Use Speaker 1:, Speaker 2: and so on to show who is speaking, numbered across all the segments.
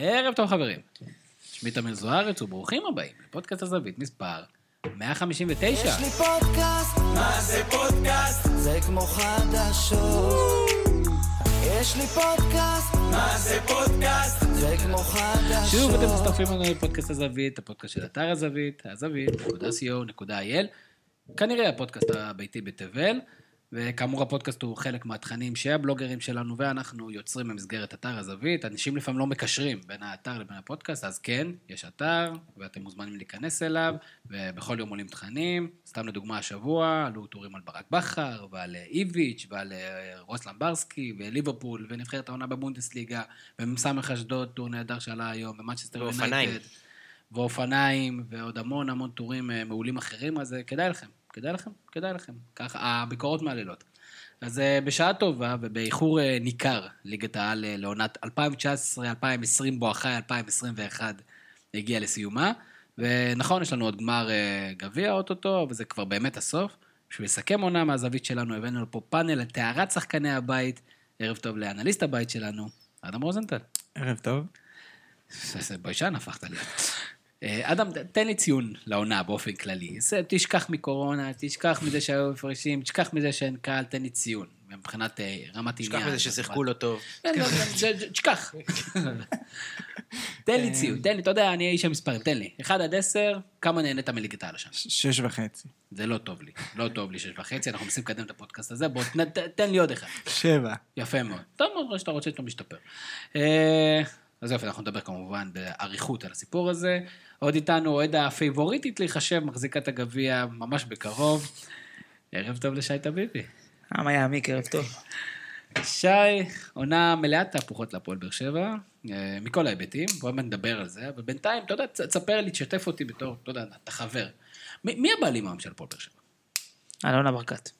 Speaker 1: ערב טוב חברים. שמי תמיר זוארץ וברוכים הבאים לפודקאסט הזווית מספר 159.
Speaker 2: יש לי פודקאסט, מה זה פודקאסט? זה כמו חדשות. יש לי פודקאסט, מה זה פודקאסט? זה כמו חדשות.
Speaker 1: שוב אתם מצטרפים לנו לפודקאסט הזווית, הפודקאסט של אתר הזווית, הזווית.co.il, כנראה הפודקאסט הביתי בתבל, וכאמור הפודקאסט הוא חלק מהתכנים שהבלוגרים שלנו ואנחנו יוצרים במסגרת אתר הזווית. אנשים לפעמים לא מקשרים בין האתר לבין הפודקאסט, אז כן, יש אתר, ואתם מוזמנים להיכנס אליו, ובכל יום עולים תכנים. סתם לדוגמה השבוע, עלו טורים על ברק בכר, ועל אה, איביץ', ועל אה, רוס למברסקי, וליברפול, ונבחרת העונה בבונדסליגה, ומסמך אשדוד, טור נהדר שעלה היום, ומנצ'סטר
Speaker 3: ואופניים.
Speaker 1: יונייטד. ואופניים, ועוד המון המון טורים אה, מעולים אחרים, אז כדאי לכם, כדאי לכם, כדאי לכם. ככה, הביקורות מהלילות. אז אה, בשעה טובה ובאיחור אה, ניכר, ליגת העל אה, לעונת 2019-2020 בואכה 2021 הגיעה לסיומה. ונכון, יש לנו עוד גמר גביע אוטוטו, וזה כבר באמת הסוף. בשביל לסכם עונה מהזווית שלנו, הבאנו לפה פאנל לטהרת שחקני הבית. ערב טוב לאנליסט הבית שלנו, אדם רוזנטל.
Speaker 4: ערב טוב.
Speaker 1: ביישן הפכת לי. אה, אדם, תן לי ציון לעונה באופן כללי. זה, תשכח מקורונה, תשכח מזה שהיו הפרשים, תשכח מזה שאין קהל, תן לי ציון. מבחינת אה, רמת עניין.
Speaker 3: תשכח מזה ששיחקו לא טוב.
Speaker 1: כן, לא, זה- זה- תשכח. תן לי ציון, תן לי, אתה יודע, אני איש המספרים, תן לי. 1 עד 10, כמה נהנית מליגת העל השנה?
Speaker 4: שש וחצי.
Speaker 1: זה לא טוב לי. לא טוב לי שש וחצי, אנחנו מנסים לקדם את הפודקאסט הזה, בוא, תן- לי עוד אחד.
Speaker 4: שבע.
Speaker 1: יפה מאוד. טוב מאוד, שאתה רוצה שאתה משתפר. אה, אז יופי, אנחנו נדבר כמובן באריכות על הסיפור הזה. עוד איתנו אוהד הפייבוריטית להיחשב, מחזיקה את הגביע ממש בקרוב. ערב טוב לשי טביבי.
Speaker 5: העם יעמיק, ערב טוב.
Speaker 1: שי, עונה מלאת תהפוכות להפועל באר שבע, אה, מכל ההיבטים, בואו נדבר על זה, אבל בינתיים, אתה יודע, תספר לי, תשתף אותי בתור, אתה יודע, אתה חבר. מי מי הבעלים היום של הפועל באר שבע?
Speaker 5: אלונה ברקת.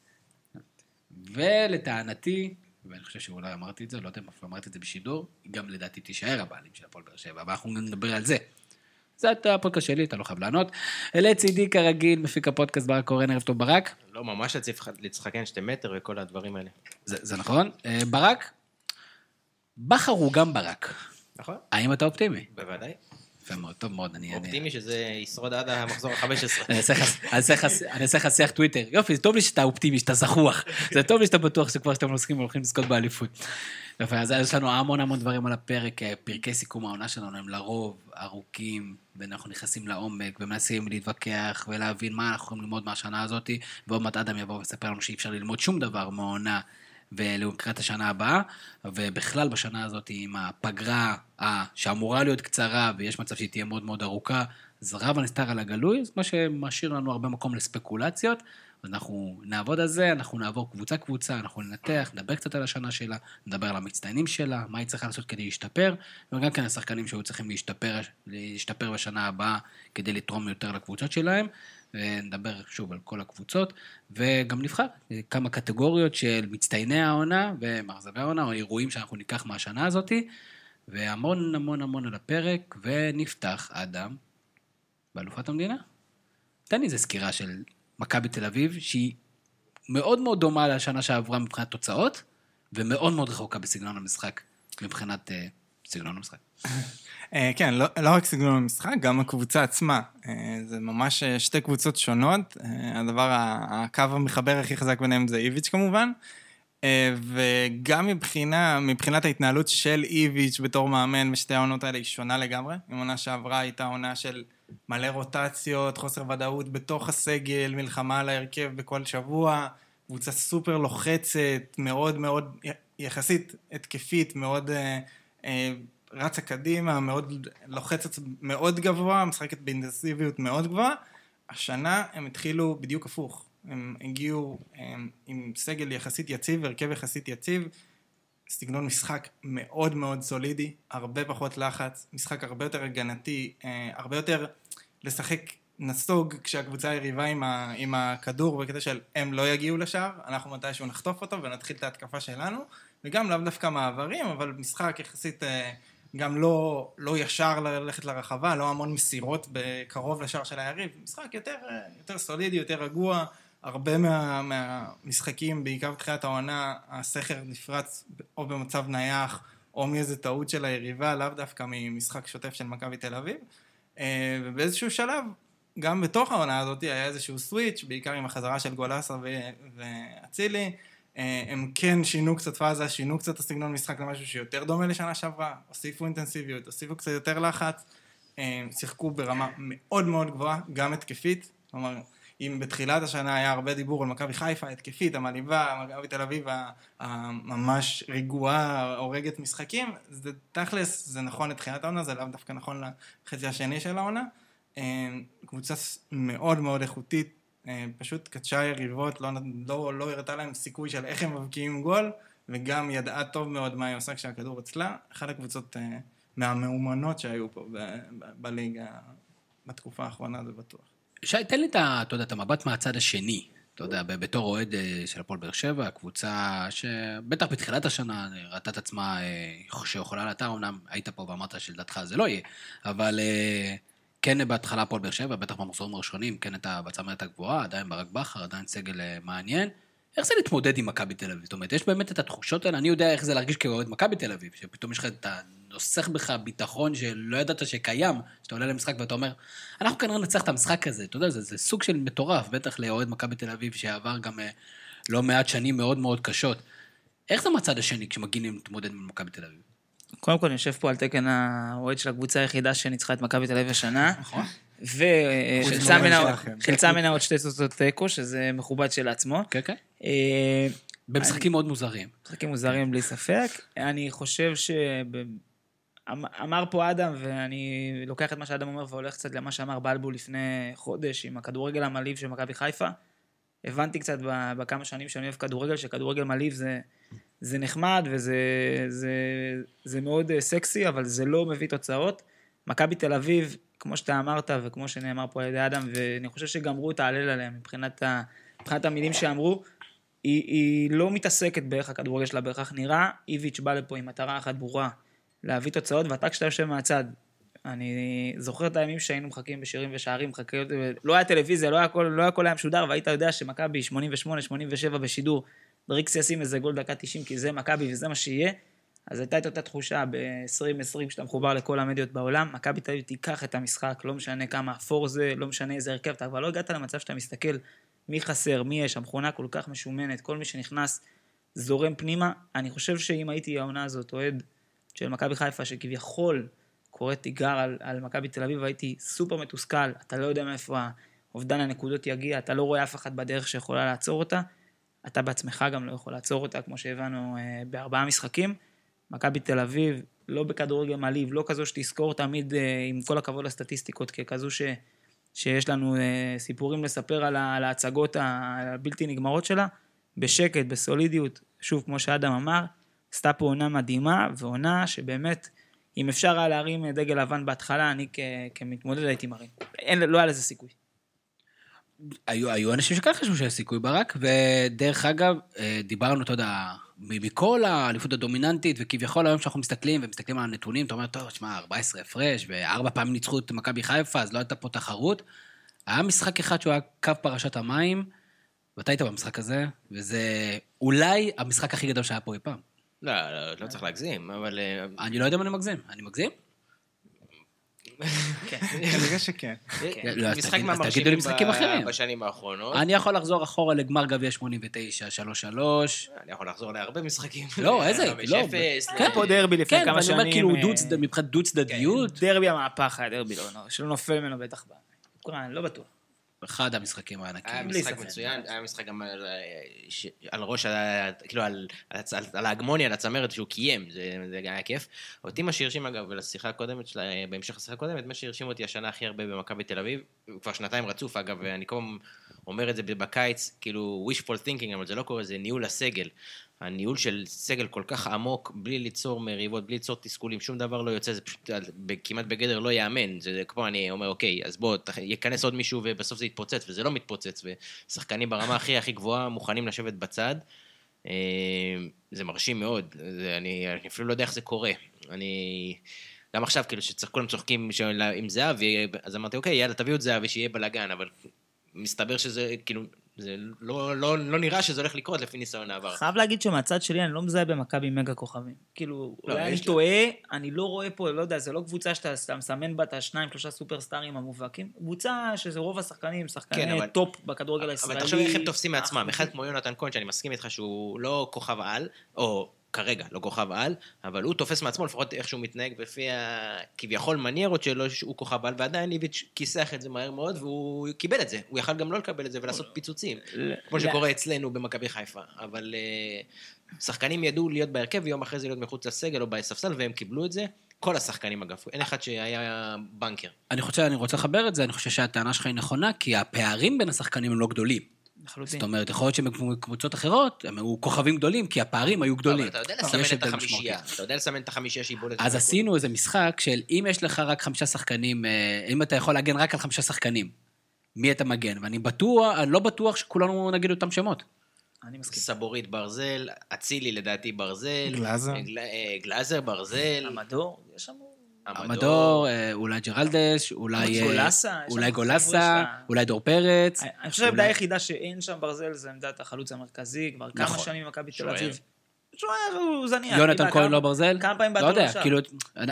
Speaker 1: ולטענתי, ואני חושב שאולי אמרתי את זה, לא יודע אם אמרתי את זה בשידור, גם לדעתי תישאר הבעלים של הפועל באר שבע, אבל אנחנו נדבר על זה. זה הפודקאסט שלי, אתה לא חייב לענות. לצידי כרגיל, מפיק הפודקאסט ברק קורן, ערב טוב ברק.
Speaker 3: לא, ממש לצחקן שתי מטר וכל הדברים האלה.
Speaker 1: זה, זה נכון. אה, ברק, בכר הוא גם ברק.
Speaker 3: נכון?
Speaker 1: האם אתה אופטימי?
Speaker 3: בוודאי.
Speaker 1: יפה מאוד, טוב מאוד, אני...
Speaker 3: אופטימי שזה ישרוד עד המחזור ה-15.
Speaker 1: אני אעשה לך- שיח טוויטר. יופי, זה טוב לי שאתה אופטימי, שאתה זחוח. זה טוב לי שאתה בטוח שכבר שאתם והולכים לזכות באליפות. יפה, אז יש לנו המון המון דברים על הפרק. אה, פרקי סיכום העונה שלנו הם לרוב ארוכים, ואנחנו נכנסים לעומק, ומנסים להתווכח ולהבין מה אנחנו יכולים ללמוד מהשנה הזאת, ועוד מעט אדם יבוא ויספר לנו שאי אפשר ללמוד שום דבר מהעונה. ולקראת השנה הבאה, ובכלל בשנה הזאת עם הפגרה אה, שאמורה להיות קצרה ויש מצב שהיא תהיה מאוד מאוד ארוכה, אז רב הנסתר על הגלוי, זה מה שמשאיר לנו הרבה מקום לספקולציות. אנחנו נעבוד על זה, אנחנו נעבור קבוצה-קבוצה, אנחנו ננתח, נדבר קצת על השנה שלה, נדבר על המצטיינים שלה, מה היא צריכה לעשות כדי להשתפר, וגם כן השחקנים שהיו צריכים להשתפר, להשתפר בשנה הבאה כדי לתרום יותר לקבוצות שלהם. ונדבר שוב על כל הקבוצות, וגם נבחר כמה קטגוריות של מצטייני העונה ומאכזבי העונה, או אירועים שאנחנו ניקח מהשנה הזאתי, והמון המון המון על הפרק, ונפתח, אדם, באלופת המדינה. תן לי איזה סקירה של מכבי תל אביב, שהיא מאוד מאוד דומה לשנה שעברה מבחינת תוצאות, ומאוד מאוד רחוקה בסגנון המשחק, מבחינת אה, סגנון המשחק.
Speaker 4: אה, כן, לא, לא רק סגנון המשחק, גם הקבוצה עצמה. אה, זה ממש שתי קבוצות שונות. הדבר, הקו המחבר הכי חזק ביניהם זה איביץ' כמובן. וגם מבחינה, מבחינת ההתנהלות של איביץ' בתור מאמן בשתי העונות האלה היא שונה לגמרי. אם עונה שעברה הייתה עונה של מלא רוטציות, חוסר ודאות בתוך הסגל, מלחמה על ההרכב בכל שבוע, קבוצה סופר לוחצת, מאוד מאוד, יחסית התקפית, מאוד אה, אה, רצה קדימה, מאוד לוחצת מאוד גבוה, משחקת באינטנסיביות מאוד גבוהה. השנה הם התחילו בדיוק הפוך. הם הגיעו הם, עם סגל יחסית יציב, הרכב יחסית יציב, סגנון משחק מאוד מאוד סולידי, הרבה פחות לחץ, משחק הרבה יותר הגנתי, אה, הרבה יותר לשחק נסוג כשהקבוצה היריבה עם, ה, עם הכדור בקטע של הם לא יגיעו לשער, אנחנו מתישהו נחטוף אותו ונתחיל את ההתקפה שלנו, וגם לאו דווקא מעברים, אבל משחק יחסית אה, גם לא, לא ישר ללכת לרחבה, לא המון מסירות בקרוב לשער של היריב, משחק יותר, אה, יותר סולידי, יותר רגוע, הרבה מה, מהמשחקים, בעיקר בתחילת העונה, הסכר נפרץ או במצב נייח, או מאיזה טעות של היריבה, לאו דווקא ממשחק שוטף של מכבי תל אביב. אה, ובאיזשהו שלב, גם בתוך העונה הזאת היה איזשהו סוויץ', בעיקר עם החזרה של גולסה ואצילי. אה, הם כן שינו קצת פאזה, שינו קצת את הסגנון משחק למשהו שיותר דומה לשנה שעברה, הוסיפו אינטנסיביות, הוסיפו קצת יותר לחץ, אה, שיחקו ברמה מאוד מאוד גבוהה, גם התקפית, כלומר, אם בתחילת השנה היה הרבה דיבור על מכבי חיפה, התקפית, המעליבה, מכבי תל אביב הממש רגועה, הורגת משחקים, זה תכלס, זה נכון לתחילת העונה, זה לאו דווקא נכון לחצי השני של העונה. אה, קבוצה מאוד מאוד איכותית, אה, פשוט קדשה יריבות, לא, לא, לא הראתה להם סיכוי של איך הם מבקיעים גול, וגם ידעה טוב מאוד מה היא עושה כשהכדור אצלה. אחת הקבוצות אה, מהמאומנות שהיו פה בליגה בתקופה האחרונה, זה בטוח.
Speaker 1: שי, תן לי את, אתה יודע, את המבט מהצד השני. אתה יודע, בתור אוהד אה, של הפועל באר שבע, קבוצה שבטח בתחילת השנה ראתה את עצמה שיכולה לעתה, אמנם היית פה ואמרת שלדעתך זה לא יהיה, אבל כן בהתחלה הפועל באר שבע, בטח במחזורים הראשונים, כן הייתה בצמרת הגבוהה, עדיין ברק בכר, עדיין סגל אה, מעניין. איך זה להתמודד עם מכבי תל אביב? זאת אומרת, יש באמת את התחושות האלה, אני יודע איך זה להרגיש כאוהד מכבי תל אביב, שפתאום יש לך את הנוסח בך ביטחון שלא ידעת שקיים, שאתה עולה למשחק ואתה אומר, אנחנו כנראה נצח את המשחק הזה, אתה יודע, זה, זה סוג של מטורף, בטח לאוהד מכבי תל אביב שעבר גם אה, לא מעט שנים מאוד מאוד קשות. איך זה מהצד השני כשמגיעים להתמודד עם מכבי תל אביב?
Speaker 5: קודם כל, אני יושב פה על תקן האוהד של הקבוצה היחידה שניצחה את מכבי תל אביב השנה. נכון. וחילצה ממנה עוד שתי תוצאות תיקו, שזה מכובד של עצמו.
Speaker 1: כן, כן. אה, במשחקים מאוד מוזרים.
Speaker 5: משחקים מוזרים בלי ספק. אני חושב ש... אמ- אמר פה אדם, ואני לוקח את מה שאדם אומר והולך קצת למה שאמר בלבול לפני חודש עם הכדורגל המלהיב של מכבי חיפה. הבנתי קצת בכמה שנים שאני אוהב כדורגל, שכדורגל מלהיב זה זה נחמד וזה זה, זה מאוד אה, סקסי, אבל זה לא מביא תוצאות. מכבי תל אביב, כמו שאתה אמרת וכמו שנאמר פה על ידי אדם, ואני חושב שגמרו את ההלל עליהם מבחינת, ה, מבחינת המילים שאמרו, היא, היא לא מתעסקת באיך הכדורגל שלה בהכרח נראה, איביץ' בא לפה עם מטרה אחת ברורה, להביא תוצאות, ואתה כשאתה יושב מהצד, אני זוכר את הימים שהיינו מחכים בשירים ושערים, מחכה, לא היה טלוויזיה, לא היה הכל, לא היה היה משודר, והיית יודע שמכבי 88-87 בשידור, דריקס ישים איזה גול דקה 90 כי זה מכבי וזה מה שיהיה, אז הייתה את אותה תחושה ב-2020 שאתה מחובר לכל המדיות בעולם, מכבי תל אביב תיקח את המשחק, לא משנה כמה אפור זה, לא משנה איזה הרכב, אתה כבר לא הגעת למצב שאתה מסתכל מי חסר, מי יש, המכונה כל כך משומנת, כל מי שנכנס זורם פנימה. אני חושב שאם הייתי העונה הזאת אוהד של מכבי חיפה, שכביכול קורא תיגר על, על מכבי תל אביב, הייתי סופר מתוסכל, אתה לא יודע מאיפה אובדן הנקודות יגיע, אתה לא רואה אף אחד בדרך שיכולה לעצור אותה. אתה בעצמך גם לא יכול לעצור אותה, כמו שהבנו אה, בארבעה משחקים. מכבי תל אביב, לא בכדורגל מעליב, לא כזו שתזכור תמיד, אה, עם כל הכבוד לסטטיסטיקות, ככזו ש, שיש לנו אה, סיפורים לספר על, ההצגות הבלתי נגמרות שלה, בשקט, בסולידיות, שוב, כמו שאדם אמר, עשתה פה עונה מדהימה, ועונה שבאמת, אם אפשר היה להרים דגל לבן בהתחלה, אני כ, כמתמודד הייתי מרים. אין, לא היה לזה סיכוי.
Speaker 1: היו, היו אנשים שכן חשבו שיש סיכוי ברק, ודרך אגב, אה, דיברנו, אתה יודע, מכל האליפות הדומיננטית, וכביכול היום שאנחנו מסתכלים ומסתכלים על הנתונים, אתה אומר, טוב, שמע, 14 הפרש, וארבע פעמים ניצחו את מכבי חיפה, אז לא הייתה פה תחרות. היה משחק אחד שהוא היה קו פרשת המים, ואתה היית במשחק הזה, וזה אולי המשחק הכי גדול שהיה פה אי פעם.
Speaker 3: לא, לא, לא צריך להגזים, אבל...
Speaker 1: אה, אני לא יודע אם אני מגזים. אני מגזים?
Speaker 4: כן. כנראה שכן.
Speaker 3: כן. לא, משחק מהמרשימים בשנים האחרונות.
Speaker 1: אני יכול לחזור אחורה לגמר גביע 89, 3-3.
Speaker 3: אני יכול לחזור להרבה משחקים.
Speaker 1: לא, איזה, לא.
Speaker 5: כן, פה דרבי לפני כמה שנים.
Speaker 1: כן, ואני אומר כאילו מבחינת דו צדדיות.
Speaker 5: דרבי המהפך היה דרבי, לא, שלא נופל ממנו בטח. לא בטוח.
Speaker 1: אחד המשחקים הענקים.
Speaker 3: היה משחק מצוין, היה משחק גם על, על ראש, כאילו על, על, על ההגמוניה, על הצמרת שהוא קיים, זה, זה היה כיף. אותי מה שהרשים אגב, לשיחה הקודמת שלה, בהמשך לשיחה הקודמת, מה שהרשים אותי השנה הכי הרבה במכבי תל אביב, כבר שנתיים רצוף אגב, ואני כל פעם אומר את זה בקיץ, כאילו wishful thinking, אבל זה לא קורה, זה ניהול הסגל. הניהול של סגל כל כך עמוק, בלי ליצור מריבות, בלי ליצור תסכולים, שום דבר לא יוצא, זה פשוט כמעט בגדר לא ייאמן. זה כמו אני אומר, אוקיי, אז בוא, ייכנס עוד מישהו ובסוף זה יתפוצץ, וזה לא מתפוצץ, ושחקנים ברמה הכי הכי גבוהה מוכנים לשבת בצד. אה, זה מרשים מאוד, זה, אני, אני אפילו לא יודע איך זה קורה. אני... גם עכשיו, כאילו, שכולם צוחקים עם זהבי, אז אמרתי, אוקיי, יאללה, תביאו את זהבי, שיהיה בלאגן, אבל מסתבר שזה, כאילו, זה לא, לא, לא נראה שזה הולך לקרות לפי ניסיון העבר.
Speaker 5: חייב להגיד שמהצד שלי אני לא מזהה במכבי מגה כוכבים. כאילו,
Speaker 3: לא,
Speaker 5: אולי אני טועה, אני לא רואה פה, לא יודע, זה לא קבוצה שאתה מסמן בה את השניים, שלושה סופרסטארים המובהקים. קבוצה שזה רוב השחקנים, שחקני
Speaker 3: כן, אבל-
Speaker 5: top בכדורגל הישראלי.
Speaker 3: אבל תחשוב איך הם תופסים מעצמם.
Speaker 5: אחלה.
Speaker 3: אחד כמו יונתן כהן, שאני מסכים איתך שהוא לא כוכב על, או כרגע לא כוכב על, אבל הוא תופס מעצמו לפחות איך שהוא מתנהג לפי הכביכול מניירות שלו, שהוא כוכב על, ועדיין איביץ' כיסח את זה מהר מאוד, והוא קיבל את זה. הוא יכל גם לא לקבל את זה ולעשות פיצוצים. כמו שקורה אצלנו במכבי חיפה. אבל אה, שחקנים ידעו להיות בהרכב ויום אחרי זה להיות מחוץ לסגל או בספסל, והם קיבלו את זה. כל השחקנים אגב, אין אחד שהיה בנקר.
Speaker 1: אני חושב, אני רוצה לחבר את זה, אני חושב שהטענה שלך היא נכונה, כי הפערים בין השחקנים הם לא גדולים.
Speaker 5: לחלוטין.
Speaker 1: זאת אומרת, יכול להיות שבקבוצות אחרות הם היו כוכבים גדולים, כי הפערים היו גדולים.
Speaker 3: אבל אתה יודע לסמן את החמישייה. אתה יודע לסמן את החמישייה שהיא בולטת.
Speaker 1: אז. עשינו איזה משחק של אם יש לך רק חמישה שחקנים, אה, אם אתה יכול להגן רק על חמישה שחקנים, מי אתה מגן? ואני בטוח, אני לא בטוח שכולנו נגיד אותם שמות.
Speaker 5: אני מסכים.
Speaker 3: סבורית ברזל, אצילי לדעתי ברזל.
Speaker 4: גלאזר.
Speaker 3: גל- אה, גלאזר ברזל.
Speaker 5: המדור, יש שם...
Speaker 1: המדור, אה, אולי ג'רלדש, אולי... אה,
Speaker 5: גולסה,
Speaker 1: אולי
Speaker 5: שם
Speaker 1: גולסה, אולי דור פרץ.
Speaker 5: אני חושב שהעמדה
Speaker 1: אולי-
Speaker 5: היחידה שאין שם ברזל זה עמדת החלוץ המרכזי, כבר כמה
Speaker 1: נכון.
Speaker 5: שנים מכבי תל. אביב. שוער הוא זניח.
Speaker 1: יונתן
Speaker 5: כמה-
Speaker 1: כהן לא ברזל?
Speaker 5: כמה פעמים
Speaker 1: לא
Speaker 5: בעטו
Speaker 1: יודע,
Speaker 5: לשער.
Speaker 1: כאילו,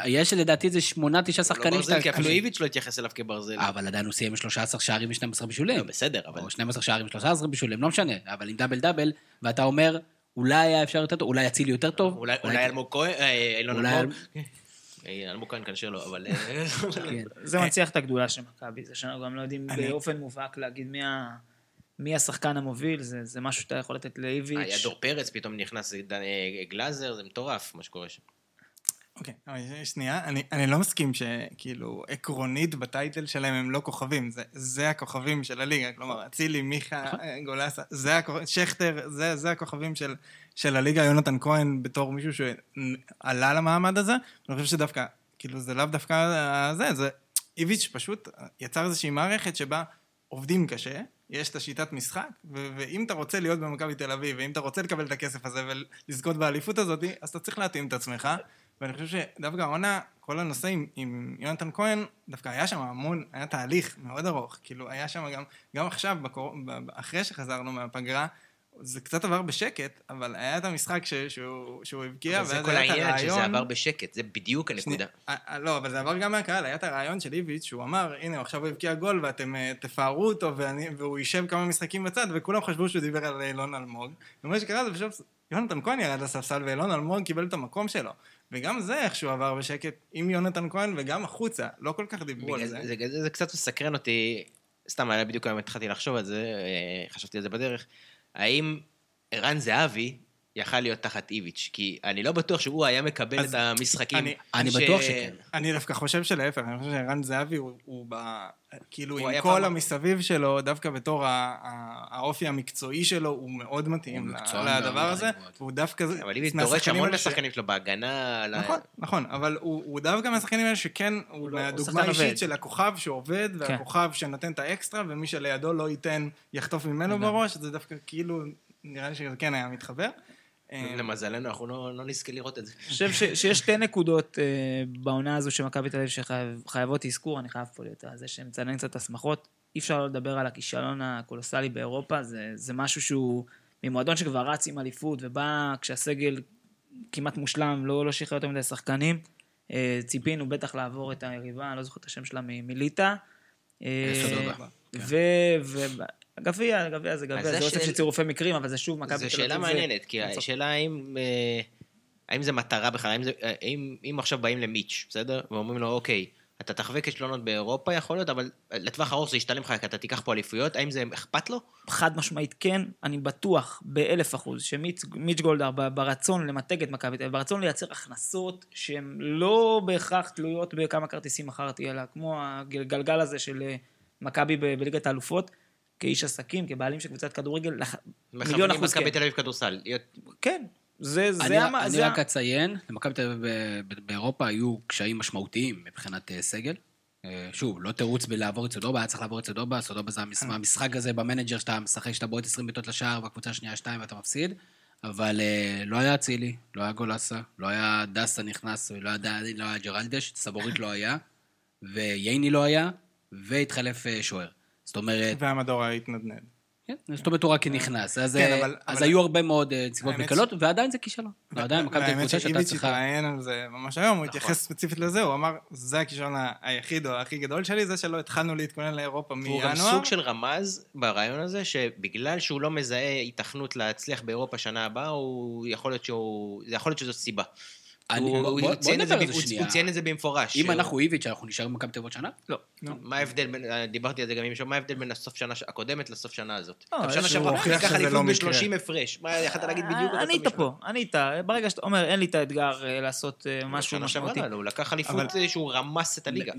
Speaker 1: יש לדעתי איזה שמונה, תשעה
Speaker 3: לא
Speaker 1: שחקנים
Speaker 3: ברזל, כי אפילו איביץ' לא התייחס אליו כברזל.
Speaker 1: אבל עדיין הוא סיים עם 13 שערים ו-12 בישולים.
Speaker 3: לא, בסדר, אבל...
Speaker 1: או 12 שערים, 13 בישולים, לא משנה, אבל עם דאבל דאבל, ואתה אומר, אולי היה אפשר יותר טוב, אולי אצילי יותר טוב.
Speaker 3: אולי אלמוג כהן, אה, אילון אלמוג. אה, אלמוג כהן כנראה לא, אבל... אה,
Speaker 1: כן.
Speaker 5: זה מנציח את הגדולה של מכבי, זה שאנחנו גם לא יודעים באופן מובהק להגיד מי ה- מי השחקן המוביל, זה זה משהו שאתה יכול לתת
Speaker 3: היה
Speaker 5: לאיביץ'.
Speaker 3: דור פרץ, פתאום נכנס אה, גלאזר, זה מטורף מה שקורה שם.
Speaker 4: אוקיי, אבל שנייה, אני, אני לא מסכים שכאילו עקרונית בטייטל שלהם הם לא כוכבים, זה, זה הכוכבים של הליגה, כלומר אצילי, מיכה, גולסה, זה הכוכבים, שכטר, זה, זה הכוכבים של, של הליגה, יונתן כהן בתור מישהו שעלה למעמד הזה, אני חושב שדווקא, כאילו זה לאו דווקא זה, זה איביץ' פשוט יצר איזושהי מערכת שבה עובדים קשה, יש את השיטת משחק, ו- ואם אתה רוצה להיות במכבי תל אביב, ואם אתה רוצה לקבל את הכסף הזה ולזכות באליפות הזאת, אז אתה צריך להתאים את עצמך. ואני חושב שדווקא העונה, כל הנושא עם, עם יונתן כהן, דווקא היה שם המון, היה תהליך מאוד ארוך. כאילו, היה שם גם, גם עכשיו, בקור... אחרי שחזרנו מהפגרה, זה קצת עבר בשקט, אבל היה את המשחק ש... שהוא, שהוא הבקיע,
Speaker 3: זה
Speaker 4: ואז
Speaker 3: כל
Speaker 4: היה את
Speaker 3: העניין, שזה
Speaker 4: הרעיון...
Speaker 3: עבר בשקט, זה בדיוק הנקודה.
Speaker 4: שנייה, אה, אה, לא, אבל זה עבר גם מהקהל, היה את הרעיון של איביץ', שהוא אמר, הנה, עכשיו הוא הבקיע גול ואתם אה, תפארו אותו, ואני, והוא יישב כמה משחקים בצד, וכולם חשבו שהוא דיבר על אילון אלמוג. ומה שקרה זה פשוט, יונתן כהן ירד לספסל, ואילון אלמוג קיבל את המקום שלו. וגם זה איכשהו עבר בשקט עם יונתן כהן, וגם החוצה, לא כל כך דיברו על זה.
Speaker 3: זה, זה, זה, זה קצת מסקרן אותי, סתם, בדיוק היום התחלתי לחשוב על זה, חשבתי על זה בדרך, האם ערן זהבי יכל להיות תחת איביץ'? כי אני לא בטוח שהוא היה מקבל את המשחקים.
Speaker 4: אני-
Speaker 1: אני בטוח שכן.
Speaker 4: אני דווקא חושב שלהפך, אני חושב שערן זהבי הוא, הוא ב... כאילו,
Speaker 3: הוא
Speaker 4: עם כל
Speaker 3: פעם-
Speaker 4: המסביב שלו, דווקא בתור ה- האופי המקצועי שלו, הוא מאוד מתאים
Speaker 1: הוא
Speaker 4: ל-
Speaker 1: מקצוען
Speaker 4: לדבר הזה. והוא דווקא...
Speaker 3: אבל איביץ' דורש המון
Speaker 4: ש-
Speaker 3: מהשחקנים שלו בהגנה. על ה-
Speaker 4: נכון, נכון, אבל הוא, הוא דווקא מהשחקנים האלה שכן, הוא
Speaker 5: לא- הוא
Speaker 4: מהדוגמה
Speaker 5: שחקן
Speaker 4: האישית
Speaker 5: עובד.
Speaker 4: של הכוכב שעובד,
Speaker 5: כן.
Speaker 4: והכוכב שנותן את האקסטרה, ומי שלידו לא ייתן, יחטוף ממנו בראש, זה דווקא כאילו, נראה לי שזה כן היה מתחבר. אה,
Speaker 3: למזלנו, אנחנו לא לא נזכה לראות את זה.
Speaker 5: אני חושב ש- שיש שתי נקודות אה, בעונה הזו של מכבי תל אביב שחייבות אזכור, אני חייב פה להיות על זה שמצנן קצת את השמחות. אי אפשר לא לדבר על הכישלון הקולוסלי באירופה, זה, זה משהו שהוא ממועדון שכבר רץ עם אליפות ובא כשהסגל כמעט מושלם, לא, לא שחרר יותר מדי שחקנים. אה, ציפינו בטח לעבור את היריבה, אני לא זוכר את השם שלה, מליטא. אה,
Speaker 1: סודובה,
Speaker 5: וגביע, גביע זה גביע, זה אוסף של צירופי מקרים, אבל זה שוב מכבי תל אביב.
Speaker 3: זו שאלה מעניינת, כי. השאלה האם... אה, האם זה מטרה בכלל, האם, זה, אה, האם אם עכשיו באים למיץ', בסדר? ואומרים לו, אוקיי, אתה תחווה כישלונות באירופה יכול להיות, אבל לטווח ארוך זה ישתלם לך, כי אתה תיקח פה אליפויות, האם זה אכפת לו?
Speaker 5: חד משמעית כן, אני בטוח באלף אחוז שמיץ' גולדהר ברצון למתג את מכבי תל אביב, ברצון לייצר הכנסות שהן לא בהכרח תלויות בכמה כרטיסים מכרתי, אלא כמו הגלגל הזה של אה, מכבי בליגת האלופות, כאיש עסקים, כבעלים של קבוצת כדורגל, לח- מיליון אחוז כן.
Speaker 3: מכבי תל אביב כדורסל.
Speaker 5: כן, זה, זה,
Speaker 1: אני,
Speaker 5: המ-
Speaker 1: אני
Speaker 5: זה,
Speaker 1: רק אציין, למכבי תל אביב ב- ב- באירופה היו קשיים משמעותיים מבחינת אה, סגל. אה, שוב, לא תירוץ בלעבור את סודובה, היה צריך לעבור את סודובה, סודובה זה המש- המשחק הזה במנג'ר שאתה משחק, שאתה בועט 20 בעיטות לשער, והקבוצה השנייה 2 ואתה מפסיד. אבל אה, לא היה אצילי, לא היה גולסה, לא היה דסה נכנס, לא היה, לא היה ג'רלדש, סבורית לא היה, וייני לא היה, והתחלף אה, שוער. זאת אומרת,
Speaker 4: והמדור התנדנד.
Speaker 1: כן, זאת אומרת, הוא רק נכנס. אז
Speaker 4: כן,
Speaker 1: אה,
Speaker 4: אבל-
Speaker 1: אז
Speaker 4: אבל-
Speaker 1: היו הרבה מאוד אה, נסיבות
Speaker 4: האמת
Speaker 1: מקלות, ועדיין זה כישלון. ועדיין מכבי תל אביב
Speaker 4: והאמת
Speaker 1: קבוצה שהייתה
Speaker 4: שאיביץ'
Speaker 1: צריכה...
Speaker 4: התראיין על זה ממש היום, הוא התייחס ספציפית לזה, הוא אמר, זה הכישלון היחיד או הכי גדול שלי, זה שלא התחלנו להתכונן לאירופה
Speaker 3: והוא גם
Speaker 4: מינואר.
Speaker 3: סוג של רמז ברעיון הזה, שבגלל שהוא לא מזהה היתכנות להצליח באירופה שנה הבאה, הוא יכול להיות שהוא... יכול להיות שזאת סיבה.
Speaker 1: אני-
Speaker 3: הוא-
Speaker 1: בוא-
Speaker 3: הוא
Speaker 1: בוא
Speaker 3: ציין את
Speaker 1: נדבר
Speaker 3: זה
Speaker 1: על
Speaker 3: ב-
Speaker 1: זה
Speaker 3: הוא-
Speaker 1: שנייה.
Speaker 3: הוא ציין את זה במפורש.
Speaker 1: אם
Speaker 3: שהוא-
Speaker 1: אנחנו איביץ', אנחנו נשארים במכבי תל אביב עוד שנה?
Speaker 5: לא.
Speaker 3: מה ההבדל בין, דיברתי על זה גם עם מישהו, מה ההבדל בין הסוף שנה הקודמת לסוף שנה הזאת?
Speaker 5: לא,
Speaker 3: גם שנה שעברה לקח אליפות
Speaker 4: לא.
Speaker 3: ב-30 הפרש. מה, יכולת להגיד בדיוק אותו
Speaker 5: אה, אני איתה
Speaker 3: משפט.
Speaker 5: פה, אני איתה. ברגע שאתה אומר, אין לי את האתגר אה, לעשות אה, משהו משמעותי.
Speaker 3: לא, הוא לקח אליפות שהוא רמס את הליגה.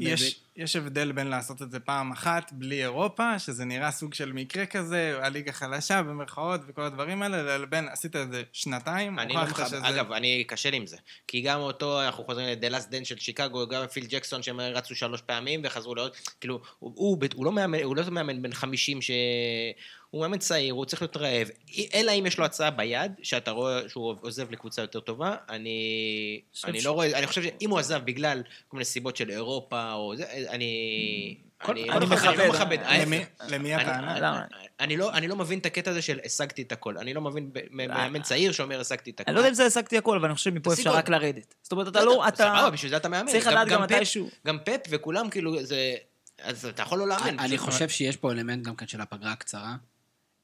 Speaker 4: יש, הבדל בין לעשות את זה פעם אחת בלי אירופה, שזה נראה סוג של מקרה כזה, הליגה חלשה במרכאות וכל הדברים האלה, לבין עשית את זה שנתיים,
Speaker 3: לא. אגב, אני קשה לי עם זה. כי גם אותו, אנחנו חוזרים ל-The Last Dance של שיקגו, גם פיל ג'קסון שהם רצו שלוש פעמים וחזרו לעוד, כאילו, הוא, הוא, הוא, לא מאמן, הוא לא מאמן בן 50 ש... הוא מאמן צעיר, הוא צריך להיות רעב. אלא אם יש לו הצעה ביד, שאתה רואה שהוא עוזב לקבוצה יותר טובה, אני, אני
Speaker 5: ש-
Speaker 3: לא רואה, אני חושב שאם הוא עזב בגלל כל מיני סיבות של אירופה או זה, אני... אני, לא מכבד, לא
Speaker 5: מכבד.
Speaker 4: למי- הטענה?
Speaker 3: אני לא, אני לא מבין את הקטע הזה של השגתי את הכל. אני לא מבין מאמן צעיר שאומר השגתי את הכל.
Speaker 5: אני לא יודע אם זה השגתי הכל, אבל אני חושב שמפה אפשר. רק לרדת. זאת אומרת, אתה לא, אתה...
Speaker 3: סבבה, בשביל זה אתה מאמן.
Speaker 5: צריך לדעת גם מתישהו.
Speaker 3: גם פפ וכולם כאילו, זה... אז אתה יכול לא לאמן.
Speaker 1: אני חושב שיש פה אלמנט גם כן של הפגרה הקצרה.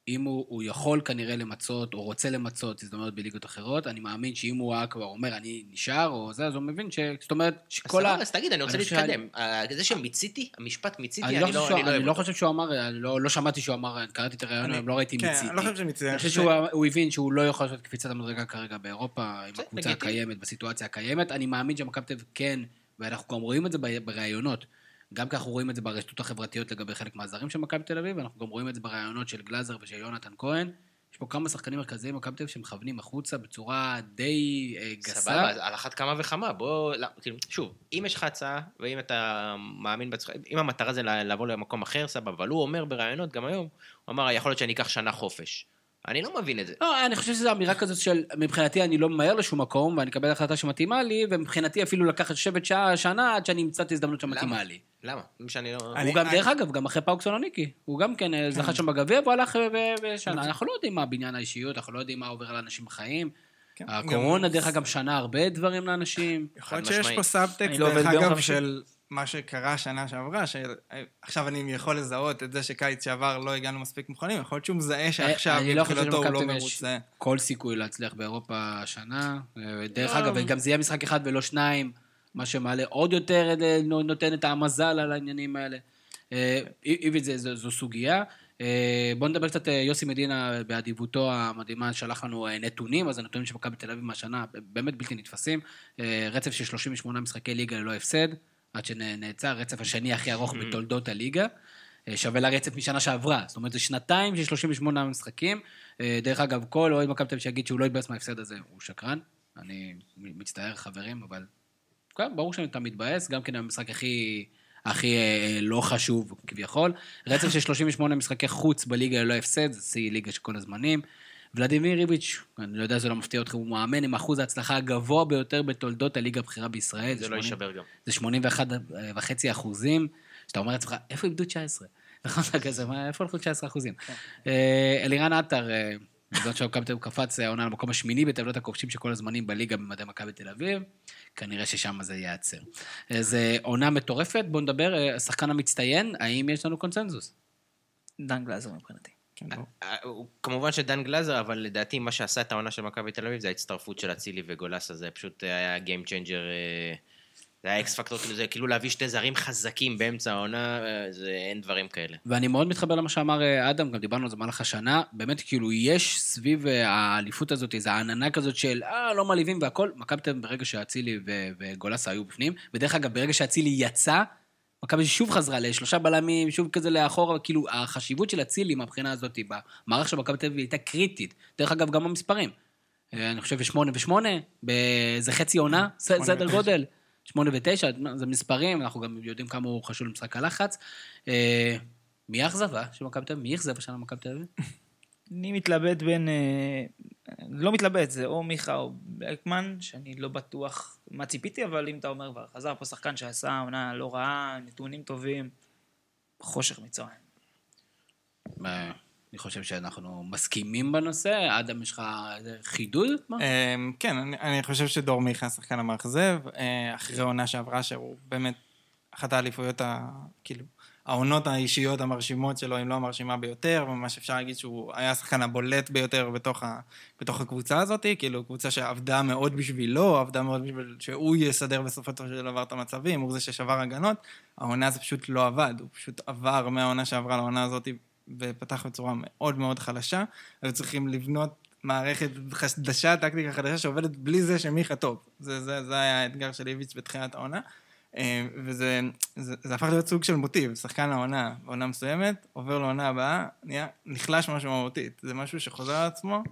Speaker 1: אם הוא, הוא יכול כנראה למצות, או רוצה למצות הזדמנויות בליגות אחרות, אני מאמין שאם הוא היה כבר אומר, אני נשאר, או זה, אז הוא מבין ש... זאת אומרת, שכל ה...
Speaker 3: אז תגיד, אני רוצה להתקדם. אה, זה שמיציתי, המשפט מיציתי,
Speaker 1: אני
Speaker 3: אני
Speaker 1: לא
Speaker 3: לא
Speaker 1: חושב
Speaker 3: אני
Speaker 1: שהוא-
Speaker 3: לא אוהב
Speaker 1: לא
Speaker 3: אותו.
Speaker 1: חושב שהוא אמר, אני לא לא שמעתי שהוא אמר, קראתי את הרעיון,
Speaker 4: אני-
Speaker 1: אבל לא ראיתי
Speaker 4: כן,
Speaker 1: מיציתי.
Speaker 4: אני לא חושב שמיציתי.
Speaker 1: אני חושב שהוא הוא הבין שהוא לא יכול לעשות קפיצת המדרגה כרגע באירופה, עם הקבוצה. הקיימת, בסיטואציה הקיימת. אני מאמין שמכבי תל אביב כן, ואנחנו גם רואים את זה בראיונות. גם כי אנחנו רואים את זה ברשתות החברתיות לגבי חלק מהזרים של מכבי תל אביב, ואנחנו גם רואים את זה בראיונות של גלאזר ושל יונתן כהן. יש פה כמה שחקנים מרכזיים במכבי תל אביב שמכוונים החוצה בצורה די אה, גסה.
Speaker 3: סבבה, על אחת כמה וכמה, בוא, לא, כאילו, שוב, אם יש לך הצעה, ואם אתה מאמין בעצמך, אם המטרה זה לעבור למקום אחר, סבבה, אבל הוא אומר בראיונות, גם היום, הוא אמר, יכול להיות שאני אקח שנה חופש. אני לא מבין את זה.
Speaker 1: לא, אני חושב שזו אמירה כזאת של, מבחינתי אני לא ממהר לשום מקום, ואני אקבל החלטה שמתאימה לי, ומבחינתי אפילו לקחת לשבת שעה, שנה, עד שאני אמצא את ההזדמנות שמתאימה
Speaker 3: למה?
Speaker 1: לי.
Speaker 3: למה? שאני לא...
Speaker 4: אני-
Speaker 1: הוא גם,
Speaker 4: אני-
Speaker 1: דרך אגב, גם אחרי פאוק סלוניקי. הוא גם כן אה, זכה שם בגביע, והוא הלך אה, בשנה. אנחנו לא יודעים מה בניין האישיות, אנחנו לא יודעים מה עובר על אנשים בחיים.
Speaker 4: כן,
Speaker 1: הקורונה,
Speaker 4: גם-
Speaker 1: דרך אגב, שנה הרבה דברים לאנשים.
Speaker 4: יכול להיות שיש. פה סאבטקסט,
Speaker 5: לא
Speaker 4: דרך אגב. של מה שקרה שנה שעברה, שעכשיו אני יכול לזהות את זה שקיץ שעבר לא הגענו מספיק מוכנים, יכול להיות שהוא מזהה שעכשיו
Speaker 1: אני לא חושב
Speaker 4: מבחינתו הוא לא
Speaker 1: תל אביב יש
Speaker 4: מרוצה.
Speaker 1: כל סיכוי להצליח באירופה השנה. אה, דרך
Speaker 5: לא.
Speaker 1: אגב, וגם זה יהיה משחק אחד ולא שניים, מה שמעלה עוד יותר, אה, נותן את המזל על העניינים האלה. אה, איביץ' זו- סוגיה. אה, בואו נדבר קצת, אה, יוסי מדינה באדיבותו המדהימה שלח לנו אה, נתונים, אז הנתונים של מכבי תל אביב מהשנה באמת בלתי נתפסים. אה, רצף של 38 משחקי ליגה ללא הפסד, עד שנעצר, רצף השני הכי ארוך בתולדות הליגה. אה, שווה לרצף משנה שעברה. זאת אומרת, זה שנתיים של 38 משחקים. אה, דרך אגב, כל אוהד מכבי תל אביב שיגיד שהוא לא יתבאס מההפסד הזה, הוא שקרן. אני מצטער, חברים, אבל... כן, ברור שאני תמיד מתבאס, גם כן המשחק הכי... הכי אה, לא חשוב כביכול. רצף של 38 משחקי חוץ בליגה ללא הפסד, זה שיא ליגה של כל הזמנים. ולדימיר ריביץ', אני לא יודע, זה לא מפתיע אותך, הוא מאמן עם אחוז ההצלחה הגבוה ביותר בתולדות הליגה הבכירה בישראל.
Speaker 3: זה לא
Speaker 1: 80
Speaker 3: יישבר גם.
Speaker 1: זה 81 וחצי אחוזים, שאתה אומר לעצמך, איפה איבדו 19? נכון, כזה, איפה הלכו 19 אחוזים? אה, אלירן עטר, אה, תל אביב קפץ אה, העונה למקום השמיני בטבלת הכובשים של כל הזמנים בליגה במדי מכבי תל אביב, כנראה ששם זה ייעצר. זה עונה מטורפת, בואו נדבר, השחקן המצטיין, האם יש לנו קונצנזוס?
Speaker 5: דן גלאזר מבחינתי.
Speaker 4: כן, ברור.
Speaker 3: אה, הוא- כמובן שדן גלאזר, אבל לדעתי מה שעשה את העונה של מכבי תל אביב זה ההצטרפות של אצילי וגולסה, זה פשוט היה Game Changer, אה, זה היה אקס פקטור, כאילו זה כאילו להביא שתי זרים חזקים באמצע העונה, אה, זה אין דברים כאלה.
Speaker 1: ואני מאוד מתחבר למה שאמר אה, אדם, גם דיברנו על זה במהלך השנה, באמת כאילו יש סביב אה, האליפות הזאת איזו עננה כזאת של אה, לא מעליבים והכל, מכבי תל אביב ברגע שאצילי וגולסה היו בפנים, ודרך אגב, ברגע שאצילי יצא, מכבי שוב חזרה לשלושה בלמים, שוב כזה לאחורה, כאילו החשיבות של אצילי מהבחינה הזאת במערך של מכבי תל אביב הייתה קריטית. דרך אגב, גם המספרים. אה, אני חושב שמונה ושמונה, זה חצי עונה, סדר. גודל. שמונה ותשע, זה מספרים, אנחנו גם יודעים כמה הוא חשוב למשחק הלחץ. אה, מי האכזבה של מכבי תל אביב? מי אכזב השנה במכבי תל אביב?
Speaker 5: אני מתלבט בין... לא מתלבט, זה או מיכה או בלקמן, שאני לא בטוח מה ציפיתי, אבל אם אתה אומר כבר, חזר פה שחקן שעשה עונה לא רעה, נתונים טובים, חושך מצרים.
Speaker 1: אני חושב שאנחנו מסכימים בנושא. אדם, יש לך חידוד?
Speaker 4: אמ, כן, אני, חושב שדור מיכה השחקן המאכזב, אה, אחרי עונה שעברה, שהוא באמת אחת האליפויות, כאילו, העונות האישיות המרשימות שלו, אם לא המרשימה ביותר, וממש אפשר להגיד שהוא היה השחקן הבולט ביותר בתוך, ה, בתוך הקבוצה הזאת, כאילו, קבוצה שעבדה מאוד בשבילו, עבדה מאוד בשביל שהוא יסדר בסופו של דבר את המצבים, הוא זה ששבר הגנות. העונה זה פשוט לא עבד, הוא פשוט עבר מהעונה שעברה לעונה הזאת, ופתח בצורה מאוד מאוד חלשה. היו צריכים לבנות מערכת חדשה, טקטיקה חדשה שעובדת בלי זה שמיכה טוב. זה, זה, זה היה האתגר של איביץ' בתחילת העונה. אה, וזה זה, זה הפך להיות סוג של מוטיב, שחקן העונה, בעונה מסוימת, עובר לעונה הבאה, נהיה, נחלש משהו מהותית. זה משהו שחוזר על עצמו.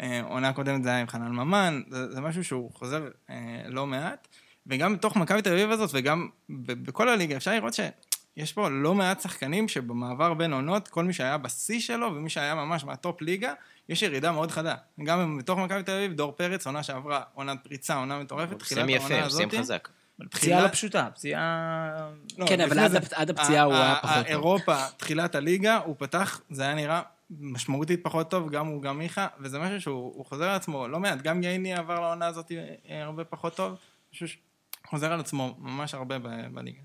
Speaker 4: אה, עונה קודמת זה היה עם חנן ממן, זה, זה משהו שהוא חוזר אה, לא מעט. וגם בתוך מכבי תל אביב הזאת, וגם בכל הליגה, אפשר לראות שיש פה לא מעט שחקנים שבמעבר בין עונות, כל מי שהיה בשיא שלו ומי שהיה ממש מהטופ ליגה, יש ירידה מאוד חדה. גם בתוך מכבי תל אביב, דור פרץ, עונה שעברה, עונת פריצה, עונה מטורפת, תחילת
Speaker 3: סיים
Speaker 4: העונה
Speaker 3: יפה,
Speaker 4: הזאת.
Speaker 3: סיים חזק.
Speaker 5: פציעה לא פשוטה, פציעה...
Speaker 4: לא,
Speaker 1: כן, אבל עד
Speaker 4: זה-
Speaker 1: הפ- עד הפציעה הוא היה פחות טוב.
Speaker 4: אירופה, תחילת הליגה, הוא פתח, זה היה נראה משמעותית פחות טוב, גם הוא, גם מיכה, וזה משהו שהוא הוא חוזר על עצמו לא מעט. גם גייני עבר לעונה הזאת אה, הרבה פחות טוב, משהו שחוזר על עצמו ממש הרבה בליגה.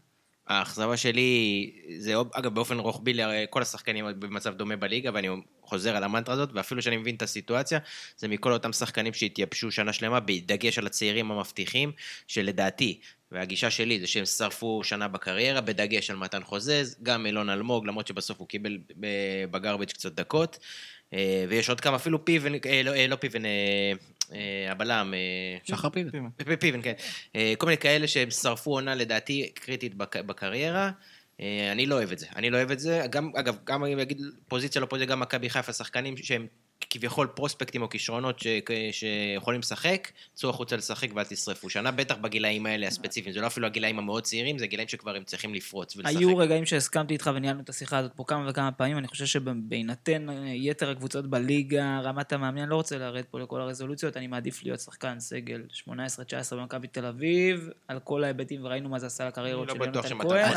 Speaker 3: האכזבה שלי, זה אגב באופן רוחבי, הרי כל השחקנים במצב דומה בליגה, ואני חוזר על המנטרה הזאת, ואפילו שאני מבין את הסיטואציה, זה מכל אותם שחקנים שהתייבשו שנה שלמה, בדגש על הצעירים המבטיחים, שלדעתי, והגישה שלי זה שהם שרפו שנה בקריירה, בדגש על מתן חוזז, גם אילון אלמוג, למרות שבסוף הוא קיבל בגרביץ' קצת דקות, אה, ויש עוד כמה, אפילו פיבן, אה, לא, אה, לא פיבן, הבלם,
Speaker 1: שחר פיבן.
Speaker 4: פיבן.
Speaker 3: פיבן, כן. כל מיני כאלה שהם שרפו עונה לדעתי קריטית בק- בקריירה. אני לא אוהב את זה. אני לא אוהב את זה. גם, אגב, גם אני אגיד פוזיציה לא פוזיציה, גם מכבי חיפה, שחקנים שהם כביכול פרוספקטים או כישרונות ש... שיכולים לשחק, צאו החוצה לשחק ואל תשרפו. שנה בטח בגילאים האלה הספציפיים. זה לא אפילו הגילאים המאוד צעירים, זה גילאים שכבר הם צריכים לפרוץ ולשחק.
Speaker 5: היו רגעים שהסכמתי איתך וניהלנו את השיחה הזאת פה כמה וכמה פעמים, אני חושב שבהינתן אה, יתר הקבוצות בליגה, רמת המאמין, אני לא רוצה לרדת פה לכל הרזולוציות, אני מעדיף להיות שחקן סגל 18-19 במכבי תל אביב, על כל ההיבטים, וראינו מה זה עשה לקריירות
Speaker 3: אני
Speaker 5: של
Speaker 3: לא בטוח
Speaker 5: יונתן כהן,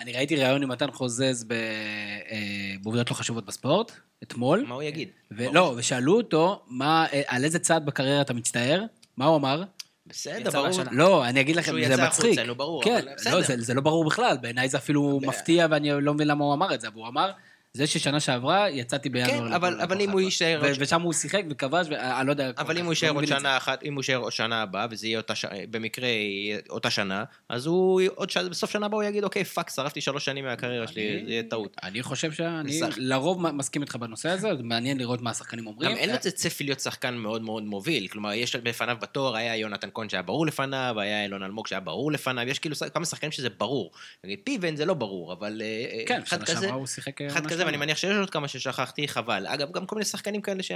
Speaker 1: אני ראיתי- ראיון- עם מתן חוזז ב- אה, בעובדות לא חשובות בספורט, אתמול.
Speaker 3: מה הוא יגיד?
Speaker 1: ולא, ושאלו אותו, מה, אה, על איזה צעד בקריירה אתה מצטער? מה הוא אמר?
Speaker 3: בסדר,
Speaker 5: יצא
Speaker 3: ברור.
Speaker 1: לא, אני אגיד לכם,
Speaker 3: שהוא
Speaker 1: זה
Speaker 3: יצא
Speaker 1: מצחיק.
Speaker 3: החוצה, נו, ברור,
Speaker 1: כן,
Speaker 3: אבל בסדר.
Speaker 1: לא, זה, זה לא ברור בכלל, בעיניי זה אפילו מפתיע, ואני לא מבין למה הוא אמר את זה, אבל הוא אמר, זה ששנה שעברה יצאתי בינואר.
Speaker 3: כן, אבל- אבל אם הוא
Speaker 1: חיפה."
Speaker 3: יישאר
Speaker 1: ו- ושם הוא שיחק וכבש, ואני לא יודע...
Speaker 3: אבל אם הוא יישאר עוד. שנה אחת, אם הוא יישאר עוד שנה הבאה, וזה יהיה אותה ש... במקרה יהיה אותה שנה, אז הוא עוד ש... בסוף שנה הבאה הוא יגיד, אוקיי, fuck, שרפתי שלוש שנים מהקריירה שלי, זה יהיה טעות.
Speaker 1: אני חושב שאני
Speaker 3: בסך-
Speaker 1: לרוב מסכים איתך בנושא הזה, זה מעניין לראות מה השחקנים אומרים.
Speaker 3: גם אין לו את צפי להיות שחקן מאוד מאוד מוביל, כלומר, יש בפניו בתואר, היה יונתן כהן שהיה ברור לפניו, היה אילון אלמוג שהיה ברור לפניו, יש כאילו כמה שחקנים שזה ברור. נגיד פיבן זה לא ברור, אבל אה,
Speaker 1: כן,
Speaker 3: אחד
Speaker 1: שנה
Speaker 3: כזה,
Speaker 1: שעברה הוא שיחק... אה,
Speaker 3: אחד
Speaker 1: עונה
Speaker 3: כזה, ואני. מניח שיש עוד כמה ששכחתי, חבל. אגב, גם כל מיני שחקנים כאלה ש...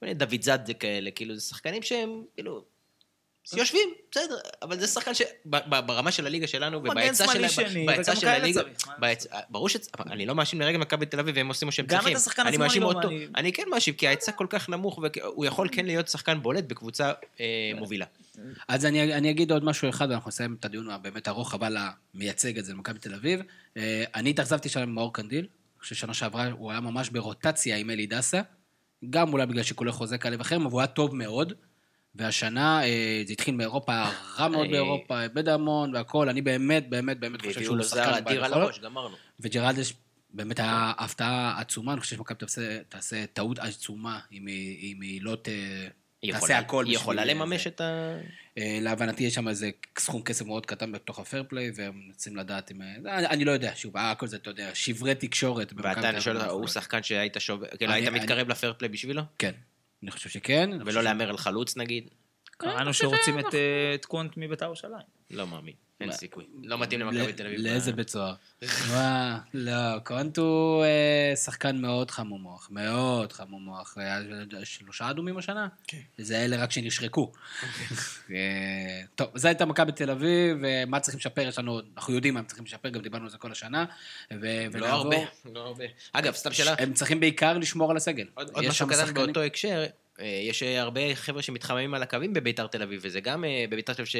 Speaker 3: כל מיני דוד זאדה כאלה, כאילו, זה שחקנים שהם, כאילו... יושבים, בסדר, אבל זה שחקן שברמה של הליגה שלנו ובהיצע של הליגה, ברור ש... אני לא מאשים לרגע מכבי תל אביב והם עושים מה שהם
Speaker 5: גם את
Speaker 3: צריכים.
Speaker 5: השחקן
Speaker 3: אני
Speaker 5: עצמו אני
Speaker 3: מאשים
Speaker 5: לא-
Speaker 3: אותו,
Speaker 5: אני-
Speaker 3: כן מאשים, כי ההיצע כל כך נמוך, והוא יכול כן להיות שחקן בולט בקבוצה אה, מובילה.
Speaker 1: אז אני, אני אגיד עוד משהו אחד, ואנחנו נסיים את הדיון הבאמת ארוך, אבל המייצג את זה למכבי תל אביב. אה, אני התאכזבתי שם עם מאור קנדיל, חושב ששנה שעברה הוא היה ממש ברוטציה עם אלי דסה, גם אולי בגלל שיקולי חוזה כאלה ואחרים, אבל הוא היה טוב מאוד. והשנה אה, זה התחיל מאירופה, רע מאוד
Speaker 3: אה,
Speaker 1: באירופה, איבד המון והכל, אני באמת, באמת, באמת חושב שהוא
Speaker 3: לו
Speaker 1: שחקן
Speaker 3: אדיר על
Speaker 1: יכולות.
Speaker 3: הראש, גמרנו.
Speaker 1: וג'רלדש באמת היה הפתעה עצומה, אני חושב שמכבי תעשה, טעות עצומה אם היא, לא
Speaker 3: היא
Speaker 1: תעשה
Speaker 3: יכולה-
Speaker 1: הכל
Speaker 3: היא יכולה לממש
Speaker 1: זה.
Speaker 3: את ה...
Speaker 1: אה, להבנתי יש שם איזה סכום כסף מאוד קטן בתוך הפייר פליי, והם רוצים לדעת אם... אה, אני, אני לא יודע, שוב, אה, הכל זה, אתה יודע, שברי תקשורת.
Speaker 3: ואתה, אני שואל הוא שחקן שהיית שובר, כאילו היית
Speaker 1: אני-
Speaker 3: מתקרב לפייר פליי בשבילו?
Speaker 1: כן, אני חושב שכן.
Speaker 3: ולא להמר על חלוץ נגיד?
Speaker 5: קראנו שרוצים את, את קונט מביתר ירושלים.
Speaker 3: לא מאמין, אין? סיכוי. לא מתאים למכבי תל אביב.
Speaker 1: לאיזה בית סוהר? מה, לא, קונט הוא אה, שחקן מאוד חמום מוח, מאוד חמום מוח. היה שלושה אדומים השנה?
Speaker 4: כן.
Speaker 1: זה אלה רק שנשרקו. אה, טוב, זו הייתה מכבי תל אביב, ומה צריכים לשפר, יש לנו, אנחנו יודעים מה הם צריכים לשפר, גם דיברנו על זה כל השנה.
Speaker 3: לא. הרבה, לא הרבה. אגב, סתם שאלה,
Speaker 1: הם צריכים בעיקר לשמור על הסגל.
Speaker 3: עוד משהו קטן באותו הקשר, אה, יש אה, הרבה חבר'ה שמתחממים על הקווים בביתר תל אביב, וזה גם אה, בביתר תל אביב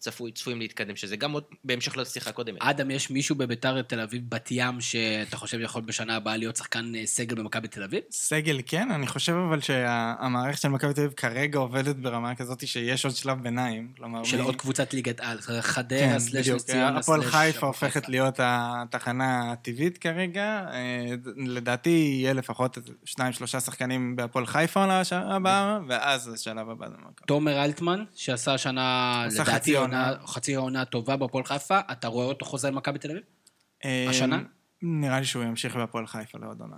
Speaker 3: שצפויים להתקדם, שזה גם עוד בהמשך לשיחה הקודמת.
Speaker 1: אדם, יש מישהו בביתר תל אביב, בת ים, שאתה חושב יכול בשנה הבאה להיות שחקן אה, סגל במכבי תל אביב?
Speaker 4: סגל כן, אני חושב אבל שהמערכת של מכבי תל אביב כרגע עובדת ברמה כזאת שיש עוד שלב ביניים. כלומר,
Speaker 1: של
Speaker 4: מ-
Speaker 1: עוד קבוצת ליגת על,
Speaker 4: כן,
Speaker 1: חדרה, סלאש
Speaker 4: בדיוק.
Speaker 1: נס
Speaker 4: הפועל חיפה הופכת. להיות התחנה הטבעית כרגע. אה, לדעתי יהיה לפחות שניים, שלושה שחקנים בהפועל חיפה הבאה, ואז השלב הבא זה מכבי.
Speaker 1: תומר אלטמן, שעשה השנה, לדעתי,
Speaker 4: חצי
Speaker 1: עונה- טובה בהפועל חיפה, אתה רואה אותו חוזר למכבי תל אביב?
Speaker 4: אה,
Speaker 1: השנה?
Speaker 4: נראה לי שהוא ימשיך בהפועל חיפה לעוד עונה.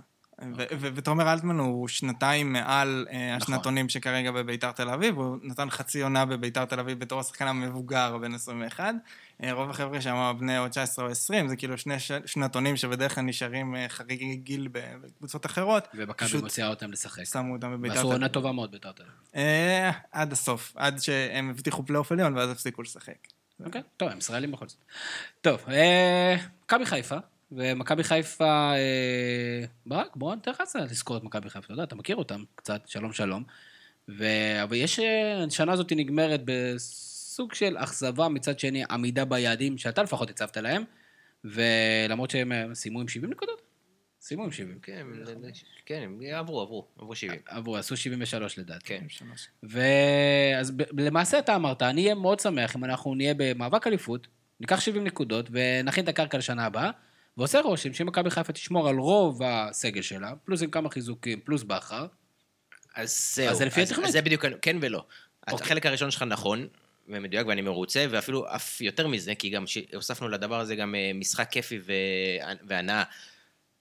Speaker 4: ותומר אלטמן הוא שנתיים מעל אה,
Speaker 1: נכון.
Speaker 4: השנתונים שכרגע בביתר תל אביב, הוא נתן חצי עונה בביתר תל אביב בתור השחקן המבוגר בן 21. אה, רוב החבר'ה שם בני או 19 או 20, זה כאילו שני שנתונים שבדרך כלל נשארים אה, חריגי גיל בקבוצות אחרות.
Speaker 1: ומכבי מוציאה אותם לשחק.
Speaker 4: שמו אותם בביתר
Speaker 1: ועשו
Speaker 4: תל
Speaker 1: עונה
Speaker 4: אביב.
Speaker 1: טובה מאוד ביתר תל אביב.
Speaker 4: עד הסוף, עד שהם הבטיחו פלייאוף עליון ואז הפסיקו לשחק.
Speaker 1: אוקיי, טוב, הם ישראלים בכל זאת. טוב, מכבי חיפה, ומכבי חיפה, אה, ברק, בוא ניתן לך לזכור את מכבי חיפה, אתה יודע, אתה מכיר אותם קצת, שלום שלום. ו- אבל יש, אה, השנה הזאת נגמרת בסוג של אכזבה, מצד שני, עמידה ביעדים שאתה לפחות הצבת להם, ולמרות שהם אה, סיימו עם 70 נקודות? סיימו עם 70.
Speaker 3: כן, כן, הם עברו, עברו, עברו 70.
Speaker 1: עברו, עשו 73 לדעתי.
Speaker 3: כן.
Speaker 1: ואז למעשה אתה אמרת, אני אהיה מאוד שמח אם אנחנו נהיה במאבק אליפות, ניקח 70 נקודות ונכין את הקרקע לשנה הבאה, ועושה רושם שאם מכבי חיפה תשמור על רוב הסגל שלה, פלוס עם כמה חיזוקים, פלוס בכר,
Speaker 3: אז זהו.
Speaker 1: אז זה לפי התכנון.
Speaker 3: אז זה בדיוק, כן ולא.
Speaker 1: אוקיי.
Speaker 3: החלק הראשון שלך נכון, ומדויק ואני מרוצה, ואפילו אף יותר מזה, כי גם הוספנו לדבר הזה גם אה, משחק כיפי ו- והנאה.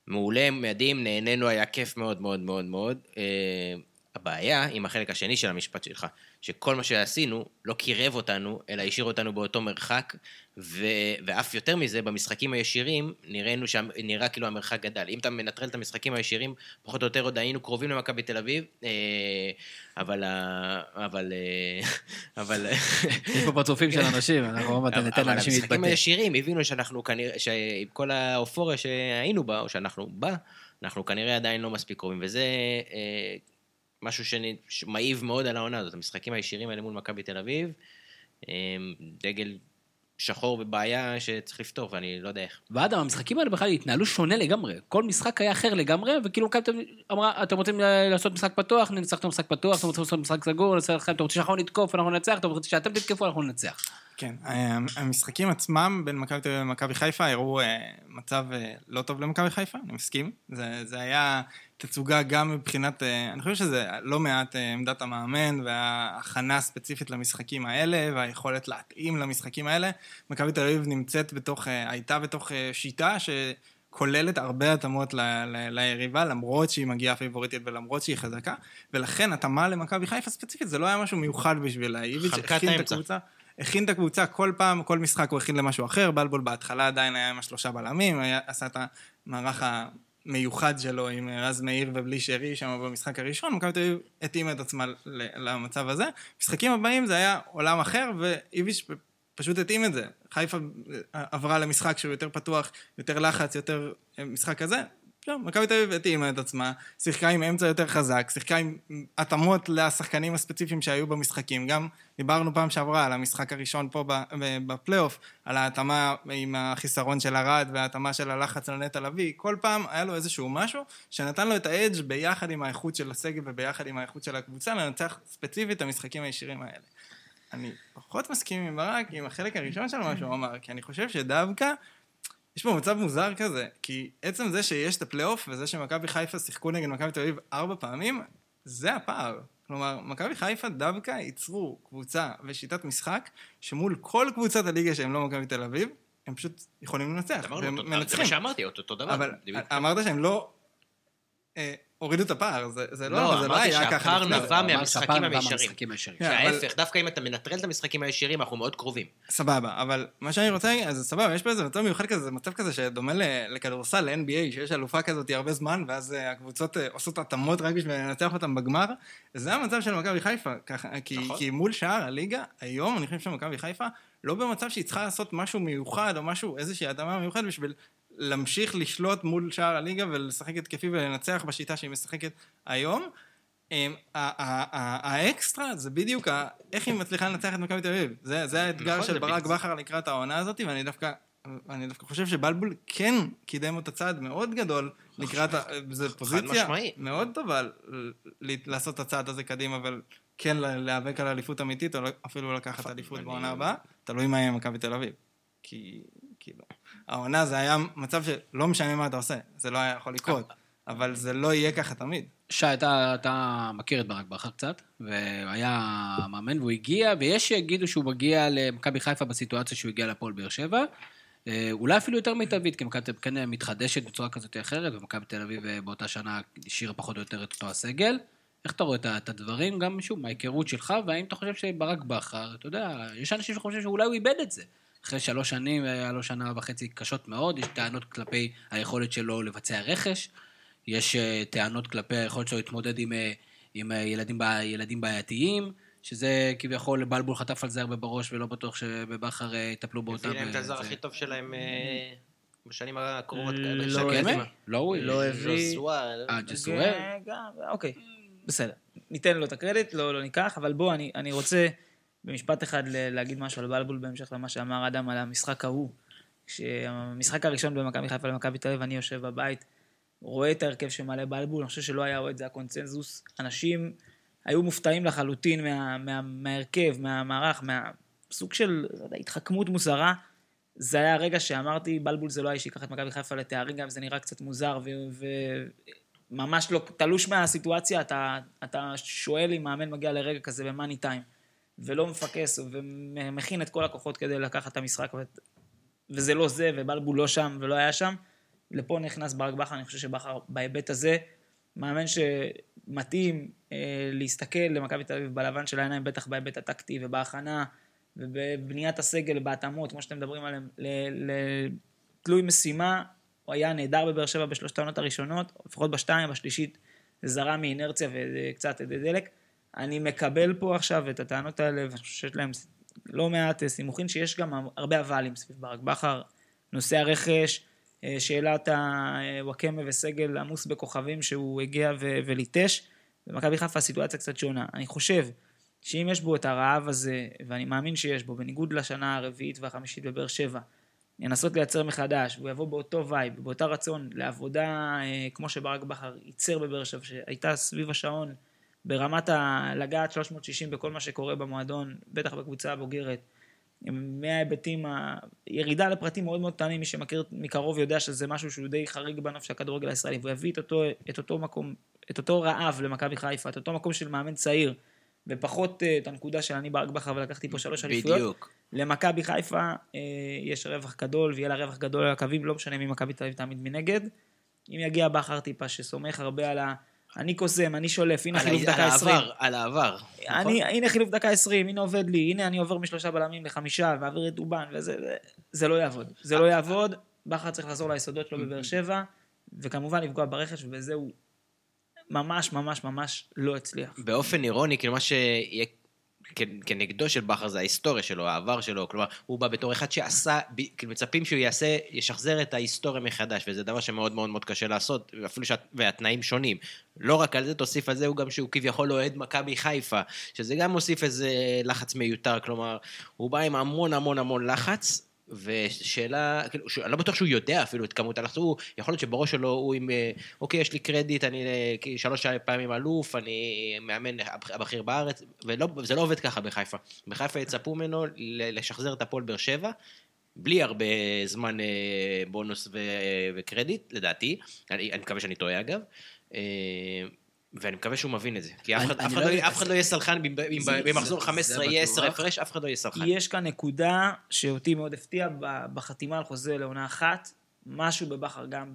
Speaker 3: מעולה, מדהים, נהנינו, היה כיף מאוד מאוד מאוד מאוד. אה, הבעיה עם החלק השני של המשפט שלך, שכל מה שעשינו לא קירב אותנו, אלא השאיר אותנו באותו מרחק, ו... ואף יותר מזה, במשחקים הישירים, נראינו שם, נראה כאילו המרחק גדל. אם אתה מנטרל את המשחקים הישירים, פחות או יותר עוד היינו קרובים למכבי תל אביב, אה, אבל... אבל... אה, אבל...
Speaker 1: יש פה פרצופים של אנשים, אנחנו עוד מעט ניתן
Speaker 3: אבל
Speaker 1: לאנשים
Speaker 3: המשחקים
Speaker 1: להתבטא.
Speaker 3: הישירים הבינו שאנחנו כנראה, שעם כל האופוריה שהיינו בה, או שאנחנו בה, אנחנו כנראה עדיין לא מספיק קרובים, וזה אה, משהו שמעיב מאוד על העונה הזאת, המשחקים הישירים האלה מול מכבי תל אביב, דגל שחור ובעיה שצריך לפתור, ואני לא יודע איך.
Speaker 1: ואדם, המשחקים האלה בכלל התנהלו שונה לגמרי. כל משחק היה אחר לגמרי, וכאילו מכבי תל אביב אמרה, אתם רוצים לעשות משחק פתוח, ננצח את המשחק פתוח, אתם רוצים לעשות משחק סגור, אתם רוצים שאנחנו נתקוף, אנחנו ננצח, אתם רוצים שאתם תתקפו, אנחנו ננצח.
Speaker 4: כן, אה, המשחקים עצמם בין מכבי תל אביב למכבי חיפה הראו אה, מצב אה, לא טוב למכבי חיפה, אני מסכים. זה, זה היה תצוגה גם מבחינת, אה, אני חושב שזה לא מעט אה, עמדת המאמן וההכנה ספציפית למשחקים האלה והיכולת להתאים למשחקים האלה. מכבי תל אביב נמצאת בתוך, אה, הייתה בתוך שיטה ש... כוללת הרבה התאמות ל- ל- ליריבה, למרות שהיא מגיעה פיבוריטית ולמרות שהיא חזקה, ולכן התאמה למכבי חיפה ספציפית זה לא היה משהו מיוחד בשבילה. את
Speaker 3: האמצע.
Speaker 4: הכין את הקבוצה כל פעם, כל משחק הוא הכין למשהו אחר, בלבול בהתחלה עדיין היה עם השלושה בלמים, היה, עשה את המערך המיוחד שלו עם רז מאיר ובלי שרי שם במשחק הראשון, מכבי תל אביב התאימה את עצמה למצב הזה. משחקים הבאים זה היה עולם אחר, ואיביץ' פשוט התאים את זה. חיפה עברה למשחק שהוא יותר פתוח, יותר לחץ, יותר אה, משחק כזה. לא, מכבי תל אביב התאימה את עצמה, שיחקה עם אמצע יותר חזק, שיחקה עם התאמות לשחקנים הספציפיים שהיו במשחקים. גם דיברנו פעם שעברה על המשחק הראשון פה בפלייאוף, על ההתאמה עם החיסרון של ארד וההתאמה של הלחץ על נטע לביא. כל פעם היה לו איזשהו משהו שנתן לו את האדג' ביחד עם האיכות של הסגל וביחד עם האיכות של הקבוצה לנצח ספציפית את המשחקים הישירים האלה. אני פחות מסכים עם ברק עם החלק הראשון של מה שהוא אמר, כי אני חושב שדווקא יש פה מצב מוזר כזה, כי עצם זה שיש את הפלייאוף וזה שמכבי חיפה שיחקו נגד מכבי תל אביב ארבע פעמים, זה הפער. כלומר, מכבי חיפה דווקא ייצרו קבוצה ושיטת משחק שמול כל קבוצת הליגה שהם לא מכבי תל אביב, הם פשוט יכולים לנצח,
Speaker 3: אמרנו זה. מה שאמרתי, אותו דבר.
Speaker 4: אבל. אמרת שהם לא אה, הורידו את הפער, זה, זה לא,
Speaker 3: לא,
Speaker 4: זה לא
Speaker 3: אמרתי
Speaker 4: היה ככה.
Speaker 3: שהפער
Speaker 4: לפני.
Speaker 3: נבע
Speaker 1: אמר
Speaker 3: מהמשחקים
Speaker 1: שהפעם נבע. מהמשחקים הישרים.
Speaker 4: כן, אבל-
Speaker 3: שההפך, דווקא אם אתה מנטרל את המשחקים הישירים, אנחנו מאוד קרובים.
Speaker 4: סבבה, אבל מה שאני רוצה להגיד, אז סבבה, יש פה איזה מצב מיוחד כזה, זה מצב כזה שדומה ל- לכדורסל, ל-NBA, שיש אלופה כזאת הרבה זמן, ואז אה, הקבוצות אה, עושות התאמות רק בשביל לנצח אותם בגמר. זה המצב של מכבי חיפה, ככה, כי,
Speaker 3: נכון.
Speaker 4: כי מול שאר הליגה, היום אני חושב שמכבי חיפה לא במצב שהיא צריכה לעשות משהו מיוחד, או משהו, איזושהי התאמה מיוחדת בשביל להמשיך לשלוט מול שאר הליגה ולשחק התקפי ולנצח בשיטה שהיא משחקת היום. אמ, האקסטרה זה בדיוק איך היא מצליחה לנצח את מכבי תל אביב. זה זה האתגר
Speaker 3: נכון,
Speaker 4: של ברק. בכר לקראת העונה הזאת, ואני דווקא... אני דווקא חושב שבלבול כן קידם אותה צעד מאוד גדול לקראת, זו פוזיציה. מאוד טובה לעשות את הצעד הזה קדימה, אבל כן להיאבק על אליפות אמיתית, או אפילו לקחת אליפות בעונה הבאה, תלוי מה יהיה עם מכבי תל אביב. כי, כאילו, העונה זה היה מצב שלא משנה מה אתה עושה, זה לא היה יכול לקרות, אבל זה לא יהיה ככה תמיד.
Speaker 1: שי, אתה, אתה מכיר את ברק בכר קצת, והיה מאמן והוא הגיע, ויש שיגידו שהוא מגיע למכבי חיפה בסיטואציה שהוא הגיע לפועל באר שבע. אה, אולי אפילו יותר מיטבית, כי מכבי כן מתחדשת בצורה כזאת או אחרת, ומכבי תל אביב אה, באותה שנה השאירה פחות או יותר את אותו הסגל. איך אתה רואה את הדברים, גם שוב, מההיכרות שלך, והאם אתה חושב שברק בכר, אתה יודע, יש אנשים שחושבים שאולי הוא איבד את זה. אחרי שלוש שנים, היה לו שנה וחצי קשות מאוד, יש טענות כלפי היכולת שלו לבצע רכש, יש אה, טענות כלפי היכולת שלו להתמודד עם, אה, עם אה, ילדים, ילדים בעייתיים, שזה כביכול בלבול חטף על זה הרבה בראש, ולא בטוח שבבכר יטפלו באותה...
Speaker 3: הביא להם את הזר. הכי טוב שלהם אה, בשנים הקרובות.
Speaker 5: לא הביא.
Speaker 1: לא הוא,
Speaker 5: לא הביא.
Speaker 3: ז'וזואה,
Speaker 1: אה, ג'סואל?
Speaker 5: אוקיי, בסדר. ניתן לו את הקרדיט, לא, לא ניקח, אבל בוא, אני, אני רוצה במשפט אחד להגיד משהו על בלבול בהמשך למה שאמר אדם על המשחק ההוא. כשהמשחק הראשון במכבי חיפה למכבי תל אביב, אני יושב בבית, רואה את ההרכב שמלא בלבול, אני חושב שלא היה אוהד, זה היה קונצנזוס. אנשים היו מופתעים לחלוטין מה, מה, מההרכב, מהמערך, מהסוג של לא התחכמות מוזרה. זה היה הרגע שאמרתי, בלבול זה לא האיש שיקח את מכבי חיפה לתארים, גם זה נראה קצת מוזר, וממש לא, תלוש מהסיטואציה, אתה, אתה שואל אם מאמן מגיע לרגע כזה במאני טיים, ולא מפקס ומכין את כל הכוחות כדי לקחת את המשחק, ו- וזה לא זה, ובלבול לא שם ולא היה שם. לפה נכנס ברק בכר, אני חושב שבכר בהיבט הזה, מאמן שמתאים אה, להסתכל למכבי תל אביב בלבן של העיניים, בטח בהיבט הטקטי ובהכנה ובבניית הסגל, בהתאמות, כמו שאתם מדברים עליהם, ל- ל- תלוי משימה, הוא היה נהדר בבאר שבע בשלושת העונות הראשונות, לפחות בשתיים, בשלישית זה זרם מאינרציה וקצת דלק. אני מקבל פה עכשיו את הטענות האלה, ואני חושב שיש להם לא מעט סימוכין, שיש גם הרבה אבלים סביב ברק בכר, נושא הרכש, אה, שאלת הוואקמה וסגל עמוס בכוכבים שהוא הגיע ו- וליטש. במכבי חיפה הסיטואציה קצת שונה. אני חושב שאם יש בו את הרעב הזה, ואני מאמין שיש בו, בניגוד לשנה הרביעית והחמישית בבאר שבע, לנסות לייצר מחדש, והוא יבוא באותו vibe, באותה רצון לעבודה אה, כמו שברק בכר ייצר בבאר שבע, שהייתה סביב השעון ברמת ה... לגעת 360 בכל מה שקורה במועדון, בטח בקבוצה הבוגרת, מההיבטים, ה... ירידה לפרטים מאוד מאוד קטנים, מי שמכיר מקרוב יודע שזה משהו שהוא די חריג בנוף של הכדורגל הישראלי, והוא יביא את אותו, את אותו מקום, את אותו רעב למכבי חיפה, את אותו מקום של מאמן צעיר, ופחות אה, את הנקודה של אני ברק בכר ולקחתי פה שלוש אליפויות.
Speaker 3: בדיוק.
Speaker 5: למכבי חיפה אה, יש רווח גדול, ויהיה לה רווח גדול על הקווים, לא משנה מי מכבי תל אביב תעמיד מנגד. אם יגיע בכר טיפה שסומך הרבה על ה... אני קוסם, אני שולף, הנה
Speaker 3: על
Speaker 5: חילוף דקה
Speaker 3: על
Speaker 5: 20.
Speaker 3: העבר, על העבר. נכון?
Speaker 5: אני, הנה חילוף דקה 20, הנה עובד לי, הנה אני עובר משלושה בלמים לחמישה, ועביר את דובן, וזה זה, לא יעבוד. זה לא יעבוד, בכר צריך לחזור ליסודות שלו בבאר שבע, וכמובן לפגוע ברכש, ובזה הוא ממש ממש ממש לא הצליח.
Speaker 3: באופן אירוני, כאילו מה שיהיה כנגדו של בכר זה ההיסטוריה שלו, העבר שלו, כלומר, הוא בא בתור אחד שעשה, מצפים שהוא יעשה, ישחזר את ההיסטוריה מחדש, וזה דבר שמאוד מאוד מאוד קשה לעשות, אפילו שה... והתנאים שונים. לא רק על זה, תוסיף על זה הוא גם שהוא כביכול אוהד מכבי חיפה, שזה גם מוסיף איזה לחץ מיותר, כלומר, הוא בא עם המון המון המון לחץ, ושאלה, כאילו, אני לא בטוח שהוא יודע אפילו את כמות הלחץ, הוא, יכול להיות שבראש שלו הוא עם, אה, אוקיי, יש לי קרדיט, אני אה, שלוש פעמים אלוף, אני מאמן הבכ- הבכיר בארץ, וזה לא עובד ככה בחיפה. בחיפה יצפו ממנו לשחזר את הפועל באר שבע, בלי הרבה זמן אה, בונוס וקרדיט, לדעתי. אני, אני מקווה שאני טועה אגב. ואני מקווה שהוא מבין את זה. כי אף
Speaker 1: אני-
Speaker 3: אחד-
Speaker 1: אני
Speaker 3: אף
Speaker 1: לא
Speaker 3: אחד לא-
Speaker 1: יודע,
Speaker 3: אף אחד לא יהיה סלחן, במחזור
Speaker 1: זה-
Speaker 3: 15
Speaker 1: זה
Speaker 3: יהיה 10
Speaker 1: בטוח.
Speaker 3: הפרש, אף אחד לא יהיה סלחן.
Speaker 5: יש כאן נקודה שאותי מאוד הפתיעה ב- בחתימה על חוזה לעונה אחת, משהו בבכר גם.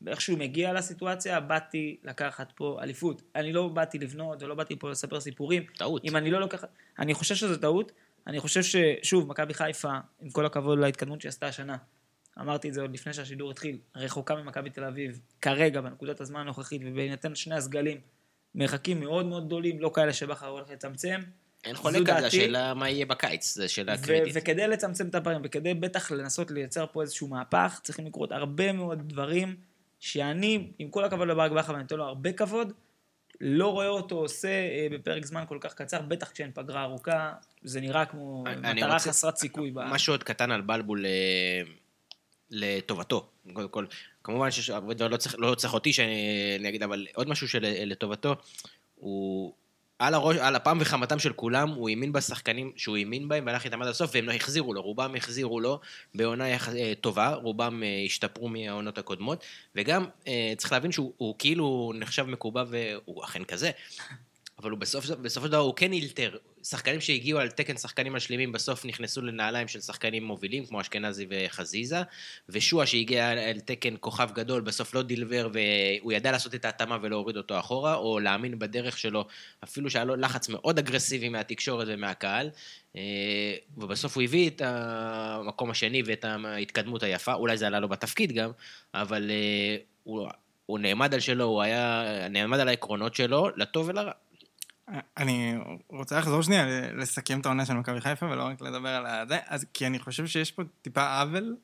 Speaker 5: באיך שהוא מגיע לסיטואציה, באתי לקחת פה אליפות. אני לא באתי לבנות ולא באתי פה לספר סיפורים.
Speaker 3: טעות.
Speaker 5: אם אני לא לוקח... אני חושב שזו טעות. אני חושב ששוב, מכבי חיפה, עם כל הכבוד להתקדמות שעשתה השנה, אמרתי את זה עוד לפני שהשידור התחיל, רחוקה ממכבי תל אביב, כרגע, בנקודת הזמן הנוכחית, ובהינתן שני הסגלים, מרחקים מאוד מאוד גדולים, לא כאלה שבכר הולך לצמצם.
Speaker 3: אין חולק על. זה, השאלה מה יהיה בקיץ, זו שאלה קריטית.
Speaker 5: וכדי לצמצם את הפערים, וכדי בטח לנסות לייצר פה איזשהו מהפך, צריכים לקרות הרבה מאוד דברים, שאני, עם כל הכבוד לברק בכר, ואני נותן לו הרבה כבוד, לא רואה אותו עושה אה, בפרק זמן כל כך קצר, בטח כשאין פגרה ארוכה, זה נראה כמו מטרה
Speaker 3: רוצה-
Speaker 5: חסרת סיכוי.
Speaker 3: משהו עוד קטן על בלבול אה, לטובתו. קודם כל, כמובן שיש הרבה דברים, לא צריך, לא צריך אותי שאני אני אגיד, אבל עוד משהו שלטובתו, הוא... על, הראש, על אפם וחמתם של כולם, הוא האמין בשחקנים שהוא האמין בהם והלך איתם עד הסוף, והם לא החזירו לו, רובם החזירו לו בעונה. אה, טובה, רובם אה, השתפרו מהעונות הקודמות, וגם אה, צריך להבין שהוא הוא כאילו נחשב מקובע והוא אכן כזה, אבל הוא בסוף, בסופו של דבר הוא כן אילתר. שחקנים שהגיעו על תקן שחקנים משלימים בסוף נכנסו לנעליים של שחקנים מובילים כמו אשכנזי וחזיזה ושועה שהגיע על תקן כוכב גדול בסוף לא דילבר והוא ידע לעשות את ההתאמה ולהוריד אותו אחורה או להאמין בדרך שלו אפילו שהיה לו לחץ מאוד אגרסיבי מהתקשורת ומהקהל אה, ובסוף הוא הביא את המקום השני ואת ההתקדמות היפה אולי זה עלה לו בתפקיד גם אבל אה, הוא, הוא נעמד על שלו הוא היה נעמד על העקרונות שלו לטוב ולרע
Speaker 4: אני רוצה לחזור שנייה, לסכם את העונה של מכבי חיפה ולא רק לדבר על זה, אז כי אני חושב שיש פה טיפה עוול,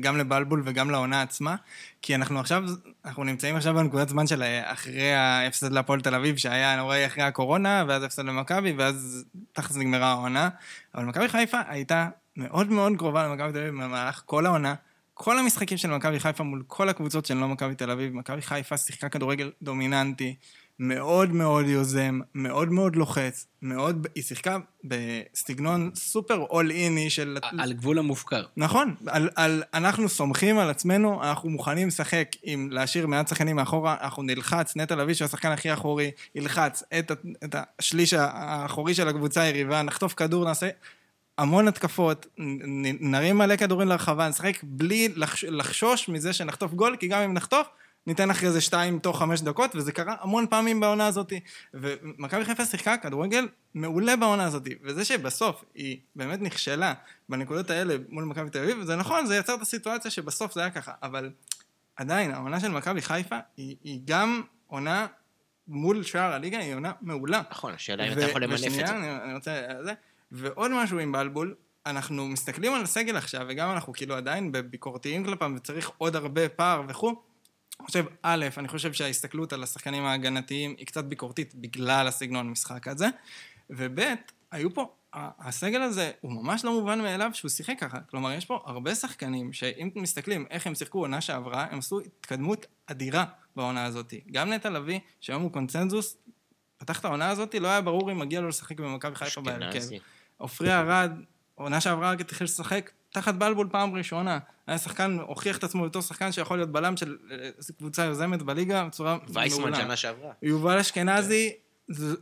Speaker 4: גם לבלבול וגם לעונה עצמה, כי אנחנו עכשיו, אנחנו נמצאים עכשיו בנקודת זמן של אחרי ההפסד להפועל תל אביב, שהיה נוראי אחרי הקורונה, ואז הפסד למכבי, ואז תכלס נגמרה העונה, אבל מכבי חיפה הייתה מאוד מאוד קרובה למכבי תל אביב במהלך כל העונה. כל המשחקים של מכבי חיפה מול כל הקבוצות של לא מכבי תל אביב, מכבי חיפה שיחקה כדורגל דומיננטי, מאוד מאוד יוזם, מאוד מאוד לוחץ, מאוד, היא שיחקה בסגנון סופר אול איני של...
Speaker 1: על גבול המופקר.
Speaker 4: נכון, על, על, אנחנו סומכים על עצמנו, אנחנו מוכנים לשחק עם להשאיר מעט שחקנים מאחורה, אנחנו נלחץ, נטע לביא שהוא השחקן הכי אחורי, ילחץ את, את השליש האחורי של הקבוצה היריבה, נחטוף כדור, נעשה המון התקפות, נרים מלא כדורים לרחבה, נשחק בלי לחש, לחשוש מזה שנחטוף גול, כי גם אם נחטוף, ניתן אחרי זה שתיים תוך חמש דקות, וזה קרה המון פעמים בעונה הזאת. ומכבי חיפה שיחקה כדורגל מעולה בעונה הזאת, וזה שבסוף היא באמת נכשלה בנקודות האלה מול מכבי תל אביב, זה נכון, זה יצר את הסיטואציה שבסוף זה היה ככה, אבל עדיין, העונה של מכבי חיפה היא, היא גם עונה מול שאר הליגה, היא עונה מעולה.
Speaker 3: נכון, השאלה אם אתה יכול למנף את
Speaker 4: ושנייה,
Speaker 3: זה.
Speaker 4: אני, אני רוצה... זה. ועוד משהו עם בלבול, אנחנו מסתכלים על הסגל עכשיו, וגם אנחנו כאילו עדיין בביקורתיים כלפם, וצריך עוד הרבה פער וכו'. חושב, א', אני חושב שההסתכלות על השחקנים ההגנתיים היא קצת ביקורתית בגלל הסגנון משחק הזה, וב', היו פה, הסגל הזה הוא ממש לא מובן מאליו שהוא שיחק ככה. כלומר, יש פה הרבה שחקנים שאם מסתכלים איך הם שיחקו עונה שעברה, הם עשו התקדמות אדירה בעונה הזאת. גם נטע לביא, שהיום הוא קונצנזוס, פתח את העונה הזאת, לא היה ברור אם מגיע לו לשחק במכבי חיפה בהרכב. עופרי ארד, עונה שעברה רק התחיל לשחק תחת בלבול פעם ראשונה. היה שחקן, הוכיח את עצמו בתור שחקן שיכול להיות בלם של אה, קבוצה יוזמת בליגה בצורה
Speaker 3: וייסמן
Speaker 4: מעולה.
Speaker 3: שנה שעברה.
Speaker 4: יובל אשכנזי,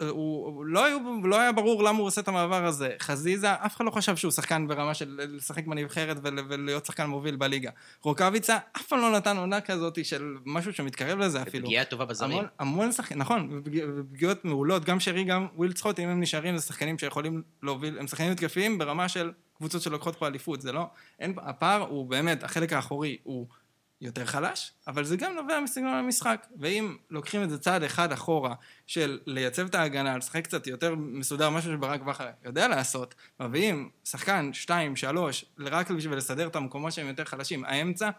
Speaker 4: הוא, הוא לא, היו, לא היה ברור למה הוא עושה את המעבר הזה. חזיזה, אף אחד לא חשב שהוא שחקן ברמה של לשחק בנבחרת ול, ולהיות שחקן מוביל בליגה. רוקאביצה אף פעם לא נתן עונה כזאת של משהו שמתקרב לזה אפילו.
Speaker 3: פגיעה טובה בזרים.
Speaker 4: המון, המון שחקנים, נכון, ופגיעות מעולות, גם שרי, גם וויל צחוט, אם הם נשארים, זה שחקנים שיכולים להוביל, הם שחקנים התקפיים ברמה של קבוצות שלוקחות פה אליפות, זה לא, אין, הפער הוא באמת, החלק האחורי הוא יותר חלש, אבל זה גם נובע מסגנון המשחק, ואם לוקחים את זה צעד אחד אחורה, של לייצב את ההגנה, לשחק קצת יותר מסודר, משהו שברק בכר יודע לעשות, מביאים שחקן, שתיים, שלוש, רק בשביל לסדר את המקומות שהם יותר חלשים, האמצע,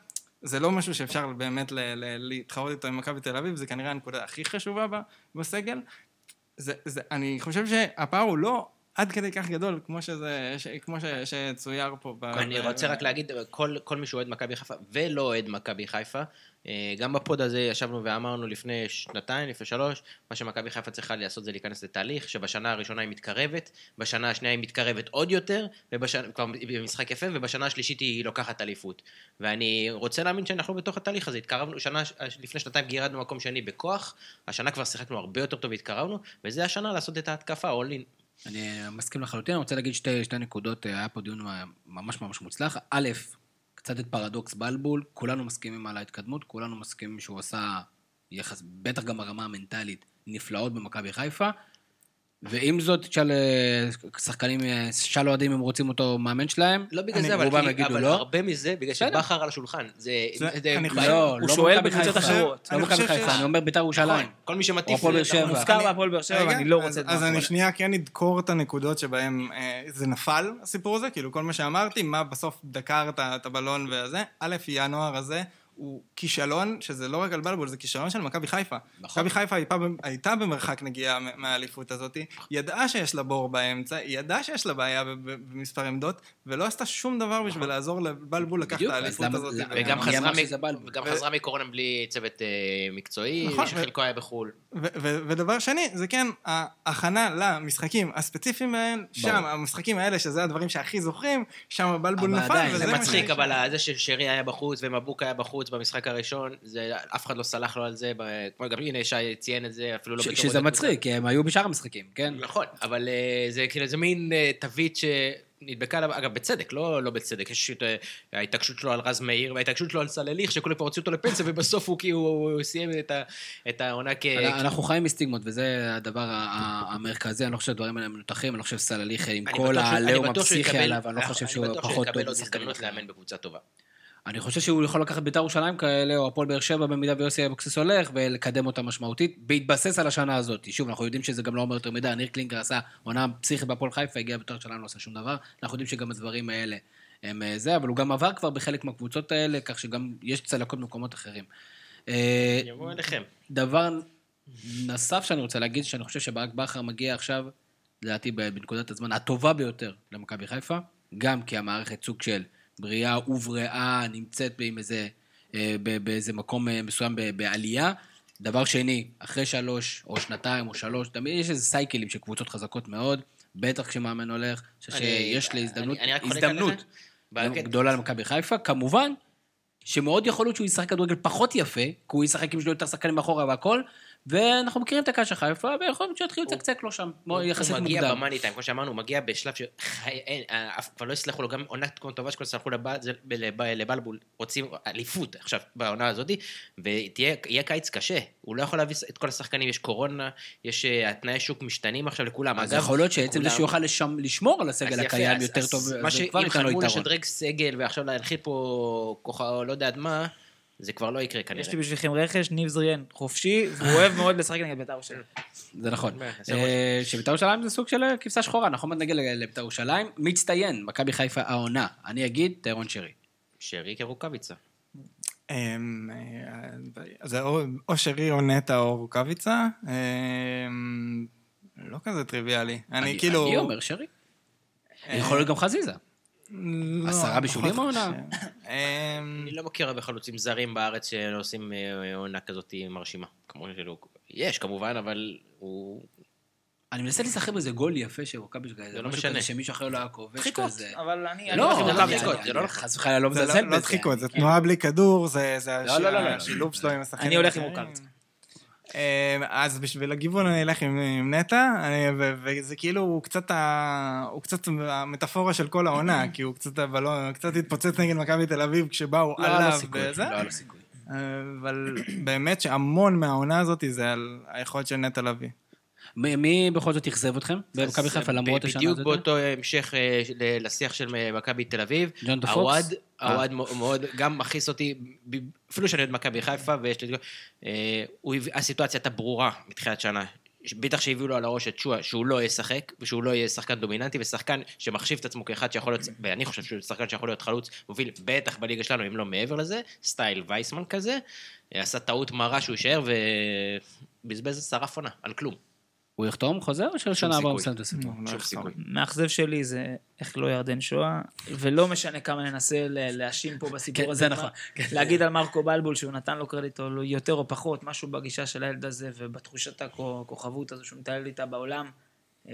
Speaker 4: זה לא משהו שאפשר באמת ל- ל- להתחרות איתו עם מכבי תל אביב, זה כנראה הנקודה הכי חשובה בסגל. זה, זה, אני חושב שהפער הוא לא עד כדי כך גדול, כמו, שזה, ש, כמו ש, שצויר פה. ב,
Speaker 3: אני
Speaker 4: ב-
Speaker 3: רוצה רק להגיד, כל, כל מי שאוהד מכבי חיפה ולא אוהד מכבי חיפה, אה, גם בפוד הזה ישבנו ואמרנו לפני שנתיים, לפני שלוש, מה שמכבי חיפה צריכה לעשות זה להיכנס לתהליך, שבשנה הראשונה היא מתקרבת, בשנה השנייה היא מתקרבת עוד יותר, ובשנה, כבר במשחק יפה, ובשנה השלישית היא לוקחת אליפות. ואני רוצה להאמין שאנחנו בתוך התהליך הזה, התקרבנו, שנה, לפני שנתיים גירדנו מקום שני בכוח, השנה כבר שיחקנו הרבה יותר טוב והתקרבנו, וזה השנה לעשות את ההתקפה, all in.
Speaker 1: אני מסכים לחלוטין, אני רוצה להגיד שתי, שתי נקודות, היה פה דיון ממש ממש מוצלח. א', קצת את פרדוקס בלבול, כולנו מסכימים על ההתקדמות, כולנו מסכימים שהוא עשה יחס, בטח גם ברמה המנטלית, נפלאות במכבי חיפה. ועם זאת, תשאל אה, שחקנים, אה, שאל אוהדים אם רוצים אותו מאמן שלהם.
Speaker 3: לא בגלל
Speaker 4: אני-
Speaker 3: זה, אבל,
Speaker 1: רובם
Speaker 3: כי,
Speaker 1: יגידו
Speaker 3: אבל
Speaker 1: לא.
Speaker 3: הרבה מזה, בגלל. שבכר על השולחן. זה...
Speaker 4: זה-
Speaker 3: זה-
Speaker 4: אני
Speaker 3: זה-
Speaker 4: חושב-
Speaker 1: לא,
Speaker 5: הוא
Speaker 1: לא
Speaker 5: שואל בקבוצות. אחרות.
Speaker 1: לא
Speaker 4: אני
Speaker 1: מכבי חיפה, אני אומר בית"ר ירושלים.
Speaker 3: נכון, כל מי שמטיף...
Speaker 1: או הפועל באר
Speaker 3: לזה-
Speaker 1: שבע.
Speaker 5: מוזכר
Speaker 4: אני-
Speaker 5: בהפועל באר שבע, ואני לא רוצה את
Speaker 4: אז. אני שנייה כן אדקור את הנקודות שבהן אה, זה נפל, הסיפור הזה, כאילו כל מה שאמרתי, מה בסוף דקר את הבלון וזה. א', ינואר הזה, הוא כישלון, שזה לא רק על בלבול, זה כישלון של מכבי חיפה.
Speaker 1: נכון.
Speaker 4: מכבי חיפה הייתה, הייתה במרחק נגיעה מהאליפות הזאת, ידעה שיש לה בור באמצע, היא ידעה שיש לה בעיה במספר עמדות, ולא עשתה שום דבר בשביל לעזור לבלבול לקחת את האליפות
Speaker 1: למה-
Speaker 4: הזאת.
Speaker 1: למה-
Speaker 4: ו-
Speaker 3: וגם חזרה, מ-? וגם
Speaker 4: ו-
Speaker 3: חזרה מקורונה בלי צוות אה, מקצועי,
Speaker 4: נכון,
Speaker 3: שחלקו היה בחו"ל.
Speaker 4: ו- ו- ודבר שני, זה כן ההכנה למשחקים הספציפיים האלה, שם, המשחקים האלה, שזה הדברים שהכי זוכרים, שם בלבול
Speaker 1: אבל
Speaker 4: נפל,
Speaker 1: עדיין,
Speaker 4: וזה
Speaker 3: זה מצחיק. אבל זה ששרי היה בחוץ ומבוקה היה בחוץ במשחק הראשון, זה, אף אחד לא סלח לו על זה, כמו גם הנה שי ציין את זה, אפילו לא בתור
Speaker 1: שזה מצחיק, כי הם היו בשאר המשחקים, כן?
Speaker 3: נכון, אבל אה, זה כאילו, זה מין אה, תווית שנדבקה עליו, אגב, בצדק, לא לא בצדק, יש את אה, ההתעקשות שלו על רז מאיר, וההתעקשות שלו על סלליך, שכולם כבר הוציאו אותו לפנסיה, ובסוף הוא כאילו, הוא סיים את ה- את העונה כ...
Speaker 1: אנחנו חיים מסטיגמות, וזה הדבר המרכזי, אני לא חושב שהדברים האלה מנותחים, אני לא חושב שסלליך עם כל
Speaker 3: שהוא-
Speaker 1: העליהום
Speaker 3: שהוא
Speaker 1: הפסיכי עליו, אני לא חושב שהוא
Speaker 3: אני בטוח
Speaker 1: פחות
Speaker 3: יקבל
Speaker 1: טוב
Speaker 3: עוד הזדמנות. לאמן בקבוצה טובה.
Speaker 1: אני חושב שהוא יכול לקחת בית"ר ירושלים כאלה, או הפועל באר שבע במידה ויוסי אבוקסיס הולך, ולקדם אותה משמעותית, בהתבסס על השנה הזאת. שוב, אנחנו יודעים שזה גם לא אומר יותר מדי, ניר קלינגר עשה עונה פסיכית בהפועל חיפה, הגיע בית"ר ירושלים, לא עשה שום דבר. אנחנו יודעים שגם הדברים האלה הם אה, זה, אבל הוא גם עבר כבר בחלק מהקבוצות האלה, כך שגם יש צלקות במקומות אחרים. אה,
Speaker 3: יבואו אליכם.
Speaker 1: דבר נוסף שאני רוצה להגיד, שאני חושב שברק בכר מגיע עכשיו, לדעתי בנקודת הזמן הטובה ביותר למכבי חיפה, גם כי המערכת סוג של בריאה ובריאה נמצאת עם איזה, אה, באיזה מקום אה, מסוים בעלייה. דבר שני, אחרי שלוש או שנתיים או שלוש, תמיד יש איזה סייקלים של קבוצות חזקות מאוד, בטח כשמאמן הולך, אני חושב שיש להזדמנות,
Speaker 3: אני- אני
Speaker 1: הזדמנות. גדולה למכבי חיפה, כמובן שמאוד יכול להיות שהוא ישחק כדורגל פחות יפה, כי הוא ישחק עם שני יותר שחקנים מאחורה והכל, ואנחנו מכירים את הקהל של חיפה, ויכול להיות שיתחילו לצקצק לו שם, יחסית
Speaker 3: הוא מגיע
Speaker 1: מוקדם.
Speaker 3: במאני טיים, כמו שאמרנו, הוא מגיע בשלב ש... אין, אה, לא יסלחו לו, גם עונה כמו טובה שכבר סלחו לבלבול, רוצים אליפות עכשיו בעונה הזאת, ויהיה קיץ קשה. הוא לא יכול להביא את כל השחקנים, יש קורונה, יש אה, התנאי שוק משתנים עכשיו לכולם.
Speaker 1: אז יכול להיות שעצם זה. שהוא יוכל לשמור על הסגל הקיים יותר טוב,
Speaker 3: מה
Speaker 1: זה
Speaker 3: שאם
Speaker 1: כבר ייתן לו
Speaker 3: חלמו
Speaker 1: יתרון.
Speaker 3: לשדרג סגל ועכשיו להנחיל פה כוחה, לא יודעת מה, זה כבר לא יקרה
Speaker 5: יש
Speaker 3: כנראה.
Speaker 5: לי בשבילכם רכש, ניב זריאן, חופשי, והוא אוהב מאוד לשחק נגד בית"ר ירושלים.
Speaker 1: זה נכון. אה, שבית"ר ירושלים זה סוג של אה, כבשה שחורה, אנחנו עוד נגיע לבית"ר ירושלים. מצטיין, מכבי חיפה העונה. אני אגיד, טהרון שרי.
Speaker 3: שרי כרוקאביצה.
Speaker 4: אמ, אה, זה או או שרי או נטע או רוקאביצה. אמ, לא כזה טריוויאלי. אני כאילו...
Speaker 1: אני אומר שרי. יכול להיות גם חזיזה.
Speaker 4: לא,
Speaker 1: עשרה בישולים העונה?
Speaker 4: אמ,
Speaker 3: אני לא מכיר הרבה חלוצים זרים בארץ שעושים אה, עונה כזאת מרשימה. כמו שלא... יש כמובן, אבל הוא...
Speaker 1: אני מנסה להיזכר באיזה גול יפה של רוקאביץ' כזה,
Speaker 3: זה לא משנה.
Speaker 1: שמישהו אחר לא היה כובש
Speaker 5: דחיקות,
Speaker 1: כזה.
Speaker 5: אבל אני...
Speaker 1: לא.
Speaker 3: דחיקות,
Speaker 1: אני-
Speaker 3: זה לא נכון.
Speaker 1: חס וחלילה לא
Speaker 4: זה
Speaker 1: מזלזל
Speaker 4: לא-
Speaker 1: בזה.
Speaker 4: לא דחיקות, זה. תנועה בלי כדור, זה זה
Speaker 1: לא, לא, לא, לא.
Speaker 4: השילוב שלו עם השחקנים.
Speaker 5: אני הולך עם. רוקאביצה.
Speaker 4: אמ, אז בשביל הגיוון אני אלך עם, עם נטע, וזה כאילו, הוא קצת, ה, הוא קצת המטאפורה של כל העונה, כי הוא קצת הבלון, קצת התפוצץ נגד מכבי תל אביב כשבאו
Speaker 1: לא לו
Speaker 4: עליו וזה.
Speaker 1: לא לו סיכוי.
Speaker 4: אבל באמת שהמון מהעונה הזאת זה על היכולת של נטע לביא.
Speaker 1: מי- בכל זאת אכזב אתכם במכבי חיפה
Speaker 3: אה,
Speaker 1: למרות השנה
Speaker 3: בדיוק
Speaker 1: הזאת?
Speaker 3: באותו המשך אה, לשיח של אה, מכבי תל אביב.
Speaker 1: ג'ון דה פוקס? אה.
Speaker 3: מו- מאוד, גם מכעיס אותי, אפילו שאני אוהד מכבי חיפה, ויש לי... אה, הסיטואציה הייתה ברורה מתחילת שנה. בטח שהביאו לו על הראש את שועה, שהוא לא ישחק, ושהוא לא יהיה שחקן דומיננטי, ושחקן שמחשיב את עצמו כאחד שיכול להיות, ואני חושב שהוא שחקן שיכול להיות חלוץ, מוביל בטח בליגה שלנו, אם לא מעבר לזה, סטייל וייסמן כזה, אה, עשה טעות מרה שהוא יישאר, ובזבז שרף עונה, על כלום.
Speaker 1: הוא יחתום חוזר או שנה הבאה הוא. מסיים את הסיפור?
Speaker 4: לא.
Speaker 3: סיכוי.
Speaker 5: מאכזב שלי זה איך לא ירדן שואה, ולא משנה כמה ננסה ל- להאשים פה בסיפור
Speaker 1: כן,
Speaker 5: הזה.
Speaker 1: זה נכון.
Speaker 5: להגיד על מרקו בלבול שהוא נתן לו קרדיט או לא- יותר או פחות, משהו בגישה של הילד הזה ובתחושת הכוכבות הזו שהוא מתעלל איתה בעולם, אה,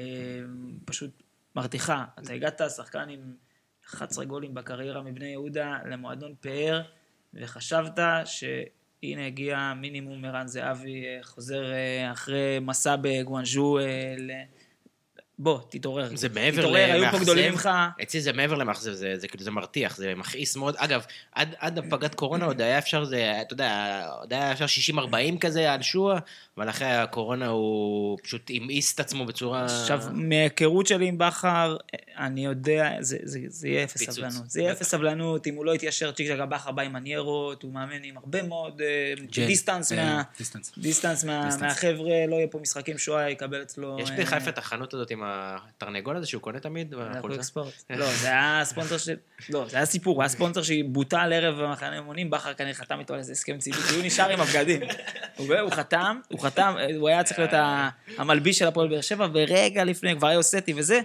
Speaker 5: פשוט מרתיחה. אתה הגעת שחקן עם 11 גולים בקריירה מבני יהודה למועדון פאר, וחשבת שהנה הגיע מינימום ערן זהבי, אה, חוזר אה, אחרי מסע בגואנז'ו, אה. בוא, תתעורר.
Speaker 3: זה מעבר
Speaker 5: תתעורר, היו פה
Speaker 3: למאכזב.
Speaker 5: גדולים ממך.
Speaker 3: אצלי זה מעבר למאכזב, זה, זה כאילו, זה מרתיח, זה מכעיס מאוד. אגב, עד, עד הפגת קורונה עוד היה אפשר, זה, אתה יודע, עוד היה אפשר 60-40 כזה על שועה, אבל אחרי הקורונה הוא פשוט המאיס את עצמו בצורה...
Speaker 5: עכשיו, מהיכרות שלי עם בכר, אני יודע, זה, זה, זה יהיה אפס
Speaker 3: פיצוץ.
Speaker 5: סבלנות. זה יהיה. אפס סבלנות, אם הוא לא יתיישר, צ'יק צ'ק בכר בא עם מניירות, הוא מאמן עם הרבה מאוד אה,
Speaker 1: ג'ל.
Speaker 5: distance
Speaker 1: אה,
Speaker 5: מה...
Speaker 1: distance.
Speaker 5: distance מה-
Speaker 1: distance.
Speaker 5: מהחבר'ה, לא יהיה פה משחקים שועה, יקבל אצלו...
Speaker 3: יש
Speaker 5: אה,
Speaker 3: בחיפה את החנות הזאת עם התרנגול הזה שהוא קונה תמיד
Speaker 5: ספורט. לא, זה היה ספונסר של... לא, זה היה סיפור, הוא היה ספונסר שבוטל ערב במחנה אימונים, בכר כנראה חתם איתו על איזה הסכם ציבורי, כי הוא נשאר עם הבגדים. הוא חתם, הוא חתם, הוא היה צריך להיות המלביש של הפועל באר שבע, ורגע לפני, כבר היה יוסטי וזה,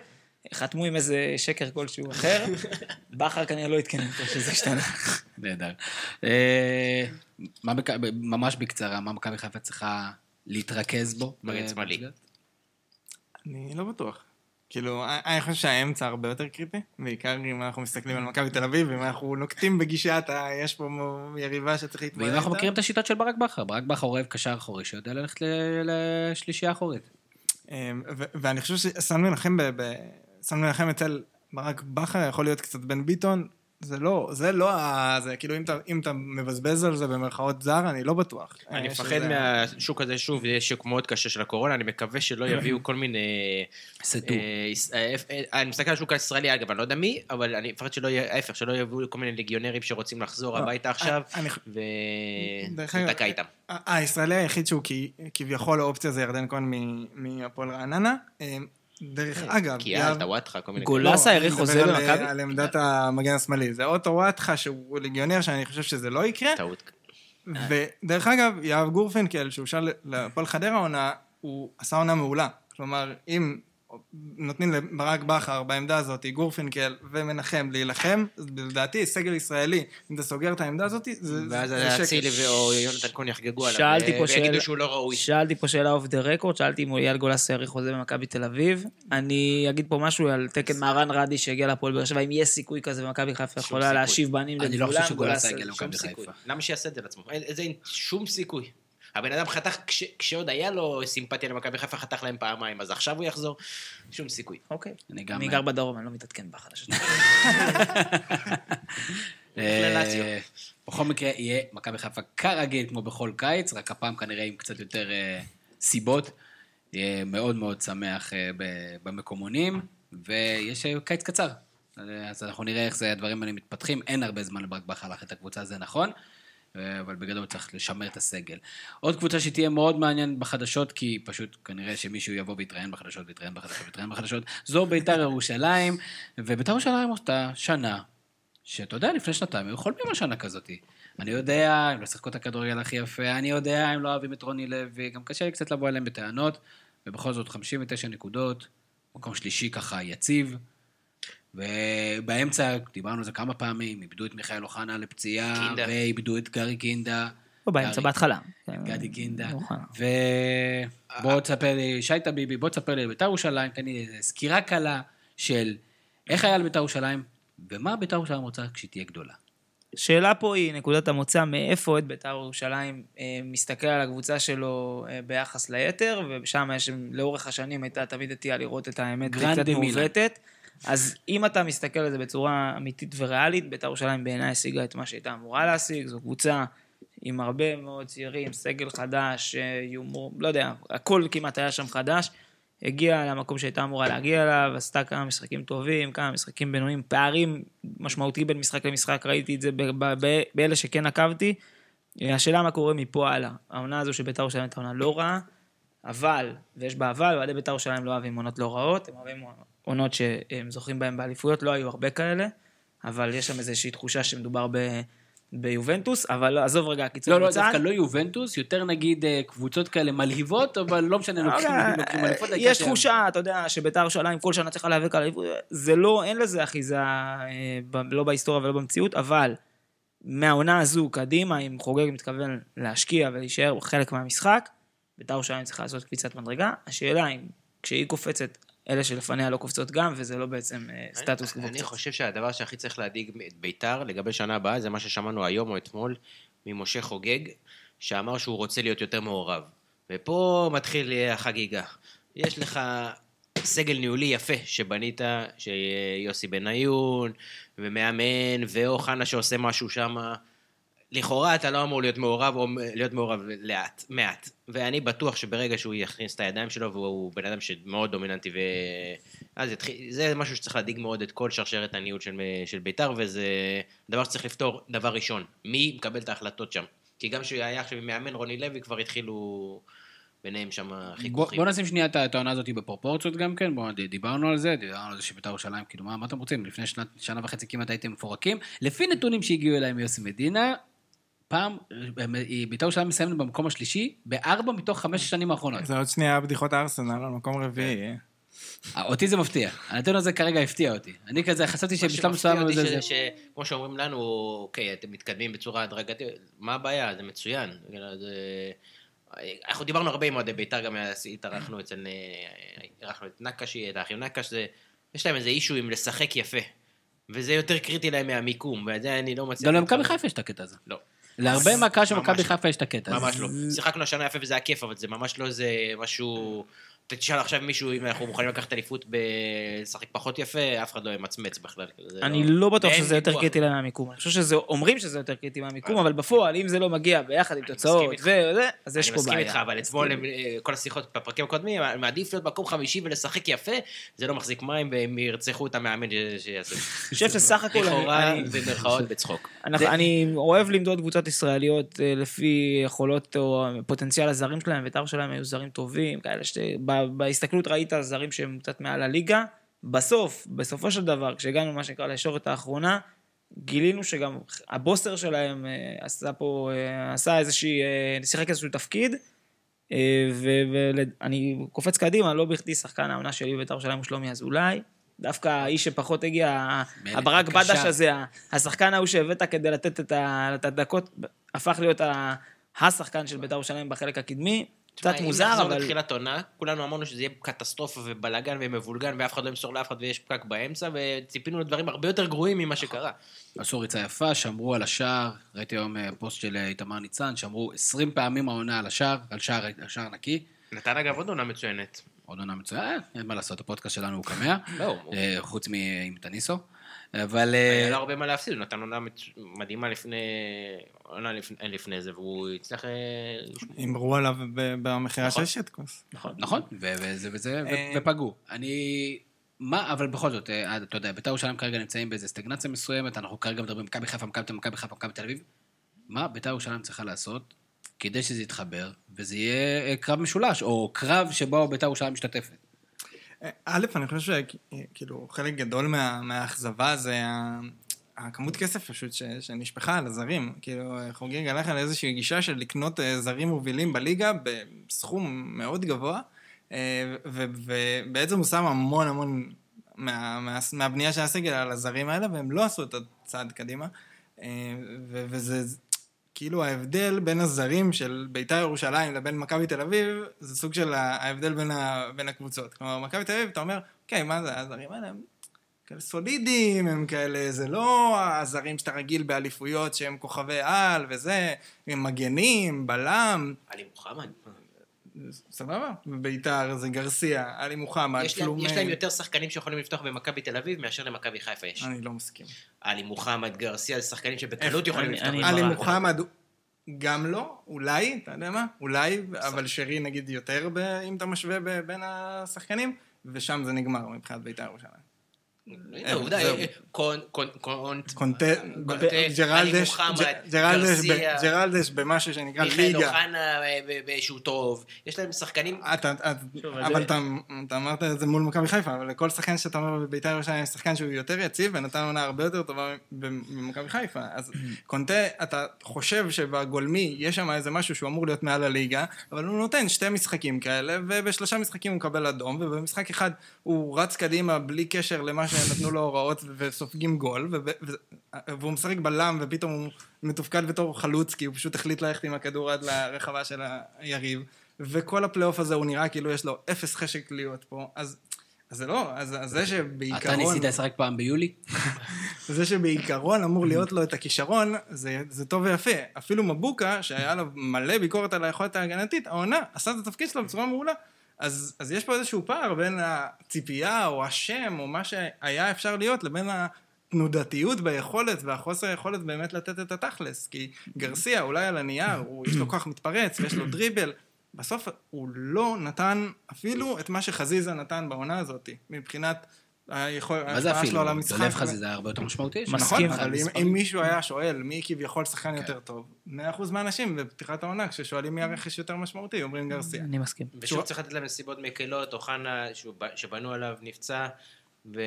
Speaker 5: חתמו עם איזה שקר כלשהו אחר. בכר כנראה לא עדכן אותו שזה השתנה.
Speaker 1: נהדר. אה, ממש בקצרה, מה מכבי חיפה צריכה להתרכז בו?
Speaker 3: מגן שמאלי.
Speaker 4: אני לא בטוח. כאילו, אני חושב שהאמצע הרבה יותר קריטי, בעיקר אם אנחנו מסתכלים על מכבי תל אביב, אם אנחנו נוקטים בגישת ה... יש פה יריבה שצריך להתמודד
Speaker 1: ואם אנחנו
Speaker 4: איתה.
Speaker 1: מכירים את השיטות של ברק בכר, ברק בכר אוהב קשר אחורי שיודע ללכת לשלישייה אחורית.
Speaker 4: אמ, ואני חושב שסן מנחם אצל ברק בכר יכול להיות קצת בן ביטון, זה לא, זה לא ה... זה כאילו, אם אתה, אם אתה מבזבז על זה במרכאות זר, אני לא בטוח.
Speaker 3: אני
Speaker 4: אה,
Speaker 3: מפחד
Speaker 4: שזה-
Speaker 3: מהשוק הזה, שוב, יהיה שוק מאוד קשה של הקורונה, אני מקווה שלא יביאו כל מיני...
Speaker 1: סטו.
Speaker 3: אה, אה, אני מסתכל על השוק הישראלי, אגב, אני לא יודע מי, אבל אני מפחד שלא יהיה, ההפך, שלא יביאו כל מיני ליגיונרים שרוצים לחזור
Speaker 4: לא,
Speaker 3: הביתה עכשיו, ותקע איתם.
Speaker 4: הישראלי היחיד שהוא כביכול האופציה זה ירדן כהן מ- מהפועל רעננה. דרך אגב,
Speaker 3: קיאל, טוואטחה, כל מיני...
Speaker 5: גולסה
Speaker 4: אני
Speaker 5: חוזה במכבי?
Speaker 4: על עמדת המגן השמאלי. זה אוטו וואטחה שהוא ליגיונר, שאני חושב שזה לא יקרה.
Speaker 3: טעות.
Speaker 4: ודרך אגב, יהב גורפינקל, שהוא שאל לפועל חדרה עונה, הוא עשה עונה מעולה. כלומר, אם נותנים לברק בכר בעמדה הזאת, גורפינקל ומנחם להילחם, לדעתי, סגל ישראלי, אם אתה סוגר את העמדה הזאת, זה
Speaker 3: ואז
Speaker 4: זה שקר.
Speaker 3: אצילי או יונתן כהן יחגגו עליו. ויגידו שהוא לא ראוי.
Speaker 5: שאלתי פה שאלה off the record, שאלתי אם אייל גולס האריך חוזה במכבי תל אביב. אני אגיד פה משהו על תקן מהראן ראדי שהגיע לפועל באר שבע, אם יש סיכוי כזה ומכבי חיפה יכולה. להשיב בנים
Speaker 1: אני לא חושב שגולסה
Speaker 5: גולס-
Speaker 1: יגיע למכבי. חיפה.
Speaker 3: למה שיעשה את זה לעצמו? אין שום סיכוי. הבן אדם חתך, כש- כשעוד היה לו סימפתיה למכבי חיפה, חתך להם פעמיים, אז עכשיו הוא יחזור? שום סיכוי.
Speaker 5: אוקיי.
Speaker 1: אני גם-
Speaker 5: אני גר בדרום, אני לא מתעדכן בחדשות.
Speaker 1: אה. בכל מקרה, יהיה מכבי חיפה כרגיל, כמו בכל קיץ, רק הפעם כנראה עם קצת יותר אה, סיבות. יהיה מאוד מאוד שמח אה, במקומונים, ויש אה, קיץ קצר. אה, אז אנחנו נראה איך זה, הדברים האלה מתפתחים. אין הרבה זמן לברק בכר את הקבוצה, זה נכון. אבל בגדול צריך לשמר את הסגל. עוד קבוצה שתהיה מאוד מעניינת בחדשות, כי פשוט כנראה שמישהו יבוא ויתראיין בחדשות, ויתראיין בחדשות, ויתראיין בחדשות, זו ביתר ירושלים, וביתר ירושלים עשתה שנה, שאתה יודע, לפני שנתיים היו חולמים על שנה כזאת. אני יודע, הם לא שיחקו את הכדורגל הכי יפה, אני יודע, הם לא אוהבים את רוני לוי, גם קשה לי קצת לבוא אליהם בטענות, ובכל זאת 59 נקודות, מקום שלישי ככה יציב, ובאמצע, דיברנו על זה כמה פעמים, איבדו את מיכאל אוחנה לפציעה,
Speaker 3: קינדה.
Speaker 1: ואיבדו את גארי קינדה.
Speaker 5: לא באמצע,
Speaker 1: גארי-
Speaker 5: בהתחלה.
Speaker 1: גדי קינדה.
Speaker 5: נכון.
Speaker 1: ובוא תספר לי, שי טביבי, בוא תספר לי על בית"ר ירושלים, תן לי סקירה קלה של איך היה לבית"ר ירושלים, ומה בית"ר ירושלים רוצה כשתהיה גדולה.
Speaker 5: שאלה פה היא נקודת המוצא, מאיפה אוהד בית"ר ירושלים אה, מסתכל על הקבוצה שלו אה, ביחס ליתר, ושם יש, לאורך השנים הייתה תמיד נטייה לראות את האמת קצת. מעוותת. אז אם אתה מסתכל על זה בצורה אמיתית וריאלית, בית"ר ירושלים בעיניי השיגה את מה שהייתה אמורה להשיג, זו קבוצה עם הרבה מאוד צעירים, סגל חדש, אה, יומור, לא יודע, הכל כמעט היה שם חדש. הגיעה למקום שהייתה אמורה להגיע אליו, עשתה כמה משחקים טובים, כמה משחקים בינוניים, פערים משמעותיים בין משחק למשחק, ראיתי את זה באלה שכן עקבתי. אה, השאלה מה קורה מפה הלאה. העונה הזו של בית"ר ירושלים הייתה עונה לא רעה, אבל, ויש בה אבל, אוהדי בית"ר ירושלים לא אוהבים עונות לא רעות, הם אוהבים עונות שהם זוכים בהן באליפויות, לא היו הרבה כאלה, אבל יש שם איזושהי תחושה שמדובר ב... ביובנטוס, אבל עזוב רגע, קיצור
Speaker 1: לא, לא,
Speaker 5: בצד.
Speaker 1: דווקא לא יובנטוס, יותר נגיד אה, קבוצות כאלה מלהיבות, אבל לא משנה, לוקחים
Speaker 5: אה,
Speaker 1: לוקחים אליפות. העיקר
Speaker 5: יש תחושה, אתה יודע, שביתר ירושלים כל שנה צריכה להיאבק על האליפות, זה לא, אין לזה אחיזה, אה, לא בהיסטוריה ולא במציאות, אבל מהעונה הזו קדימה, אם חוגג מתכוון להשקיע ולהישאר חלק מהמשחק, ביתר ירושלים צריכה לעשות קפיצת מדרגה. השאלה אם כשהיא קופצת, אלה שלפניה לא קופצות גם, וזה לא בעצם אה, סטטוס קוו.
Speaker 3: אני. חושב שהדבר שהכי צריך להדאיג את ביתר לגבי שנה הבאה, זה מה ששמענו היום או אתמול ממשה חוגג, שאמר שהוא רוצה להיות יותר מעורב. ופה מתחיל אה, החגיגה. יש לך סגל ניהולי יפה שבנית, שיוסי בניון, ומאמן, ואוחנה שעושה משהו שם. לכאורה אתה לא אמור להיות מעורב, או להיות מעורב לאט, מעט. ואני בטוח שברגע שהוא יכניס את הידיים שלו, והוא בן אדם שמאוד דומיננטי, ו... אז יתחיל, זה משהו שצריך להדאיג מאוד את כל שרשרת הניהול של, של בית"ר, וזה דבר שצריך לפתור דבר ראשון. מי מקבל את ההחלטות שם? כי גם כשהוא היה עכשיו עם מאמן רוני לוי, כבר התחילו ביניהם שם חיכוכים.
Speaker 1: בוא נשים שנייה את העונה הזאת בפרופורציות גם כן, בוא, דיברנו על זה, דיברנו על זה שבית"ר ירושלים, כאילו, מה, מה אתם רוצים? לפני שנה, שנה וחצי כמעט הייתם מפורקים. לפי נתונים שהגיעו אליי מיוסי מדינה, פעם, בית"ר ירושלים מסיימת במקום השלישי, בארבע מתוך חמש השנים האחרונות.
Speaker 4: זה עוד שנייה בדיחות ארסנל על מקום רביעי.
Speaker 1: אה, אותי זה מפתיע. הנתון הזה כרגע הפתיע אותי. אני כזה, חשבתי
Speaker 3: מה
Speaker 1: שבשלב מסוים
Speaker 3: אותי
Speaker 1: זה...
Speaker 3: ש-
Speaker 1: זה-
Speaker 3: שכמו שאומרים לנו, אוקיי, אתם מתקדמים בצורה הדרגתית, מה הבעיה? זה מצוין. כאילו, זה- אנחנו דיברנו הרבה עם אוהדי בית"ר, גם התארחנו אצל... אה, אירחנו את נקש, את האחים נקש, זה- יש להם איזה אישו עם לשחק יפה. וזה יותר קריטי להם מהמיקום, ואת זה אני לא מצליח...
Speaker 1: גם למכבי. חיפה יש את הקטע הזה.
Speaker 3: לא.
Speaker 1: להרבה מהקהל של מכבי
Speaker 3: לא.
Speaker 1: חיפה יש את הקטע הזה.
Speaker 3: ממש לא. שיחקנו השנה יפה וזה היה כיף, אבל זה ממש לא איזה משהו... תשאל עכשיו מישהו אם אנחנו מוכנים לקחת אליפות בלשחק פחות יפה, אף אחד לא ימצמץ בכלל. זה
Speaker 5: אני לא בטוח
Speaker 3: אין
Speaker 5: שזה יותר. קריטי להם מהמיקום. אני חושב שזה, אומרים שזה יותר קריטי מהמיקום, אבל בפועל, אם זה לא מגיע ביחד עם
Speaker 3: אני
Speaker 5: תוצאות
Speaker 3: מסכים.
Speaker 5: וזה, אז יש
Speaker 3: אני
Speaker 5: פה
Speaker 3: מסכים
Speaker 5: בעיה.
Speaker 3: איתך, אבל אתמול הם, אה, כל השיחות בפרקים הקודמים, מעדיף להיות מקום חמישי ולשחק יפה, זה לא מחזיק מים, והם ירצחו את המאמן שיעשה.
Speaker 5: אני חושב שסך הכל,
Speaker 3: לכאורה,
Speaker 5: אני-
Speaker 3: במרכאות בצחוק.
Speaker 5: אני אוהב למדוד קבוצות ישראליות אה, לפי יכולות או פוטנציאל הזרים שלהם, בית"ר שלהם היו זרים טובים, כאלה שבהסתכלות ראית זרים שהם קצת מעל הליגה. בסוף, בסופו של דבר, כשהגענו מה שנקרא לישורת האחרונה, גילינו שגם הבוסר שלהם אה, עשה פה, אה, עשה איזושהי, אה, שיחק איזשהו תפקיד, ואני קופץ קדימה, לא בכדי שחקן העונה שלי בבית"ר שלהם הוא שלומי אזולאי. דווקא האיש שפחות הגיע, הברק. בדש הזה, השחקן ההוא שהבאת כדי לתת את הדקות, הפך להיות ה- השחקן של בית"ר ירושלים בחלק הקדמי. קצת מוזר,
Speaker 3: אם נחזור
Speaker 5: אבל...
Speaker 3: לתחילת עונה, כולנו אמרנו שזה יהיה קטסטרופה ובלאגן ומבולגן, ואף אחד לא ימסור לאף אחד ויש פקק באמצע, וציפינו לדברים הרבה יותר גרועים ממה שקרה.
Speaker 1: עשו ריצה יפה, שמרו על השער, ראיתי היום אה, פוסט של אה, איתמר ניצן, שמרו 20 פעמים העונה על השער, על שער, נקי.
Speaker 3: נתן אגב עוד עונה מצוינת.
Speaker 1: עוד עונה מצוין, אין מה לעשות, הפודקאסט שלנו הוא קמע,
Speaker 3: לא,
Speaker 1: אה, חוץ מעם. אבל... אה,
Speaker 3: היה לו הרבה מה להפסיד, הוא נתן עונה מדהימה לפני... עונה לפני- לפני זה, והוא הצליח... אה.
Speaker 4: אמרו עליו ב- במכירה של
Speaker 3: נכון.
Speaker 4: שטקוס.
Speaker 1: נכון, ו- וזה וזה, ו-
Speaker 4: אה,
Speaker 1: ופגעו. אני... מה, אבל בכל זאת, אתה יודע, בית"ר ירושלים כרגע נמצאים באיזו סטגנציה מסוימת, אנחנו כרגע מדברים מכבי חיפה, מכבי חיפה, מכבי תל אביב. מה בית"ר ירושלים צריכה לעשות כדי שזה יתחבר, וזה יהיה קרב משולש, או קרב שבו בית"ר ירושלים משתתפת?
Speaker 4: א', אני חושב שכאילו חלק גדול מה- מהאכזבה זה הכמות כסף פשוט ש- שנשפכה על הזרים. כאילו, חוגג הלך על איזושהי גישה של לקנות אה, זרים מובילים בליגה בסכום מאוד גבוה, אה, ובעצם הוא שם המון המון מה, מה, מהבנייה של הסגל על הזרים האלה, והם לא עשו את הצעד קדימה. אה, וזה כאילו ההבדל בין הזרים של בית"ר ירושלים לבין מכבי תל אביב, זה סוג של ההבדל בין, ה, בין הקבוצות. כלומר, מכבי תל אביב, אתה אומר, אוקיי, מה זה, הזרים האלה הם כאלה סולידיים, הם כאלה, זה לא הזרים שאתה רגיל באליפויות שהם כוכבי על וזה, הם מגנים, בלם,
Speaker 3: עלי מוחמד.
Speaker 4: סבבה. בבית"ר זה גרסיה, עלי מוחמד,
Speaker 3: יש להם-. יש להם יותר שחקנים שיכולים לפתוח במכבי תל אביב מאשר למכבי חיפה יש.
Speaker 4: אני לא מסכים.
Speaker 3: עלי מוחמד, גרסיה, זה שחקנים שבקלות יכולים לפתוח.
Speaker 4: עלי. מוחמד גם לא, אולי, אתה יודע מה? אולי, אבל שרי נגיד יותר, אם אתה משווה בין השחקנים, ושם זה נגמר מבחינת בית"ר ירושלים. ג'רלדש, במשהו שנקרא
Speaker 3: מיכאל
Speaker 4: ליגה.
Speaker 3: אוחנה אה, ב- ב- שהוא טוב, יש להם שחקנים,
Speaker 4: אתה, אתה,
Speaker 5: שוב,
Speaker 4: אבל אתה, אמרת את זה מול מכבי חיפה, אבל לכל שחקן שאתה אומר בבית"ר ירושלים יש שחקן שהוא יותר יציב ונתן עונה הרבה יותר טובה במכבי חיפה. אז קונטה, אתה חושב שבגולמי יש שם איזה משהו שהוא אמור להיות מעל הליגה, אבל הוא נותן שתי משחקים כאלה, ובשלושה משחקים הוא מקבל אדום, ובמשחק אחד הוא רץ קדימה בלי קשר למה שנתנו לו הוראות וסופגים גול, ו- והוא משחק בלם ופתאום הוא מתופקד בתור חלוץ, כי הוא פשוט החליט ללכת עם הכדור עד לרחבה של היריב. וכל הפלייאוף הזה הוא נראה כאילו יש לו אפס חשק להיות פה, אז, אז זה לא, אז, אז זה
Speaker 1: אתה
Speaker 4: שבעיקרון,
Speaker 1: ניסית לשחק פעם ביולי?
Speaker 4: זה שבעיקרון אמור להיות לו את הכישרון, זה, זה טוב ויפה. אפילו מבוקה, שהיה לו מלא ביקורת על היכולת ההגנתית, העונה עשה את התפקיד שלו בצורה מעולה. אז, אז יש פה איזשהו פער בין הציפייה או השם או מה שהיה אפשר להיות לבין התנודתיות ביכולת והחוסר יכולת באמת לתת את התכלס. כי גרסיה אולי על הנייר, הוא, יש לו כוח מתפרץ ויש לו דריבל, בסוף הוא לא נתן אפילו את מה שחזיזה נתן בעונה הזאת, מבחינת היכול-
Speaker 1: מה זה אפילו?
Speaker 4: ו-
Speaker 1: חזי זה היה הרבה יותר משמעותי.
Speaker 5: מסכים.
Speaker 4: נכון, אבל אם- מישהו היה שואל מי כביכול שחקן
Speaker 1: כן.
Speaker 4: יותר טוב, 100% מהאנשים בפתיחת העונה, כששואלים מי הרכש יותר משמעותי, אומרים גרסיה.
Speaker 5: אני מסכים.
Speaker 3: ושוב צריך לתת להם נסיבות מקלות, אוחנה שבנו עליו נפצע, ו...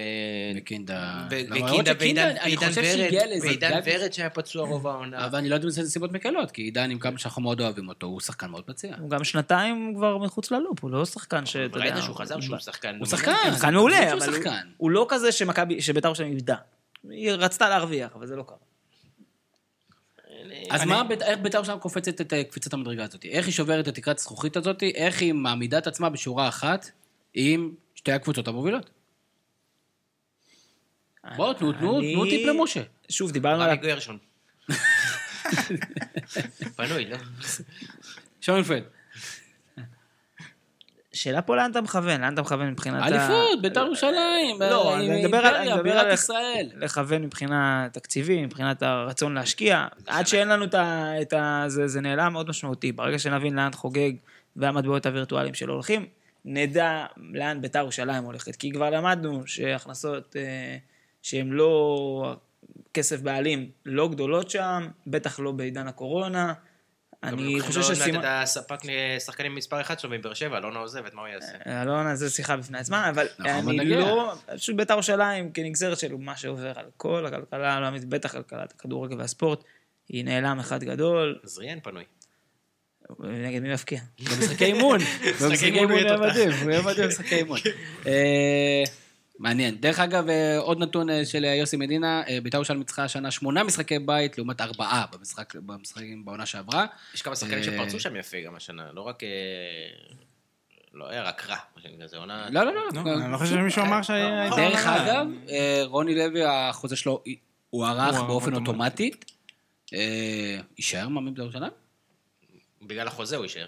Speaker 1: וקינדה...
Speaker 3: ו- וקינדה ועידן
Speaker 1: אני
Speaker 3: ורד, ועידן ורד שהיה פצוע רוב העונה.
Speaker 1: אבל אני לא יודע אם זה נסיבות מקלות, כי עידן, עם כמה שאנחנו מאוד אוהבים אותו, הוא שחקן מאוד מציע.
Speaker 5: הוא גם שנתיים כבר מחוץ ללופ, הוא לא שחקן שאתה יודע...
Speaker 3: ראית שהוא חזר שהוא שחקן.
Speaker 1: הוא שחקן.
Speaker 5: שחקן
Speaker 1: אני
Speaker 5: מעולה, אבל הוא- לא כזה שמכבי, שבית"ר ירושלים איבדה. היא רצתה להרוויח, אבל זה לא קרה.
Speaker 1: אז מה, בית- איך בית"ר ירושלים קופצת את אה, קפיצת המדרגה הזאת? איך היא שוברת את תקרת הזכוכית הזאת? איך היא מעמידה את עצמה בשורה אחת עם שתי הקבוצות המובילות? בואו, תנו, תנו, תנו טיפ למשה.
Speaker 5: שוב, דיברנו על...
Speaker 3: רמי גרשון. פנוי, לא?
Speaker 1: שוינפלד.
Speaker 5: שאלה פה לאן אתה מכוון, לאן אתה מכוון מבחינת... ה-
Speaker 1: אליפות, בית"ר ירושלים,
Speaker 5: לא,
Speaker 1: אה,
Speaker 5: אני מדבר על-
Speaker 1: בירת
Speaker 5: על-
Speaker 1: ישראל.
Speaker 5: לכוון מבחינה תקציבית, מבחינת הרצון להשקיע. עד שאין לנו את ה... זה נעלם מאוד משמעותי. ברגע שנבין לאן חוגג והמטבעות הווירטואליים שלו הולכים, נדע לאן בית"ר ירושלים הולכת. כי כבר למדנו שהכנסות אה, שהן לא כסף בעלים, לא גדולות שם, בטח לא בעידן הקורונה. אני חושב
Speaker 3: שסימן...
Speaker 5: שסימן...
Speaker 3: את הספק שחקנים מספר אחת שלו מבאר שבע, אלונה עוזבת, מה הוא יעשה?
Speaker 5: אלונה זה שיחה בפני עצמה, אבל
Speaker 1: נכון,
Speaker 5: אני. לא... פשוט בית"ר ירושלים כנגזרת של מה שעובר על כל הכלכלה העולמית, בטח כלכלת הכדורגל והספורט, היא נעלם אחד גדול,
Speaker 3: זריאן פנוי.
Speaker 5: נגד מי מפקיע?
Speaker 1: במשחקי אימון. במשחקי
Speaker 3: אימון הוא יהיה
Speaker 1: היה מדהים, הוא היה מדהים במשחקי אימון. אה, מעניין. דרך אגב, אה, עוד נתון אה, של יוסי מדינה, אה, בית"ר ירושלים ניצחה השנה שמונה משחקי בית לעומת ארבעה במשחק- במשחקים בעונה שעברה.
Speaker 3: יש כמה שחקנים
Speaker 1: אה,
Speaker 3: שפרצו שם יפה גם השנה, לא רק... אה, לא היה רק רע, זה עונה...
Speaker 1: לא, לא, לא.
Speaker 4: לא, אני לא חושב שמישהו אמר שהיה...
Speaker 1: דרך אגב, אה, רוני לוי, החוזה שלו הוארך
Speaker 4: הוא
Speaker 1: באופן
Speaker 4: אוטומטי.
Speaker 1: אה, יישאר מאמין בית"ר ירושלים?
Speaker 3: בגלל החוזה הוא יישאר.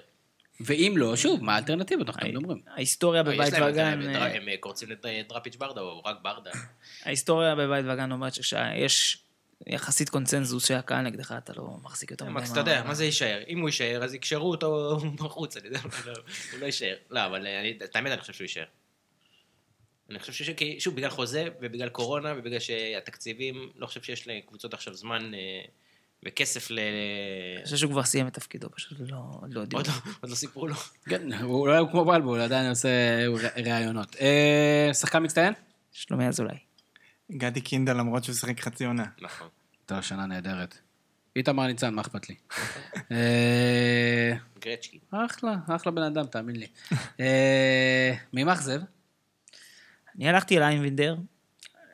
Speaker 1: ואם לא, שוב, מה האלטרנטיבות? אנחנו תמיד אומרים.
Speaker 5: ההיסטוריה בבית וגן,
Speaker 3: הם-
Speaker 5: אה,
Speaker 3: אה, קורצים את אה, דראפיץ' ברדה, או רק ברדה.
Speaker 5: ההיסטוריה בבית וגן אומרת שיש יחסית קונצנזוס שהקהל נגדך, אתה לא מחזיק יותר
Speaker 3: מקס, אתה יודע, מה זה יישאר? אם הוא יישאר, אז יקשרו אותו בחוץ, אני יודע, לא, הוא לא יישאר. לא, אבל אה, אני- את האמת, אני חושב שהוא יישאר. אני חושב שיש, שוב, בגלל חוזה, ובגלל קורונה, ובגלל שהתקציבים, לא חושב שיש לקבוצות עכשיו זמן אה, וכסף ל...
Speaker 5: אני חושב שהוא כבר סיים את תפקידו, פשוט לא לא יודעים.
Speaker 3: עוד לא- עוד לא סיפרו לו.
Speaker 1: כן, הוא לא כמו בלבול, עדיין עושה ראיונות. אה, שחקן מצטיין?
Speaker 5: שלומי אזולאי.
Speaker 4: גדי קינדה למרות שהוא שיחק חצי עונה.
Speaker 3: נכון.
Speaker 1: הייתה שנה נהדרת. איתמר ניצן, מה אכפת לי? אה,
Speaker 3: גרצ'קי.
Speaker 1: אחלה, אחלה בן אדם, תאמין לי. אה, מי מאכזב?
Speaker 5: אני הלכתי אל איינבינדר.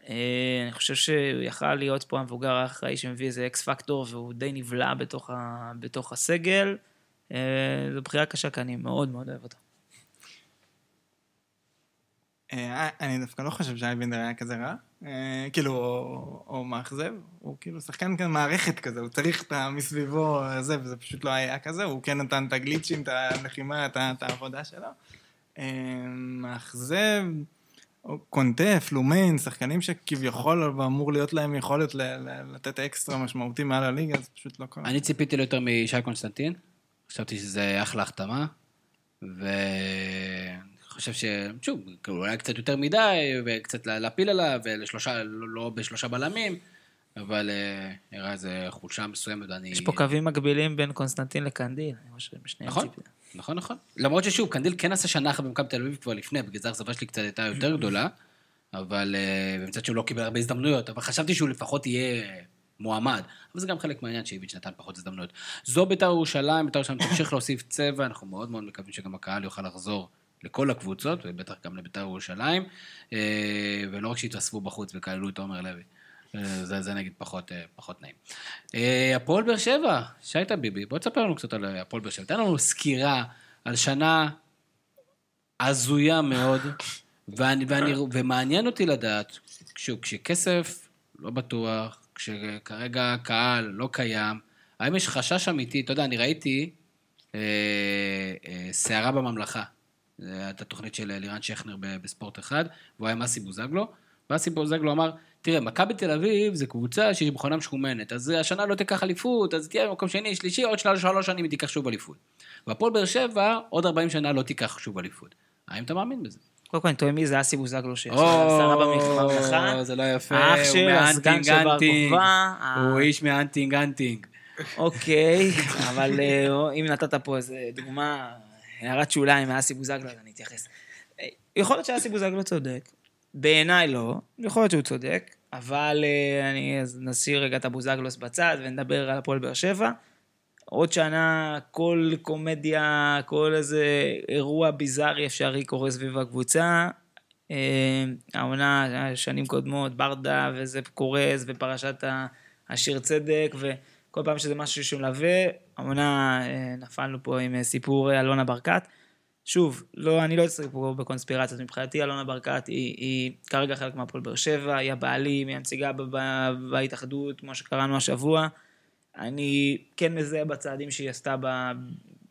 Speaker 5: אה, אני חושב שהוא יכל להיות פה המבוגר האחראי שמביא איזה אקס פקטור, והוא די נבלע בתוך, ה... בתוך הסגל. אה, זו בחירה קשה, כי אני מאוד מאוד אוהב אותו.
Speaker 4: אה, אני דווקא לא חושב שאייבינדר היה כזה רע. כאילו, או- מאכזב. הוא כאילו שחקן כזה מערכת כזה, הוא צריך את המסביבו זה, וזה פשוט לא היה כזה. הוא כן נתן את הגליצ'ים, את הלחימה, את העבודה שלו. מאכזב, קונטה, פלומיין, שחקנים שכביכול אמור להיות להם יכולת ל- ל- לתת אקסטרה משמעותי מעל הליגה, זה פשוט לא קרה.
Speaker 1: אני ציפיתי ליותר משי קונסטנטיני. חשבתי שזה אחלה החתמה. ואני חושב ש... שוב, כאילו, אולי קצת יותר מדי, וקצת לה- להפיל עליו, ולשלושה, לא בשלושה בלמים, אבל אה, הראה איזה חולשה מסוימת, ואני...
Speaker 5: יש פה קווים מקבילים בין קונסטנטיני לקנדיל. אני חושב בשני
Speaker 1: נכון. נכון, נכון. למרות ששוב, קנדיל כן עשה שנה אחת במכבי תל אביב כבר לפני, בגלל זה האכזבה שלי קצת הייתה יותר גדולה, אבל... אה, ומצד שהוא לא קיבל הרבה הזדמנויות, אבל חשבתי שהוא לפחות יהיה מועמד. אבל זה גם חלק מהעניין שאיביץ' נתן פחות הזדמנויות. זו בית"ר ירושלים, בית"ר ירושלים תמשיך להוסיף צבע, אנחנו מאוד מאוד מקווים שגם הקהל יוכל לחזור לכל הקבוצות, ובטח גם לבית"ר ירושלים, אה, ולא רק שיתאספו בחוץ וכללו את עומר לוי. אה, זה, זה נגיד פחות, אה, פחות נעים. אה, הפועל באר שבע, שי טביבי, בוא תספר לנו קצת על אה, הפועל באר שבע. תן לנו סקירה על שנה הזויה מאוד, ואני, ואני, ומעניין אותי לדעת, שוב, כשכסף לא בטוח, כשכרגע קהל לא קיים, האם יש חשש אמיתי, אתה יודע, אני ראיתי אה, אה, סערה בממלכה, זו הייתה תוכנית של לירן שכנר בספורט אחד, והוא היה מסי בוזגלו, ואסי בוזגלו אמר, תראה, מכבי תל אביב זה קבוצה שהיא מכונה משומנת, אז השנה לא תיקח אליפות, אז תהיה במקום שני, שלישי, עוד שלוש, שלוש שנים היא תיקח שוב אליפות. והפועל באר שבע, עוד 40 שנה לא תיקח שוב אליפות. האם אתה מאמין בזה?
Speaker 5: קודם כל אני טועה מי זה אסי בוזגלו שיש שרה בממלכה.
Speaker 1: או, זה לא יפה, הוא מאנטינג
Speaker 5: כוכבא.
Speaker 1: הוא איש מאנטינג אנטינג.
Speaker 5: אוקיי, אבל אה, אם נתת פה איזה דוגמה, הערת שוליים מאסי בוזגלו, אז אני אתייחס. אה, יכול להיות שאסי בוזגלו צודק, בעיניי לא, יכול להיות שהוא צודק, אבל אה, אני נסיר רגע את הבוזגלוס בצד ונדבר על הפועל באר שבע. עוד שנה כל קומדיה, כל איזה אירוע ביזארי אפשרי קורה סביב הקבוצה. אה, העונה, שנים קודמות, ברדה וזה קורס ופרשת השיר צדק וכל פעם שזה משהו שמלווה, העונה אה, נפלנו פה עם סיפור אלונה ברקת. שוב, לא, אני לא אצטרך פה בקונספירציות, מבחינתי אלונה ברקת היא, היא כרגע חלק מהפועל באר שבע, היא הבעלים, היא הנציגה בהתאחדות, כמו שקראנו השבוע. אני כן מזהה בצעדים שהיא עשתה ב...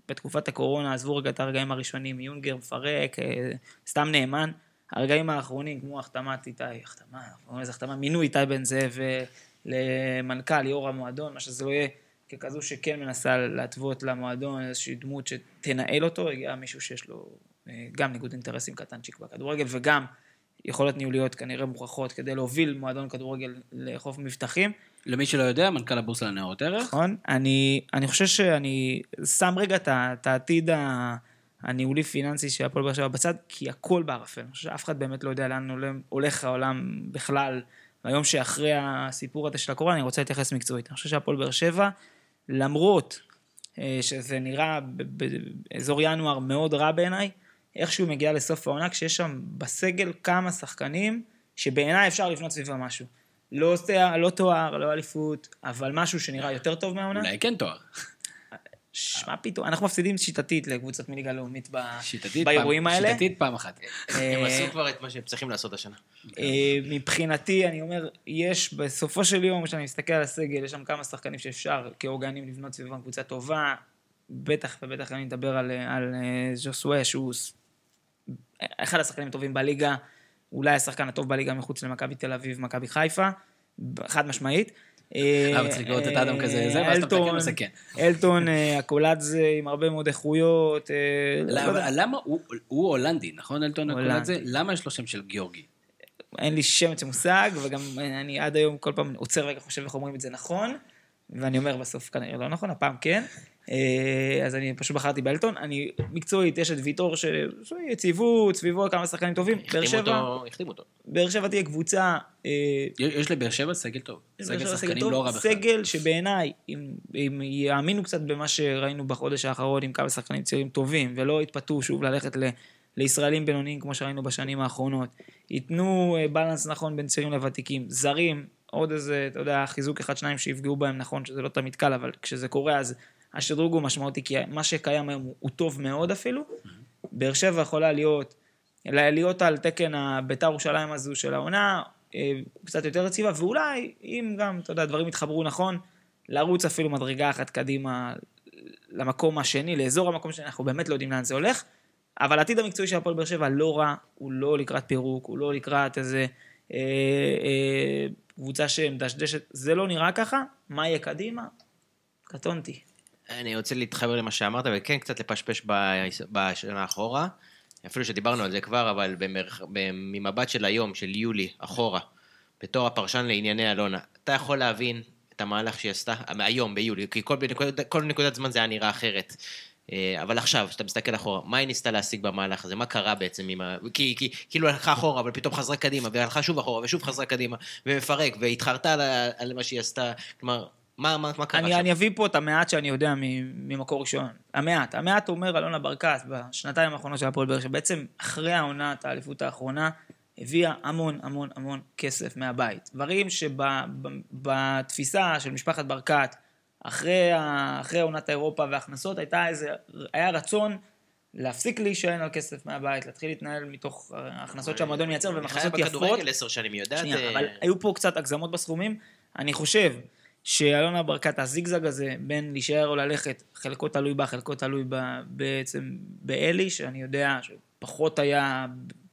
Speaker 5: בתקופת הקורונה, עזבו רגע את הרגעים הראשונים, יונגר מפרק, אה, סתם נאמן. הרגעים האחרונים, כמו החתמת איתי, החתמה, לזה החתמה, מינוי איתי בן זאב אה, למנכ"ל, יו"ר המועדון, מה שזה לא יהיה, ככזו שכן מנסה להתוות למועדון איזושהי דמות שתנהל אותו, הגיע מישהו שיש לו אה, גם ניגוד אינטרסים קטנצ'יק בכדורגל, וגם יכולות ניהוליות כנראה מוכחות כדי להוביל מועדון כדורגל לחוף מבטחים.
Speaker 1: למי שלא יודע, מנכ"ל הבורסה לניירות ערך.
Speaker 5: נכון? אני, אני חושב שאני שם רגע את העתיד ה- הניהולי-פיננסי של הפועל באר שבע בצד, כי הכל בערפל. אני חושב שאף אחד באמת לא יודע לאן הולך העולם בכלל. והיום שאחרי הסיפור הזה של הקורונה, אני רוצה להתייחס מקצועית. אני חושב שהפועל באר שבע, למרות אה, שזה נראה באזור ינואר מאוד רע בעיניי, איכשהו מגיע לסוף העונה, כשיש שם בסגל כמה שחקנים שבעיניי אפשר לבנות סביבה משהו. לא, לא תואר, לא אליפות, אבל משהו שנראה יותר טוב מהעונה.
Speaker 1: אולי כן תואר.
Speaker 5: שמע פתאום, אנחנו מפסידים שיטתית לקבוצות מליגה לאומית ב... באירועים
Speaker 1: פעם-
Speaker 5: האלה.
Speaker 1: שיטתית פעם אחת.
Speaker 3: הם
Speaker 5: אה,
Speaker 3: עשו כבר את מה שהם צריכים לעשות השנה.
Speaker 5: אה, מבחינתי, אני אומר, יש בסופו של יום, כשאני מסתכל על הסגל, יש שם כמה שחקנים שאפשר כאורגנים לבנות סביבם קבוצה טובה. בטח ובטח אני מדבר על, על אה, ז'וסווה, שהוא אחד השחקנים הטובים בליגה, אולי השחקן הטוב בליגה מחוץ למכבי תל אביב, מכבי חיפה, חד משמעית.
Speaker 1: אה, מצחיק לראות את אדם כזה, זה, ואז אתה מתקן
Speaker 5: אלטון,
Speaker 1: וזה כן.
Speaker 5: אלטון, אה, הקולאדזה עם הרבה מאוד איכויות. אה, לא.
Speaker 1: למה- הוא- הולנדי, נכון, אלטון. הקולדזה? למה יש לו שם של גיאורגי?
Speaker 5: אין לי שמץ של מושג, וגם אני עד היום כל פעם עוצר רגע חושב איך אומרים את זה נכון, ואני אומר בסוף כנראה לא נכון, הפעם כן. אה, אז אני פשוט בחרתי באלטון. אני מקצועית, יש את ויטור, ש- יציבות, סביבו כמה שחקנים טובים. באר שבע,
Speaker 3: החתימו אותו.
Speaker 5: באר שבע תהיה קבוצה... אה,
Speaker 1: יש לבאר שבע סגל טוב. סגל שחקנים לא רע בכלל.
Speaker 5: סגל שבעיניי, אם, אם יאמינו קצת במה שראינו בחודש האחרון עם כמה שחקנים צעירים טובים, ולא יתפתו שוב ללכת ל, לישראלים בינוניים כמו שראינו בשנים האחרונות, ייתנו אה, בלנס נכון בין צעירים לוותיקים, זרים, עוד איזה, אתה יודע, חיזוק אחד שניים שיפגעו בהם נכון, שזה לא תמיד קל, אבל כשזה קורה אז השדרוג הוא משמעותי, כי מה שקיים היום הוא, טוב מאוד אפילו. באר שבע יכולה להיות, להיות על תקן הביתר ירושלים הזו של העונה, אה, קצת יותר יציבה, ואולי, אם גם, אתה יודע, הדברים יתחברו נכון, לרוץ אפילו מדרגה אחת קדימה למקום השני, לאזור המקום השני, אנחנו באמת לא יודעים לאן זה הולך, אבל העתיד המקצועי של הפועל באר שבע לא רע, הוא לא לקראת פירוק, הוא לא לקראת איזה אה, אה, קבוצה שמדשדשת, זה לא נראה ככה, מה יהיה קדימה? קטונתי.
Speaker 3: אני רוצה להתחבר למה שאמרת, וכן קצת לפשפש בשנה אחורה. אפילו שדיברנו על זה כבר, אבל. ממבט של היום, של יולי, אחורה, בתור הפרשן לענייני אלונה, אתה יכול להבין את המהלך שהיא עשתה, היום, ביולי, כי כל נקודת, כל נקודת זמן זה היה נראה אחרת. אה, אבל עכשיו, כשאתה מסתכל אחורה, מה היא ניסתה להשיג במהלך הזה? מה קרה בעצם עם ה... כי, כי כאילו הלכה אחורה, אבל פתאום חזרה קדימה, והלכה שוב אחורה, ושוב חזרה קדימה, ומפרק, והתחרתה על, על מה שהיא עשתה. כלומר, מה, מה, מה קרה
Speaker 5: אני,
Speaker 3: שם?
Speaker 5: אני אביא פה את המעט שאני יודע ממקור ראשון. המעט. המעט אומר אלונה ברקת בשנתיים האחרונות של הפועל באר שבע. בעצם אחרי העונת האליפות האחרונה, הביאה המון המון המון כסף מהבית. דברים שבתפיסה של משפחת ברקת, אחרי, אחרי עונת האירופה וההכנסות, הייתה איזה, היה רצון להפסיק להישען על כסף מהבית, להתחיל להתנהל מתוך ההכנסות שהמועדון מייצר והן
Speaker 3: אני חי
Speaker 5: הכנסות יפות.
Speaker 3: בכדורגל עשר שנים, היא יודעת...
Speaker 5: שנייה,
Speaker 3: אה,
Speaker 5: אבל היו פה קצת הגזמות בסכומים. אני חושב שאלונה ברקת, הזיגזג הזה בין להישאר או ללכת, חלקו תלוי בה, חלקו תלוי בה, בעצם באלי, שאני יודע שפחות היה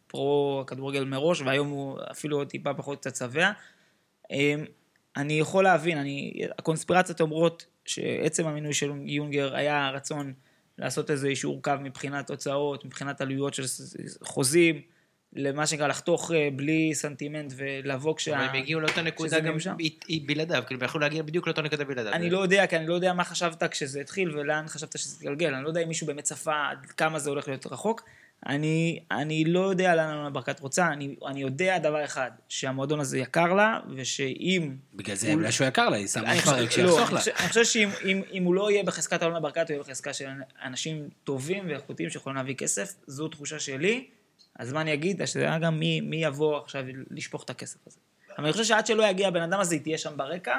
Speaker 5: פרו הכדורגל מראש, והיום הוא אפילו עוד טיפה פחות קצת שבע. אמ, אני יכול להבין, אני, הקונספירציות אומרות שעצם המינוי של יונגר היה רצון לעשות איזה אישור קו מבחינת הוצאות, מבחינת עלויות של חוזים, למה שנקרא לחתוך אה, בלי סנטימנט ולבוא כשה...
Speaker 3: אבל הם הגיעו לאותה נקודה גם היא בלעדיו, כאילו, הם יכלו להגיע בדיוק לאותה נקודה בלעדיו.
Speaker 5: אני לא יודע, כי אני לא יודע מה חשבת כשזה התחיל ולאן חשבת שזה יתגלגל. אני לא יודע אם מישהו באמת צפה עד כמה זה הולך להיות רחוק. אני, אני לא יודע לאן אלונה ברקת רוצה, אני, אני יודע דבר אחד, שהמועדון הזה יקר לה, ושאם...
Speaker 1: בגלל זה אולי שהוא יקר לה, היא שמה
Speaker 5: לא,
Speaker 1: שיחסוך
Speaker 5: אני
Speaker 1: לה.
Speaker 5: חושב, אני חושב שאם אם, אם הוא לא יהיה בחזקת אלונה ברקת, הוא יהיה בחזקה של אנשים טובים ואיכותיים שיכולים להביא כסף, זו תחושה שלי. אז מה אני אגיד? השאלה גם מי, מי יבוא עכשיו לשפוך את הכסף הזה. אבל אני חושב שעד שלא יגיע הבן אדם הזה, היא תהיה שם ברקע,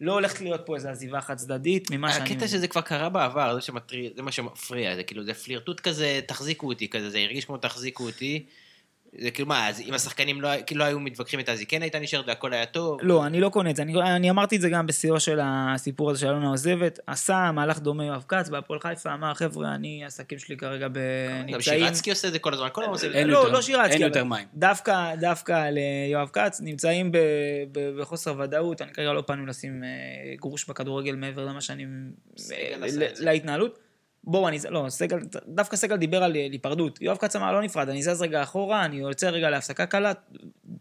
Speaker 5: לא הולכת להיות פה איזו עזיבה חד צדדית, ממה שאני...
Speaker 3: הקטע שזה כבר קרה בעבר, זה שמטריד, זה מה שמפריע, זה כאילו, זה פלירטוט כזה, תחזיקו אותי כזה, זה הרגיש כמו תחזיקו אותי. זה כאילו מה, אז אם השחקנים לא, כאילו לא היו מתווכחים איתה, אז היא כן הייתה נשארת והכל היה טוב.
Speaker 5: לא, אני לא קונה את זה. אני, אני אמרתי את זה גם בשיאו של הסיפור הזה של אלונה עוזבת. עשה מהלך דומה יואב כץ בהפועל חיפה, אמר, חבר'ה, אני, העסקים שלי כרגע
Speaker 3: גם
Speaker 5: נמצאים...
Speaker 3: שירצקי עושה את זה כל הזמן, כל הזמן עושה את זה.
Speaker 1: אין
Speaker 5: לא,
Speaker 1: יותר-
Speaker 5: לא שירצקי.
Speaker 1: אין יותר מים.
Speaker 5: דווקא, דווקא ליואב כץ, נמצאים ב, ב, בחוסר ודאות. אני כרגע לא פנו לשים אה, גרוש בכדורגל מעבר למה שאני... אה, ל-. להתנהלות. בואו, אני... לא, סגל, דווקא סגל דיבר על אה, היפרדות. יואב כץ אמר, לא נפרד, אני זז רגע אחורה, אני יוצא רגע להפסקה קלה,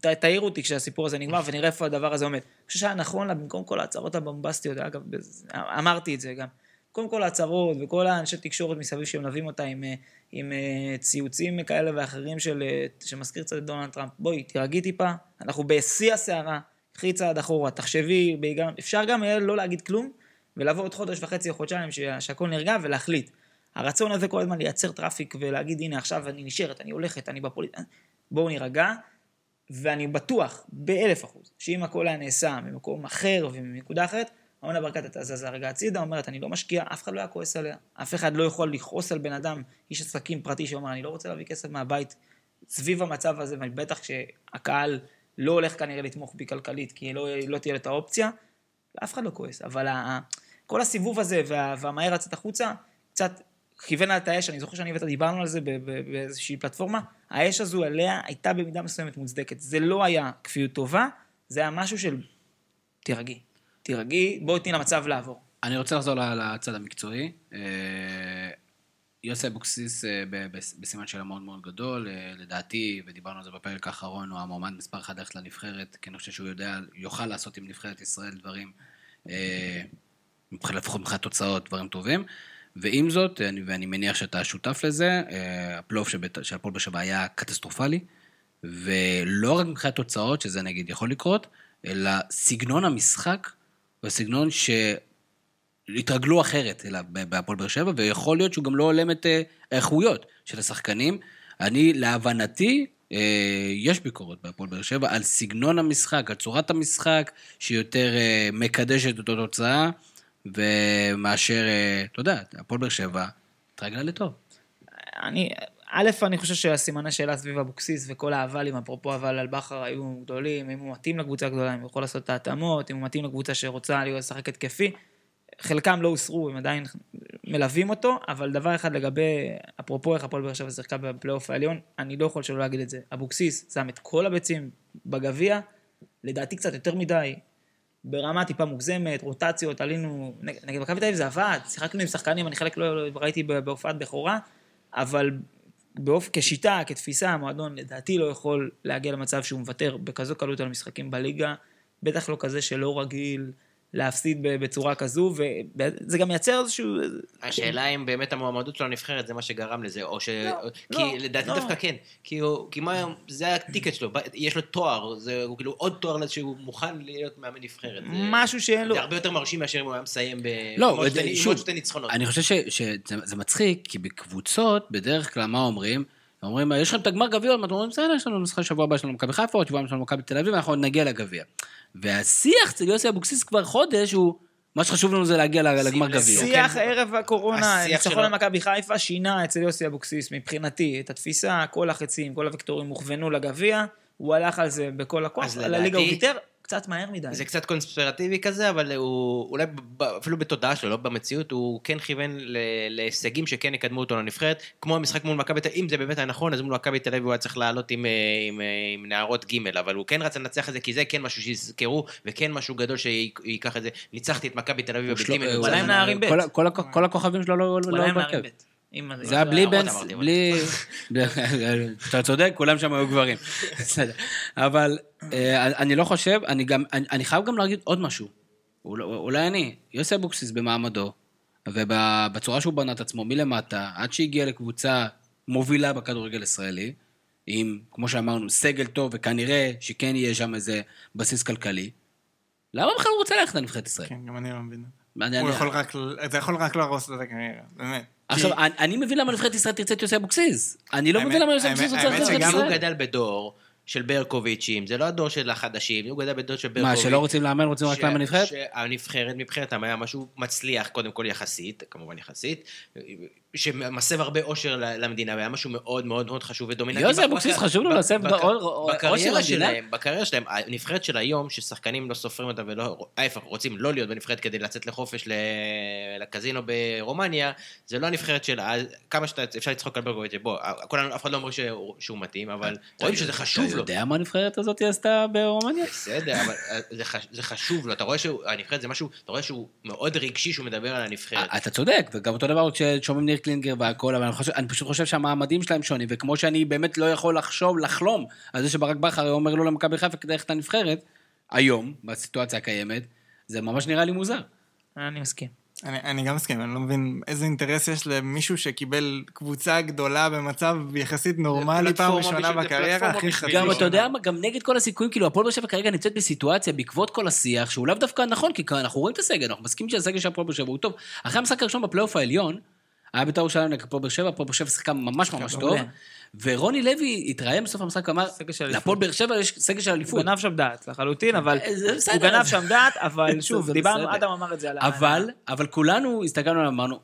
Speaker 5: ת, תעירו אותי כשהסיפור הזה נגמר ונראה איפה הדבר הזה עומד. אני חושב שהיה נכון לה, במקום כל ההצהרות הבומבסטיות, אגב, בז- אמרתי את זה גם. במקום כל ההצהרות וכל האנשי תקשורת מסביב שמלווים אותה עם, אה, עם אה, ציוצים כאלה ואחרים של, שמזכיר קצת את דונלד טראמפ. בואי, תירגעי טיפה, אנחנו בשיא הסערה, קחי צעד אחורה, תחשבי. אפשר גם לא להגיד כלום, ולעבור עוד חודש וחצי או חודשיים שה- שהכל נרגע ולהחליט. הרצון הזה כל הזמן לייצר traffic ולהגיד, הנה עכשיו אני נשארת, אני הולכת, אני בפוליט... בואו נירגע, ואני בטוח, באלף אחוז, שאם הכל היה נעשה ממקום אחר ומנקודה אחרת, אלונה ברקת הייתה זזה רגע הצידה, אומרת, אני לא משקיע, אף אחד לא היה כועס עליה. אף אחד לא יכול לכעוס על בן אדם, איש עסקים פרטי שאומר, אני לא רוצה להביא כסף מהבית סביב המצב הזה, ובטח כשהקהל לא הולך כנראה לתמוך בי כלכלית, כי לא, לא תהיה לו את האופציה, אף אחד לא כועס. אבל ה- כל הסיבוב הזה וה, והמהר לצאת החוצה, קצת כיוון לה את האש, אני זוכר שאני ואתה דיברנו על זה באיזושהי פלטפורמה, האש הזו עליה הייתה במידה מסוימת מוצדקת. זה לא היה כפיות טובה, זה היה משהו של תירגעי, תירגעי, בואי תני למצב לעבור.
Speaker 1: אני רוצה לחזור לצד המקצועי. אה, יוסי אבוקסיס אה, בסימן שאלה מאוד מאוד גדול, אה, לדעתי, ודיברנו על זה בפרק האחרון, הוא המועמד מספר אחת ללכת לנבחרת, כי אני חושב שהוא יודע, יוכל לעשות עם נבחרת ישראל דברים, לפחות מבחינת תוצאות, דברים טובים. ועם זאת, אני, ואני מניח שאתה שותף לזה, אה, הפלייאוף של הפועל באר שבע היה קטסטרופלי, ולא רק מבחינת תוצאות, שזה נגיד יכול לקרות, אלא סגנון המשחק, וסגנון ש... התרגלו אחרת אליו בהפועל באר שבע, ויכול להיות שהוא גם לא הולם את אה, האיכויות של השחקנים. אני, להבנתי, אה, יש ביקורת בהפועל באר שבע על סגנון המשחק, על צורת המשחק, שיותר מקדשת את התוצאה, ומאשר, אה, אתה יודע, הפועל באר שבע התרגלה לטוב.
Speaker 5: אני, א', אני חושב שהסימני שאלה סביב אבוקסיס וכל האבלים, אפרופו אבל על בכר, היו גדולים, אם הוא מתאים לקבוצה הגדולה, אם הוא יכול לעשות את ההתאמות, אם הוא מתאים לקבוצה שרוצה לשחק התקפי. חלקם לא הוסרו, הם עדיין מלווים אותו, אבל דבר אחד לגבי, אפרופו איך הפועל באר שבע שיחקה בפלייאוף העליון, אני לא יכול שלא להגיד את זה. אבוקסיס שם את כל הביצים בגביע, לדעתי קצת יותר מדי, ברמה טיפה מוגזמת, רוטציות, עלינו, נגד מכבי תל אביב זה עבד, שיחקנו עם שחקנים, אני חלק לא ראיתי בהופעת בכורה, אבל באופ... כשיטה, כתפיסה, המועדון לדעתי לא יכול להגיע למצב שהוא מוותר בכזו קלות על משחקים בליגה, בטח לא כזה שלא רגיל להפסיד ב- בצורה כזו, וזה גם מייצר איזשהו...
Speaker 3: השאלה אם באמת המועמדות שלו לנבחרת זה מה שגרם לזה, או ש...
Speaker 5: לא,
Speaker 3: כי
Speaker 5: לא,
Speaker 3: לדעתי
Speaker 5: לא.
Speaker 3: דווקא כן. כי הוא, כי מה, זה הטיקט שלו, יש לו תואר, זה הוא כאילו עוד תואר לזה שהוא מוכן להיות מאמן נבחרת.
Speaker 5: משהו שאין לו...
Speaker 3: זה הרבה יותר מרשים מאשר אם הוא היה מסיים ב...
Speaker 1: לא,
Speaker 3: שתי-
Speaker 1: שוב,
Speaker 3: שתי ניצחונות.
Speaker 1: אני חושב ש- שזה זה מצחיק, כי בקבוצות, בדרך כלל, מה אומרים? אומרים, יש לכם את הגמר גביע, מעט אומרים, בסדר, יש לנו משחק שבוע הבא, יש לנו מכבי חיפה, עוד שבועיים יש לנו מכבי תל אביב, אנחנו עוד נגיע לגביע. והשיח אצל יוסי אבוקסיס כבר חודש הוא, מה שחשוב לנו זה להגיע לגמר גביע.
Speaker 5: שיח
Speaker 3: כן.
Speaker 5: ערב הקורונה, ניצחון למכבי חיפה, שינה אצל יוסי אבוקסיס מבחינתי את התפיסה, כל החצים, כל הוקטורים הוכוונו לגביע, הוא הלך על זה בכל הכוח, על הליגה הוא ויתר קצת מהר מדי.
Speaker 3: זה קצת קונספירטיבי כזה, אבל הוא אולי אפילו בתודעה שלו, לא במציאות, הוא כן כיוון להישגים שכן יקדמו אותו לנבחרת, כמו המשחק מול מכבי תל אביב, אם זה באמת היה נכון, אז מול מכבי תל אביב הוא היה צריך לעלות עם, אה, עם, אה, עם נערות ג', אבל הוא כן רצה לנצח את זה, כי זה כן משהו שיזכרו, וכן משהו גדול שייקח את זה. ניצחתי את מכבי תל אביב
Speaker 1: הוא
Speaker 3: בבלתי
Speaker 1: שלו-
Speaker 3: מנוצח.
Speaker 5: אולי הם נערים ב'.
Speaker 1: כל הכוכבים שלו לא לא זה היה בלי בן... בלי... אתה צודק, כולם שם היו גברים. בסדר. אבל אה, אני לא חושב, אני גם... אני חייב גם להגיד עוד משהו. אולי- אני, יוסי אבוקסיס במעמדו, ובצורה שהוא בנה את עצמו מלמטה, עד שהגיע לקבוצה מובילה בכדורגל הישראלי, עם, כמו שאמרנו, סגל טוב, וכנראה שכן יהיה שם איזה בסיס כלכלי, למה בכלל הוא רוצה ללכת לנבחרת ישראל?
Speaker 4: כן, גם אני לא מבין.
Speaker 1: אני-
Speaker 4: הוא
Speaker 1: אני-
Speaker 4: יכול רק, זה יכול רק להרוס לו את הקריירה, באמת.
Speaker 1: עכשיו, אני- אני מבין למה נבחרת ישראל תרצה את יוסי אבוקסיס. אני לא
Speaker 4: האמת-
Speaker 1: מבין למה יוסי
Speaker 4: האמת-
Speaker 1: אבוקסיס רוצה
Speaker 4: האמת
Speaker 1: ללכת לנבחרת
Speaker 4: שגם
Speaker 3: הוא
Speaker 1: ישראל.
Speaker 3: גדל בדור של ברקוביצ'ים, זה לא הדור של החדשים, הוא גדל בדור של
Speaker 1: מה,
Speaker 3: ברקוביץ'.
Speaker 1: שלא רוצים לאמן, רוצים רק לאמן בנבחרת?
Speaker 3: שהנבחרת מבחינתם היה משהו מצליח, קודם כל יחסית, כמובן יחסית, שמסב הרבה אושר למדינה, והיה משהו מאוד מאוד מאוד חשוב ודומיננטי.
Speaker 1: יוסי
Speaker 3: בק-
Speaker 1: אבוקסיס, חשוב לו להסב אושר למדינה?
Speaker 3: בקריירה שלהם, הנבחרת של היום, ששחקנים לא סופרים אותה ולא, ההפך, רוצים לא להיות בנבחרת כדי לצאת לחופש לקזינו ברומניה, זה לא הנבחרת של, אז כמה שאתה, אפשר לצחוק על ברקוביץ', בוא, כולנו, אף אחד לא אומר שהוא- מתאים, אבל רואים שזה חשוב
Speaker 1: אתה
Speaker 3: לו.
Speaker 1: יודע מה הנבחרת הזאת עשתה ברומניה?
Speaker 3: בסדר, אבל אה, זה, חש, זה חשוב לו, אתה רואה שהנבחרת זה משהו, אתה רואה שהוא מאוד רגשי שהוא מדבר על הנבחרת.
Speaker 1: אה, אתה צודק, וגם אותו דבר כששומעים קלינגר והכל, אבל אני, חושב, אני פשוט חושב שהמעמדים שלהם שונים, וכמו שאני באמת לא יכול לחשוב, לחלום, על זה שברק בכר אומר לו למכבי חיפה כדי ללכת לנבחרת, היום, בסיטואציה הקיימת, זה ממש נראה לי מוזר.
Speaker 5: אני מסכים.
Speaker 4: אני, אני גם מסכים, אני לא מבין איזה אינטרס יש למישהו שקיבל קבוצה גדולה במצב יחסית נורמלי פעם ראשונה בקריירה, הכי חצי
Speaker 1: גם, אתה. יודע מה, גם נגד כל הסיכויים, כאילו, הפועל באר שבע כרגע נמצאת בסיטואציה בעקבות כל השיח, שהוא לאו דווקא נכון, כי אנחנו רואים את הסגל, אנחנו מסכימים שהסגל של הפועל באר שבע הוא טוב. אחרי המשחק הראשון בפלייאוף העליון, היה בית"ר ירושלים נגד הפועל באר שבע, הפועל באר שבע שיחקה ממש ממש טוב. ורוני לוי התראיין בסוף המשחק, ואמר,
Speaker 5: אליפות.
Speaker 1: להפועל באר שבע יש סגל של
Speaker 5: הוא
Speaker 1: אליפות.
Speaker 5: גנב שם דעת לחלוטין, אבל
Speaker 1: אה, בסדר.
Speaker 5: הוא גנב שם דעת, אבל שוב. דיברנו, אדם אמר את זה על ה...
Speaker 1: אבל, אבל כולנו הסתכלנו עליו, אמרנו,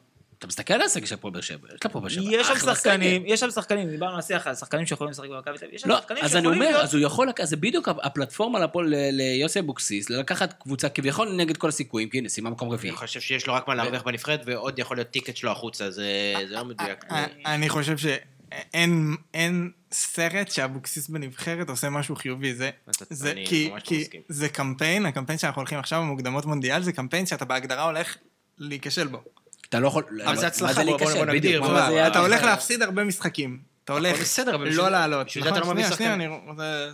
Speaker 1: אתה מסתכל על הסגל של הפועל באר שבע, יש לפועל באר שבע,
Speaker 5: יש שם שחקנים. יש שם שחקנים, דיברנו על השיח על שחקנים שיכולים לשחק במכבי תל אביב, יש שם
Speaker 1: לא,
Speaker 5: שחקנים
Speaker 1: אז אני
Speaker 5: שיכולים
Speaker 1: אומר,
Speaker 5: להיות...
Speaker 1: אז הוא יכול, זה בדיוק הפלטפורמה לפועל- ליוסי אבוקסיס, לקחת קבוצה כביכול נגד כל הסיכויים, כי הנה, סיימה מקום רביעי.
Speaker 3: אני חושב שיש לו רק מה להרוויח בנבחרת, ועוד יכול להיות ticket שלו החוצה, זה לא מדויק.
Speaker 4: אה, אני חושב שאין אין סרט שאבוקסיס בנבחרת עושה משהו חיובי. זה, זה כי,
Speaker 3: לא
Speaker 4: כי. זה קמפיין, הקמפיין שאנחנו הולכים עכשיו במוקדמות מונדיאל, זה קמפיין שאתה בהגדרה הולך להיכשל בו.
Speaker 1: אתה לא יכול...
Speaker 3: אבל זה הצלחה, בוא- נגדיר,
Speaker 4: אתה הולך? להפסיד הרבה משחקים. אתה הולך
Speaker 3: בסדר,
Speaker 4: לא לעלות.
Speaker 3: בשביל זה אתה לא מביא
Speaker 4: שנייה, שנייה,
Speaker 3: שחקן.
Speaker 4: אני רוצה...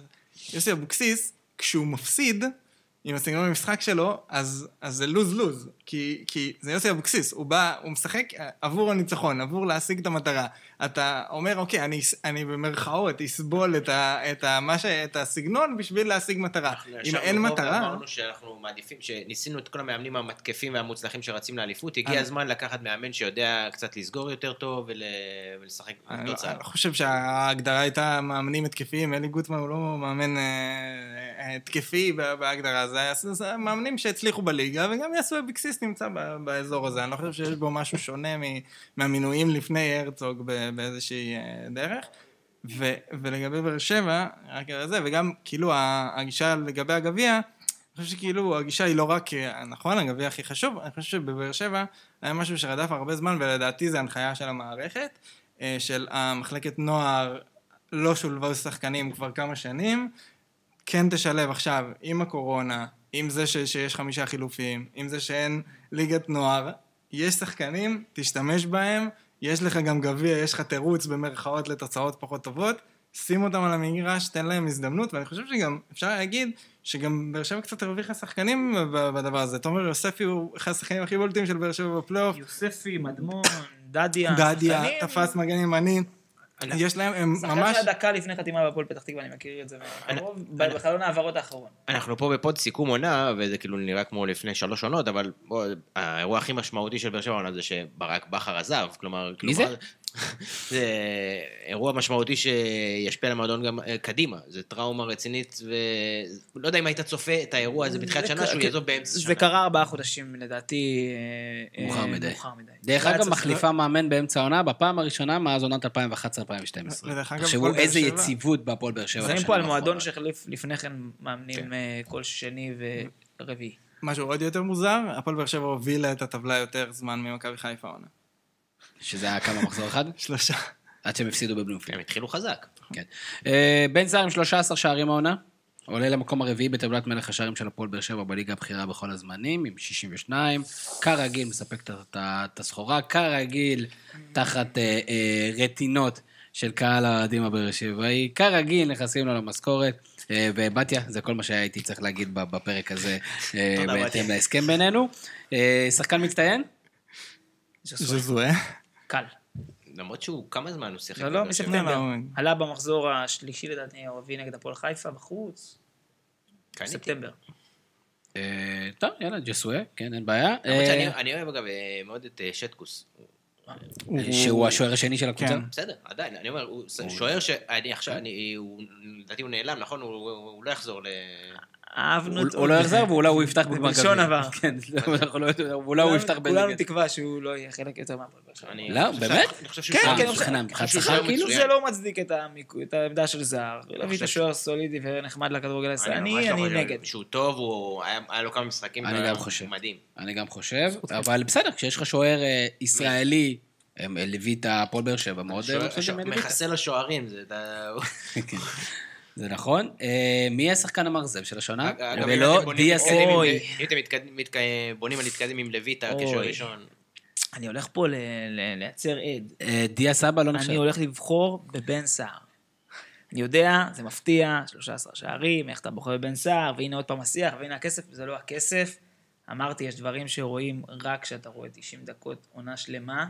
Speaker 4: יוסי אבוקסיס, כשהוא מפסיד, עם הסגנון המשחק שלו, אז, אז זה lose-lose. כי, כי זה יוסי אבוקסיס, הוא בא, הוא משחק עבור הניצחון, עבור להשיג את המטרה. אתה אומר, אוקיי, אני, אני במרכאות אסבול את, ה, את, ה, מה ש, את הסגנון בשביל להשיג מטרה. אם אין מטרה...
Speaker 3: אמרנו שאנחנו מעדיפים, שניסינו את כל המאמנים המתקפים והמוצלחים שרצים לאליפות, הגיע. הזמן לקחת מאמן שיודע קצת לסגור יותר טוב ול- ולשחק
Speaker 4: אני לא,
Speaker 3: תוצאה.
Speaker 4: אני חושב שההגדרה הייתה מאמנים התקפיים, אלי גוטמן הוא לא מאמן אה, אה, התקפי בהגדרה, זה, היה- זה מאמנים שהצליחו בליגה, וגם יסו אבקסיס נמצא באזור הזה, אני לא חושב שיש בו משהו שונה מהמינויים לפני הרצוג באיזושהי אה, דרך. ו, ולגבי באר שבע, רק על זה, וגם כאילו הגישה לגבי הגביע, אני חושב שכאילו הגישה היא לא רק, אה, נכון, הגביע הכי חשוב, אני חושב שבבאר שבע היה משהו שרדף הרבה זמן, ולדעתי זה הנחיה של המערכת, אה, של המחלקת נוער לא שולבו שחקנים כבר כמה שנים, כן תשלב עכשיו עם הקורונה, עם זה ש, שיש חמישה חילופים, עם זה שאין ליגת נוער, יש שחקנים, תשתמש בהם, יש לך גם גביע, יש לך תירוץ במרכאות לתוצאות פחות טובות, שים אותם על המגרש, תן להם הזדמנות, ואני חושב שגם, אפשר להגיד, שגם באר שבע קצת הרוויחה שחקנים בדבר הזה. תומר יוספי הוא אחד השחקנים הכי בולטים של באר שבע בפלייאוף.
Speaker 5: יוספי, מדמון, דדיה,
Speaker 4: דדיה, תפס מגן ימני. יש להם, הם
Speaker 5: שחקן
Speaker 4: ממש...
Speaker 5: שהיה דקה לפני חתימה בהפועל פתח תקווה, אני מכיר את זה מקרוב, בחלון ההעברות האחרון.
Speaker 3: אנחנו פה בפוד סיכום עונה, וזה כאילו נראה כמו לפני שלוש עונות, אבל בוא, האירוע הכי משמעותי של באר שבע העונה זה שברק בכר עזב, כלומר...
Speaker 1: מי זה?
Speaker 3: זה אירוע משמעותי שישפיע על המועדון גם אה, קדימה, זה טראומה רצינית, ולא יודע אם היית צופה את האירוע הזה בתחילת
Speaker 5: זה
Speaker 3: שנה, שהוא
Speaker 5: כן,
Speaker 3: יעזוב באמצע שנה.
Speaker 5: זה קרה ארבעה חודשים, לדעתי... אה,
Speaker 1: מאוחר
Speaker 5: אה,
Speaker 1: מדי.
Speaker 5: מאוחר מדי.
Speaker 1: דרך אגב, מחליפה מאמן באמצע העונה, בפעם הראשונה מאז עונת 2011-2012.
Speaker 4: ודרך אגב,
Speaker 1: תחשבו איזה יציבות בהפועל באר שבע.
Speaker 5: מדברים פה על מועדון. שהחליף לפני כן מאמנים אה, כל שני ורביעי.
Speaker 4: משהו עוד יותר מוזר, הפועל באר שבע הובילה את הטבלה יותר זמן ממכבי חיפה העונה.
Speaker 1: שזה היה כמה מחזור אחד?
Speaker 4: שלושה.
Speaker 1: עד שהם הפסידו בבלומפילד.
Speaker 3: הם התחילו חזק.
Speaker 1: כן. אה, בן זר עם 13 שערים העונה. עולה למקום הרביעי בטבלת מלך השערים של הפועל באר שבע בליגה הבכירה בכל הזמנים, עם 62. כרגיל מספק את- הסחורה, כרגיל תחת אה, אה, רטינות של קהל האוהדים הבאר שבעי, כרגיל נכנסים לו למשכורת. ובתיה, זה כל מה שהייתי צריך להגיד בפרק הזה. בהתאם להסכם בינינו. שחקן מצטיין?
Speaker 4: ז'זואה.
Speaker 5: קל.
Speaker 3: למרות שהוא, כמה זמן הוא שיחק?
Speaker 5: לא, לא? מספטמבר.
Speaker 4: לא, לא.
Speaker 5: עלה במחזור השלישי לדעתי, הרביעי נגד הפועל חיפה בחוץ. ספטמבר.
Speaker 1: אה, טוב, יאללה, ג'סואה, כן, אין בעיה. אה,
Speaker 3: אני אוהב אגב אה, מאוד את שטקוס.
Speaker 1: שהוא השוער השני של הקבוצה?
Speaker 4: כן.
Speaker 3: בסדר, עדיין, אני אומר, הוא שוער שאני עכשיו, לדעתי הוא נעלם, נכון? הוא לא יחזור ל...
Speaker 5: אהבנו אותו.
Speaker 1: הוא לא יחזור ואולי הוא יפתח בגמר גביע.
Speaker 5: בלשון עבר.
Speaker 1: כן, אנחנו לא יודעים, אולי הוא יפתח
Speaker 5: כולנו
Speaker 1: בליגה.
Speaker 5: תקווה שהוא לא יהיה חלק יותר.
Speaker 3: אני
Speaker 1: לא, באמת?
Speaker 5: כן, כן,
Speaker 3: שוער
Speaker 1: כאילו.
Speaker 5: זה לא מצדיק את העמדה של זר. להביא את השוער סולידי ונחמד לכדורגל
Speaker 3: אני
Speaker 5: הישראלי,
Speaker 3: לא
Speaker 5: אני נגד.
Speaker 3: שהוא טוב, היה לו כמה משחקים.
Speaker 1: אני
Speaker 3: והיה
Speaker 1: גם חושב.
Speaker 3: מדהים.
Speaker 1: אני גם חושב, אבל בסדר, כשיש לך שוער אה, ישראלי, אה, לויטה, הפועל באר שבע, מאוד אה.
Speaker 3: מחסל לשוערים, זה...
Speaker 1: זה נכון. אה, מי השחקן המרזב של השנה? ולא
Speaker 3: עם-
Speaker 5: אוי.
Speaker 3: אם אתם בונים על להתקדם עם לויטה. כשוער ראשון,
Speaker 5: אני הולך פה לייצר עד.
Speaker 1: אה, דיה סבא לא נחשב.
Speaker 5: אני הולך לבחור בבן סער. אני יודע, זה מפתיע, 13 שערים, איך אתה בוחר בבן סער, והנה עוד פעם השיח, והנה הכסף, זה לא הכסף. אמרתי, יש דברים שרואים רק כשאתה רואה 90 דקות עונה שלמה.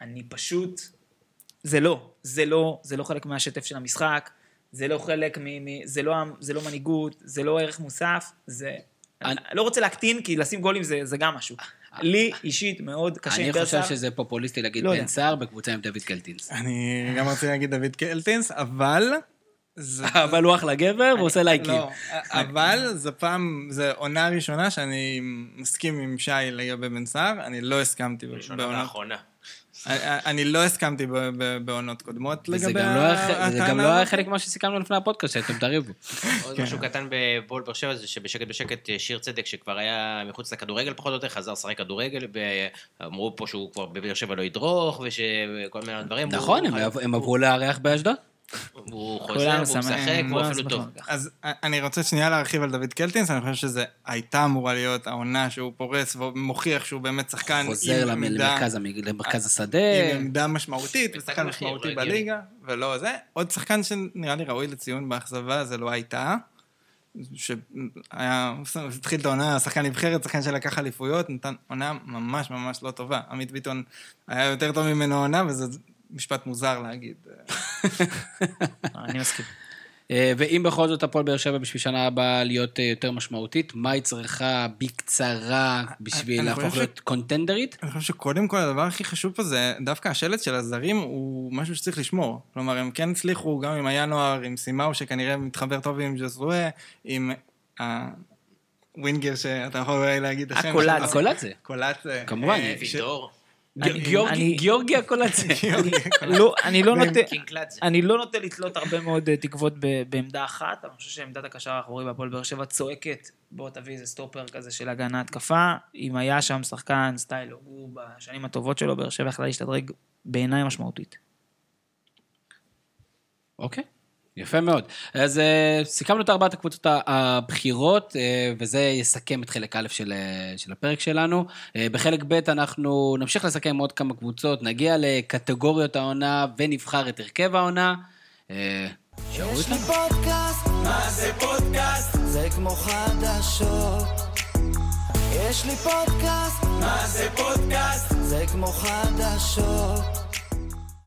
Speaker 5: אני פשוט... זה לא, זה לא, זה לא חלק מהשטף של המשחק, זה לא חלק מ... מ זה, לא, זה לא מנהיגות, זה לא ערך מוסף, זה... אני לא רוצה להקטין, כי לשים גולים זה, זה גם משהו. לי אישית מאוד קשה
Speaker 1: אני
Speaker 5: עם בן
Speaker 1: חושב. שזה פופוליסטי להגיד
Speaker 5: לא
Speaker 1: בן
Speaker 5: יודע.
Speaker 1: סער בקבוצה עם דוד קלטינס.
Speaker 4: אני גם רוצה להגיד דוד קלטינס, אבל...
Speaker 1: אבל הוא אחלה גבר והוא עושה לייקים.
Speaker 4: לא, אבל זו פעם, זו עונה ראשונה שאני מסכים עם שי לגבי בן סער, אני לא הסכמתי
Speaker 3: ראשונה
Speaker 4: בעונות,
Speaker 3: לאחרונה.
Speaker 4: אני- אני לא הסכמתי ב- ב- בעונות קודמות לגבי
Speaker 1: לא ח- זה גם
Speaker 4: הטענה
Speaker 1: לא היה. חלק ממה שסיכמנו לפני הפודקאסט, שאתם תריבו.
Speaker 3: עוד
Speaker 4: כן.
Speaker 3: משהו קטן בבול באר שבע זה שבשקט בשקט אה, שיר צדק שכבר היה מחוץ לכדורגל פחות או יותר חזר לשחק כדורגל ואמרו פה שהוא כבר בבאר שבע לא ידרוך וכל מיני דברים.
Speaker 1: נכון, הם עברו לארח באשדוד.
Speaker 3: הוא חוזר
Speaker 5: שמח-
Speaker 3: משחק
Speaker 5: כולנו
Speaker 3: אפילו טוב.
Speaker 4: אז אני רוצה שנייה להרחיב על דוד קלטינס, אני חושב שזו הייתה אמורה להיות העונה שהוא פורס ומוכיח שהוא באמת שחקן
Speaker 1: חוזר למרכז השדה.
Speaker 4: עם עמדה משמעותית, ושחקן משמעותי. בליגה, ולא זה. עוד שחקן שנראה לי ראוי לציון באכזבה, זה לא הייתה. שהיה, התחיל את העונה, שחקן נבחרת, שחקן שלקח אליפויות, נתן עונה ממש ממש לא טובה. עמית ביטון היה יותר טוב ממנו עונה, וזה משפט מוזר להגיד.
Speaker 5: אני מסכים.
Speaker 1: אה, ואם בכל זאת הפועל באר שבע בשביל שנה הבאה להיות אה, יותר משמעותית, מה היא צריכה בקצרה בשביל להפוך להיות קונטנדרית?
Speaker 4: אני חושב שקודם כל הדבר הכי חשוב פה זה דווקא השלט של הזרים הוא משהו שצריך לשמור. כלומר, הם כן הצליחו, גם עם הינואר, עם סימאו שכנראה מתחבר טוב עם ג'זרואה, עם הווינגר שאתה יכול אולי להגיד את השם
Speaker 5: הקולאצה.
Speaker 4: שלו.
Speaker 1: הקולאצה.
Speaker 4: קולאצה.
Speaker 1: כמובן,
Speaker 4: אה, ש-
Speaker 3: ויטור,
Speaker 1: גיאורגי-
Speaker 5: אני-. לא, אני לא נוטה... לא לתלות הרבה מאוד אה, תקוות בעמדה אחת, אני חושב שעמדת הקשר האחורי בהפועל באר שבע צועקת, בוא תביא איזה סטופר כזה של הגנה התקפה. אם היה שם שחקן סטייל הוא בשנים הטובות שלו, באר שבע יכלה להשתדרג בעיניי משמעותית.
Speaker 1: אוקיי, יפה מאוד. אז אה, סיכמנו את ארבעת הקבוצות הבכירות, אה, וזה יסכם את חלק א' של, אה, של הפרק שלנו. אה, בחלק ב' אנחנו נמשיך לסכם עוד כמה קבוצות, נגיע לקטגוריות העונה ונבחר את הרכב העונה.
Speaker 2: יש לי. פודקאסט, מה זה פודקאסט? זה כמו חדשות. יש לי פודקאסט, מה זה פודקאסט? זה כמו חדשות.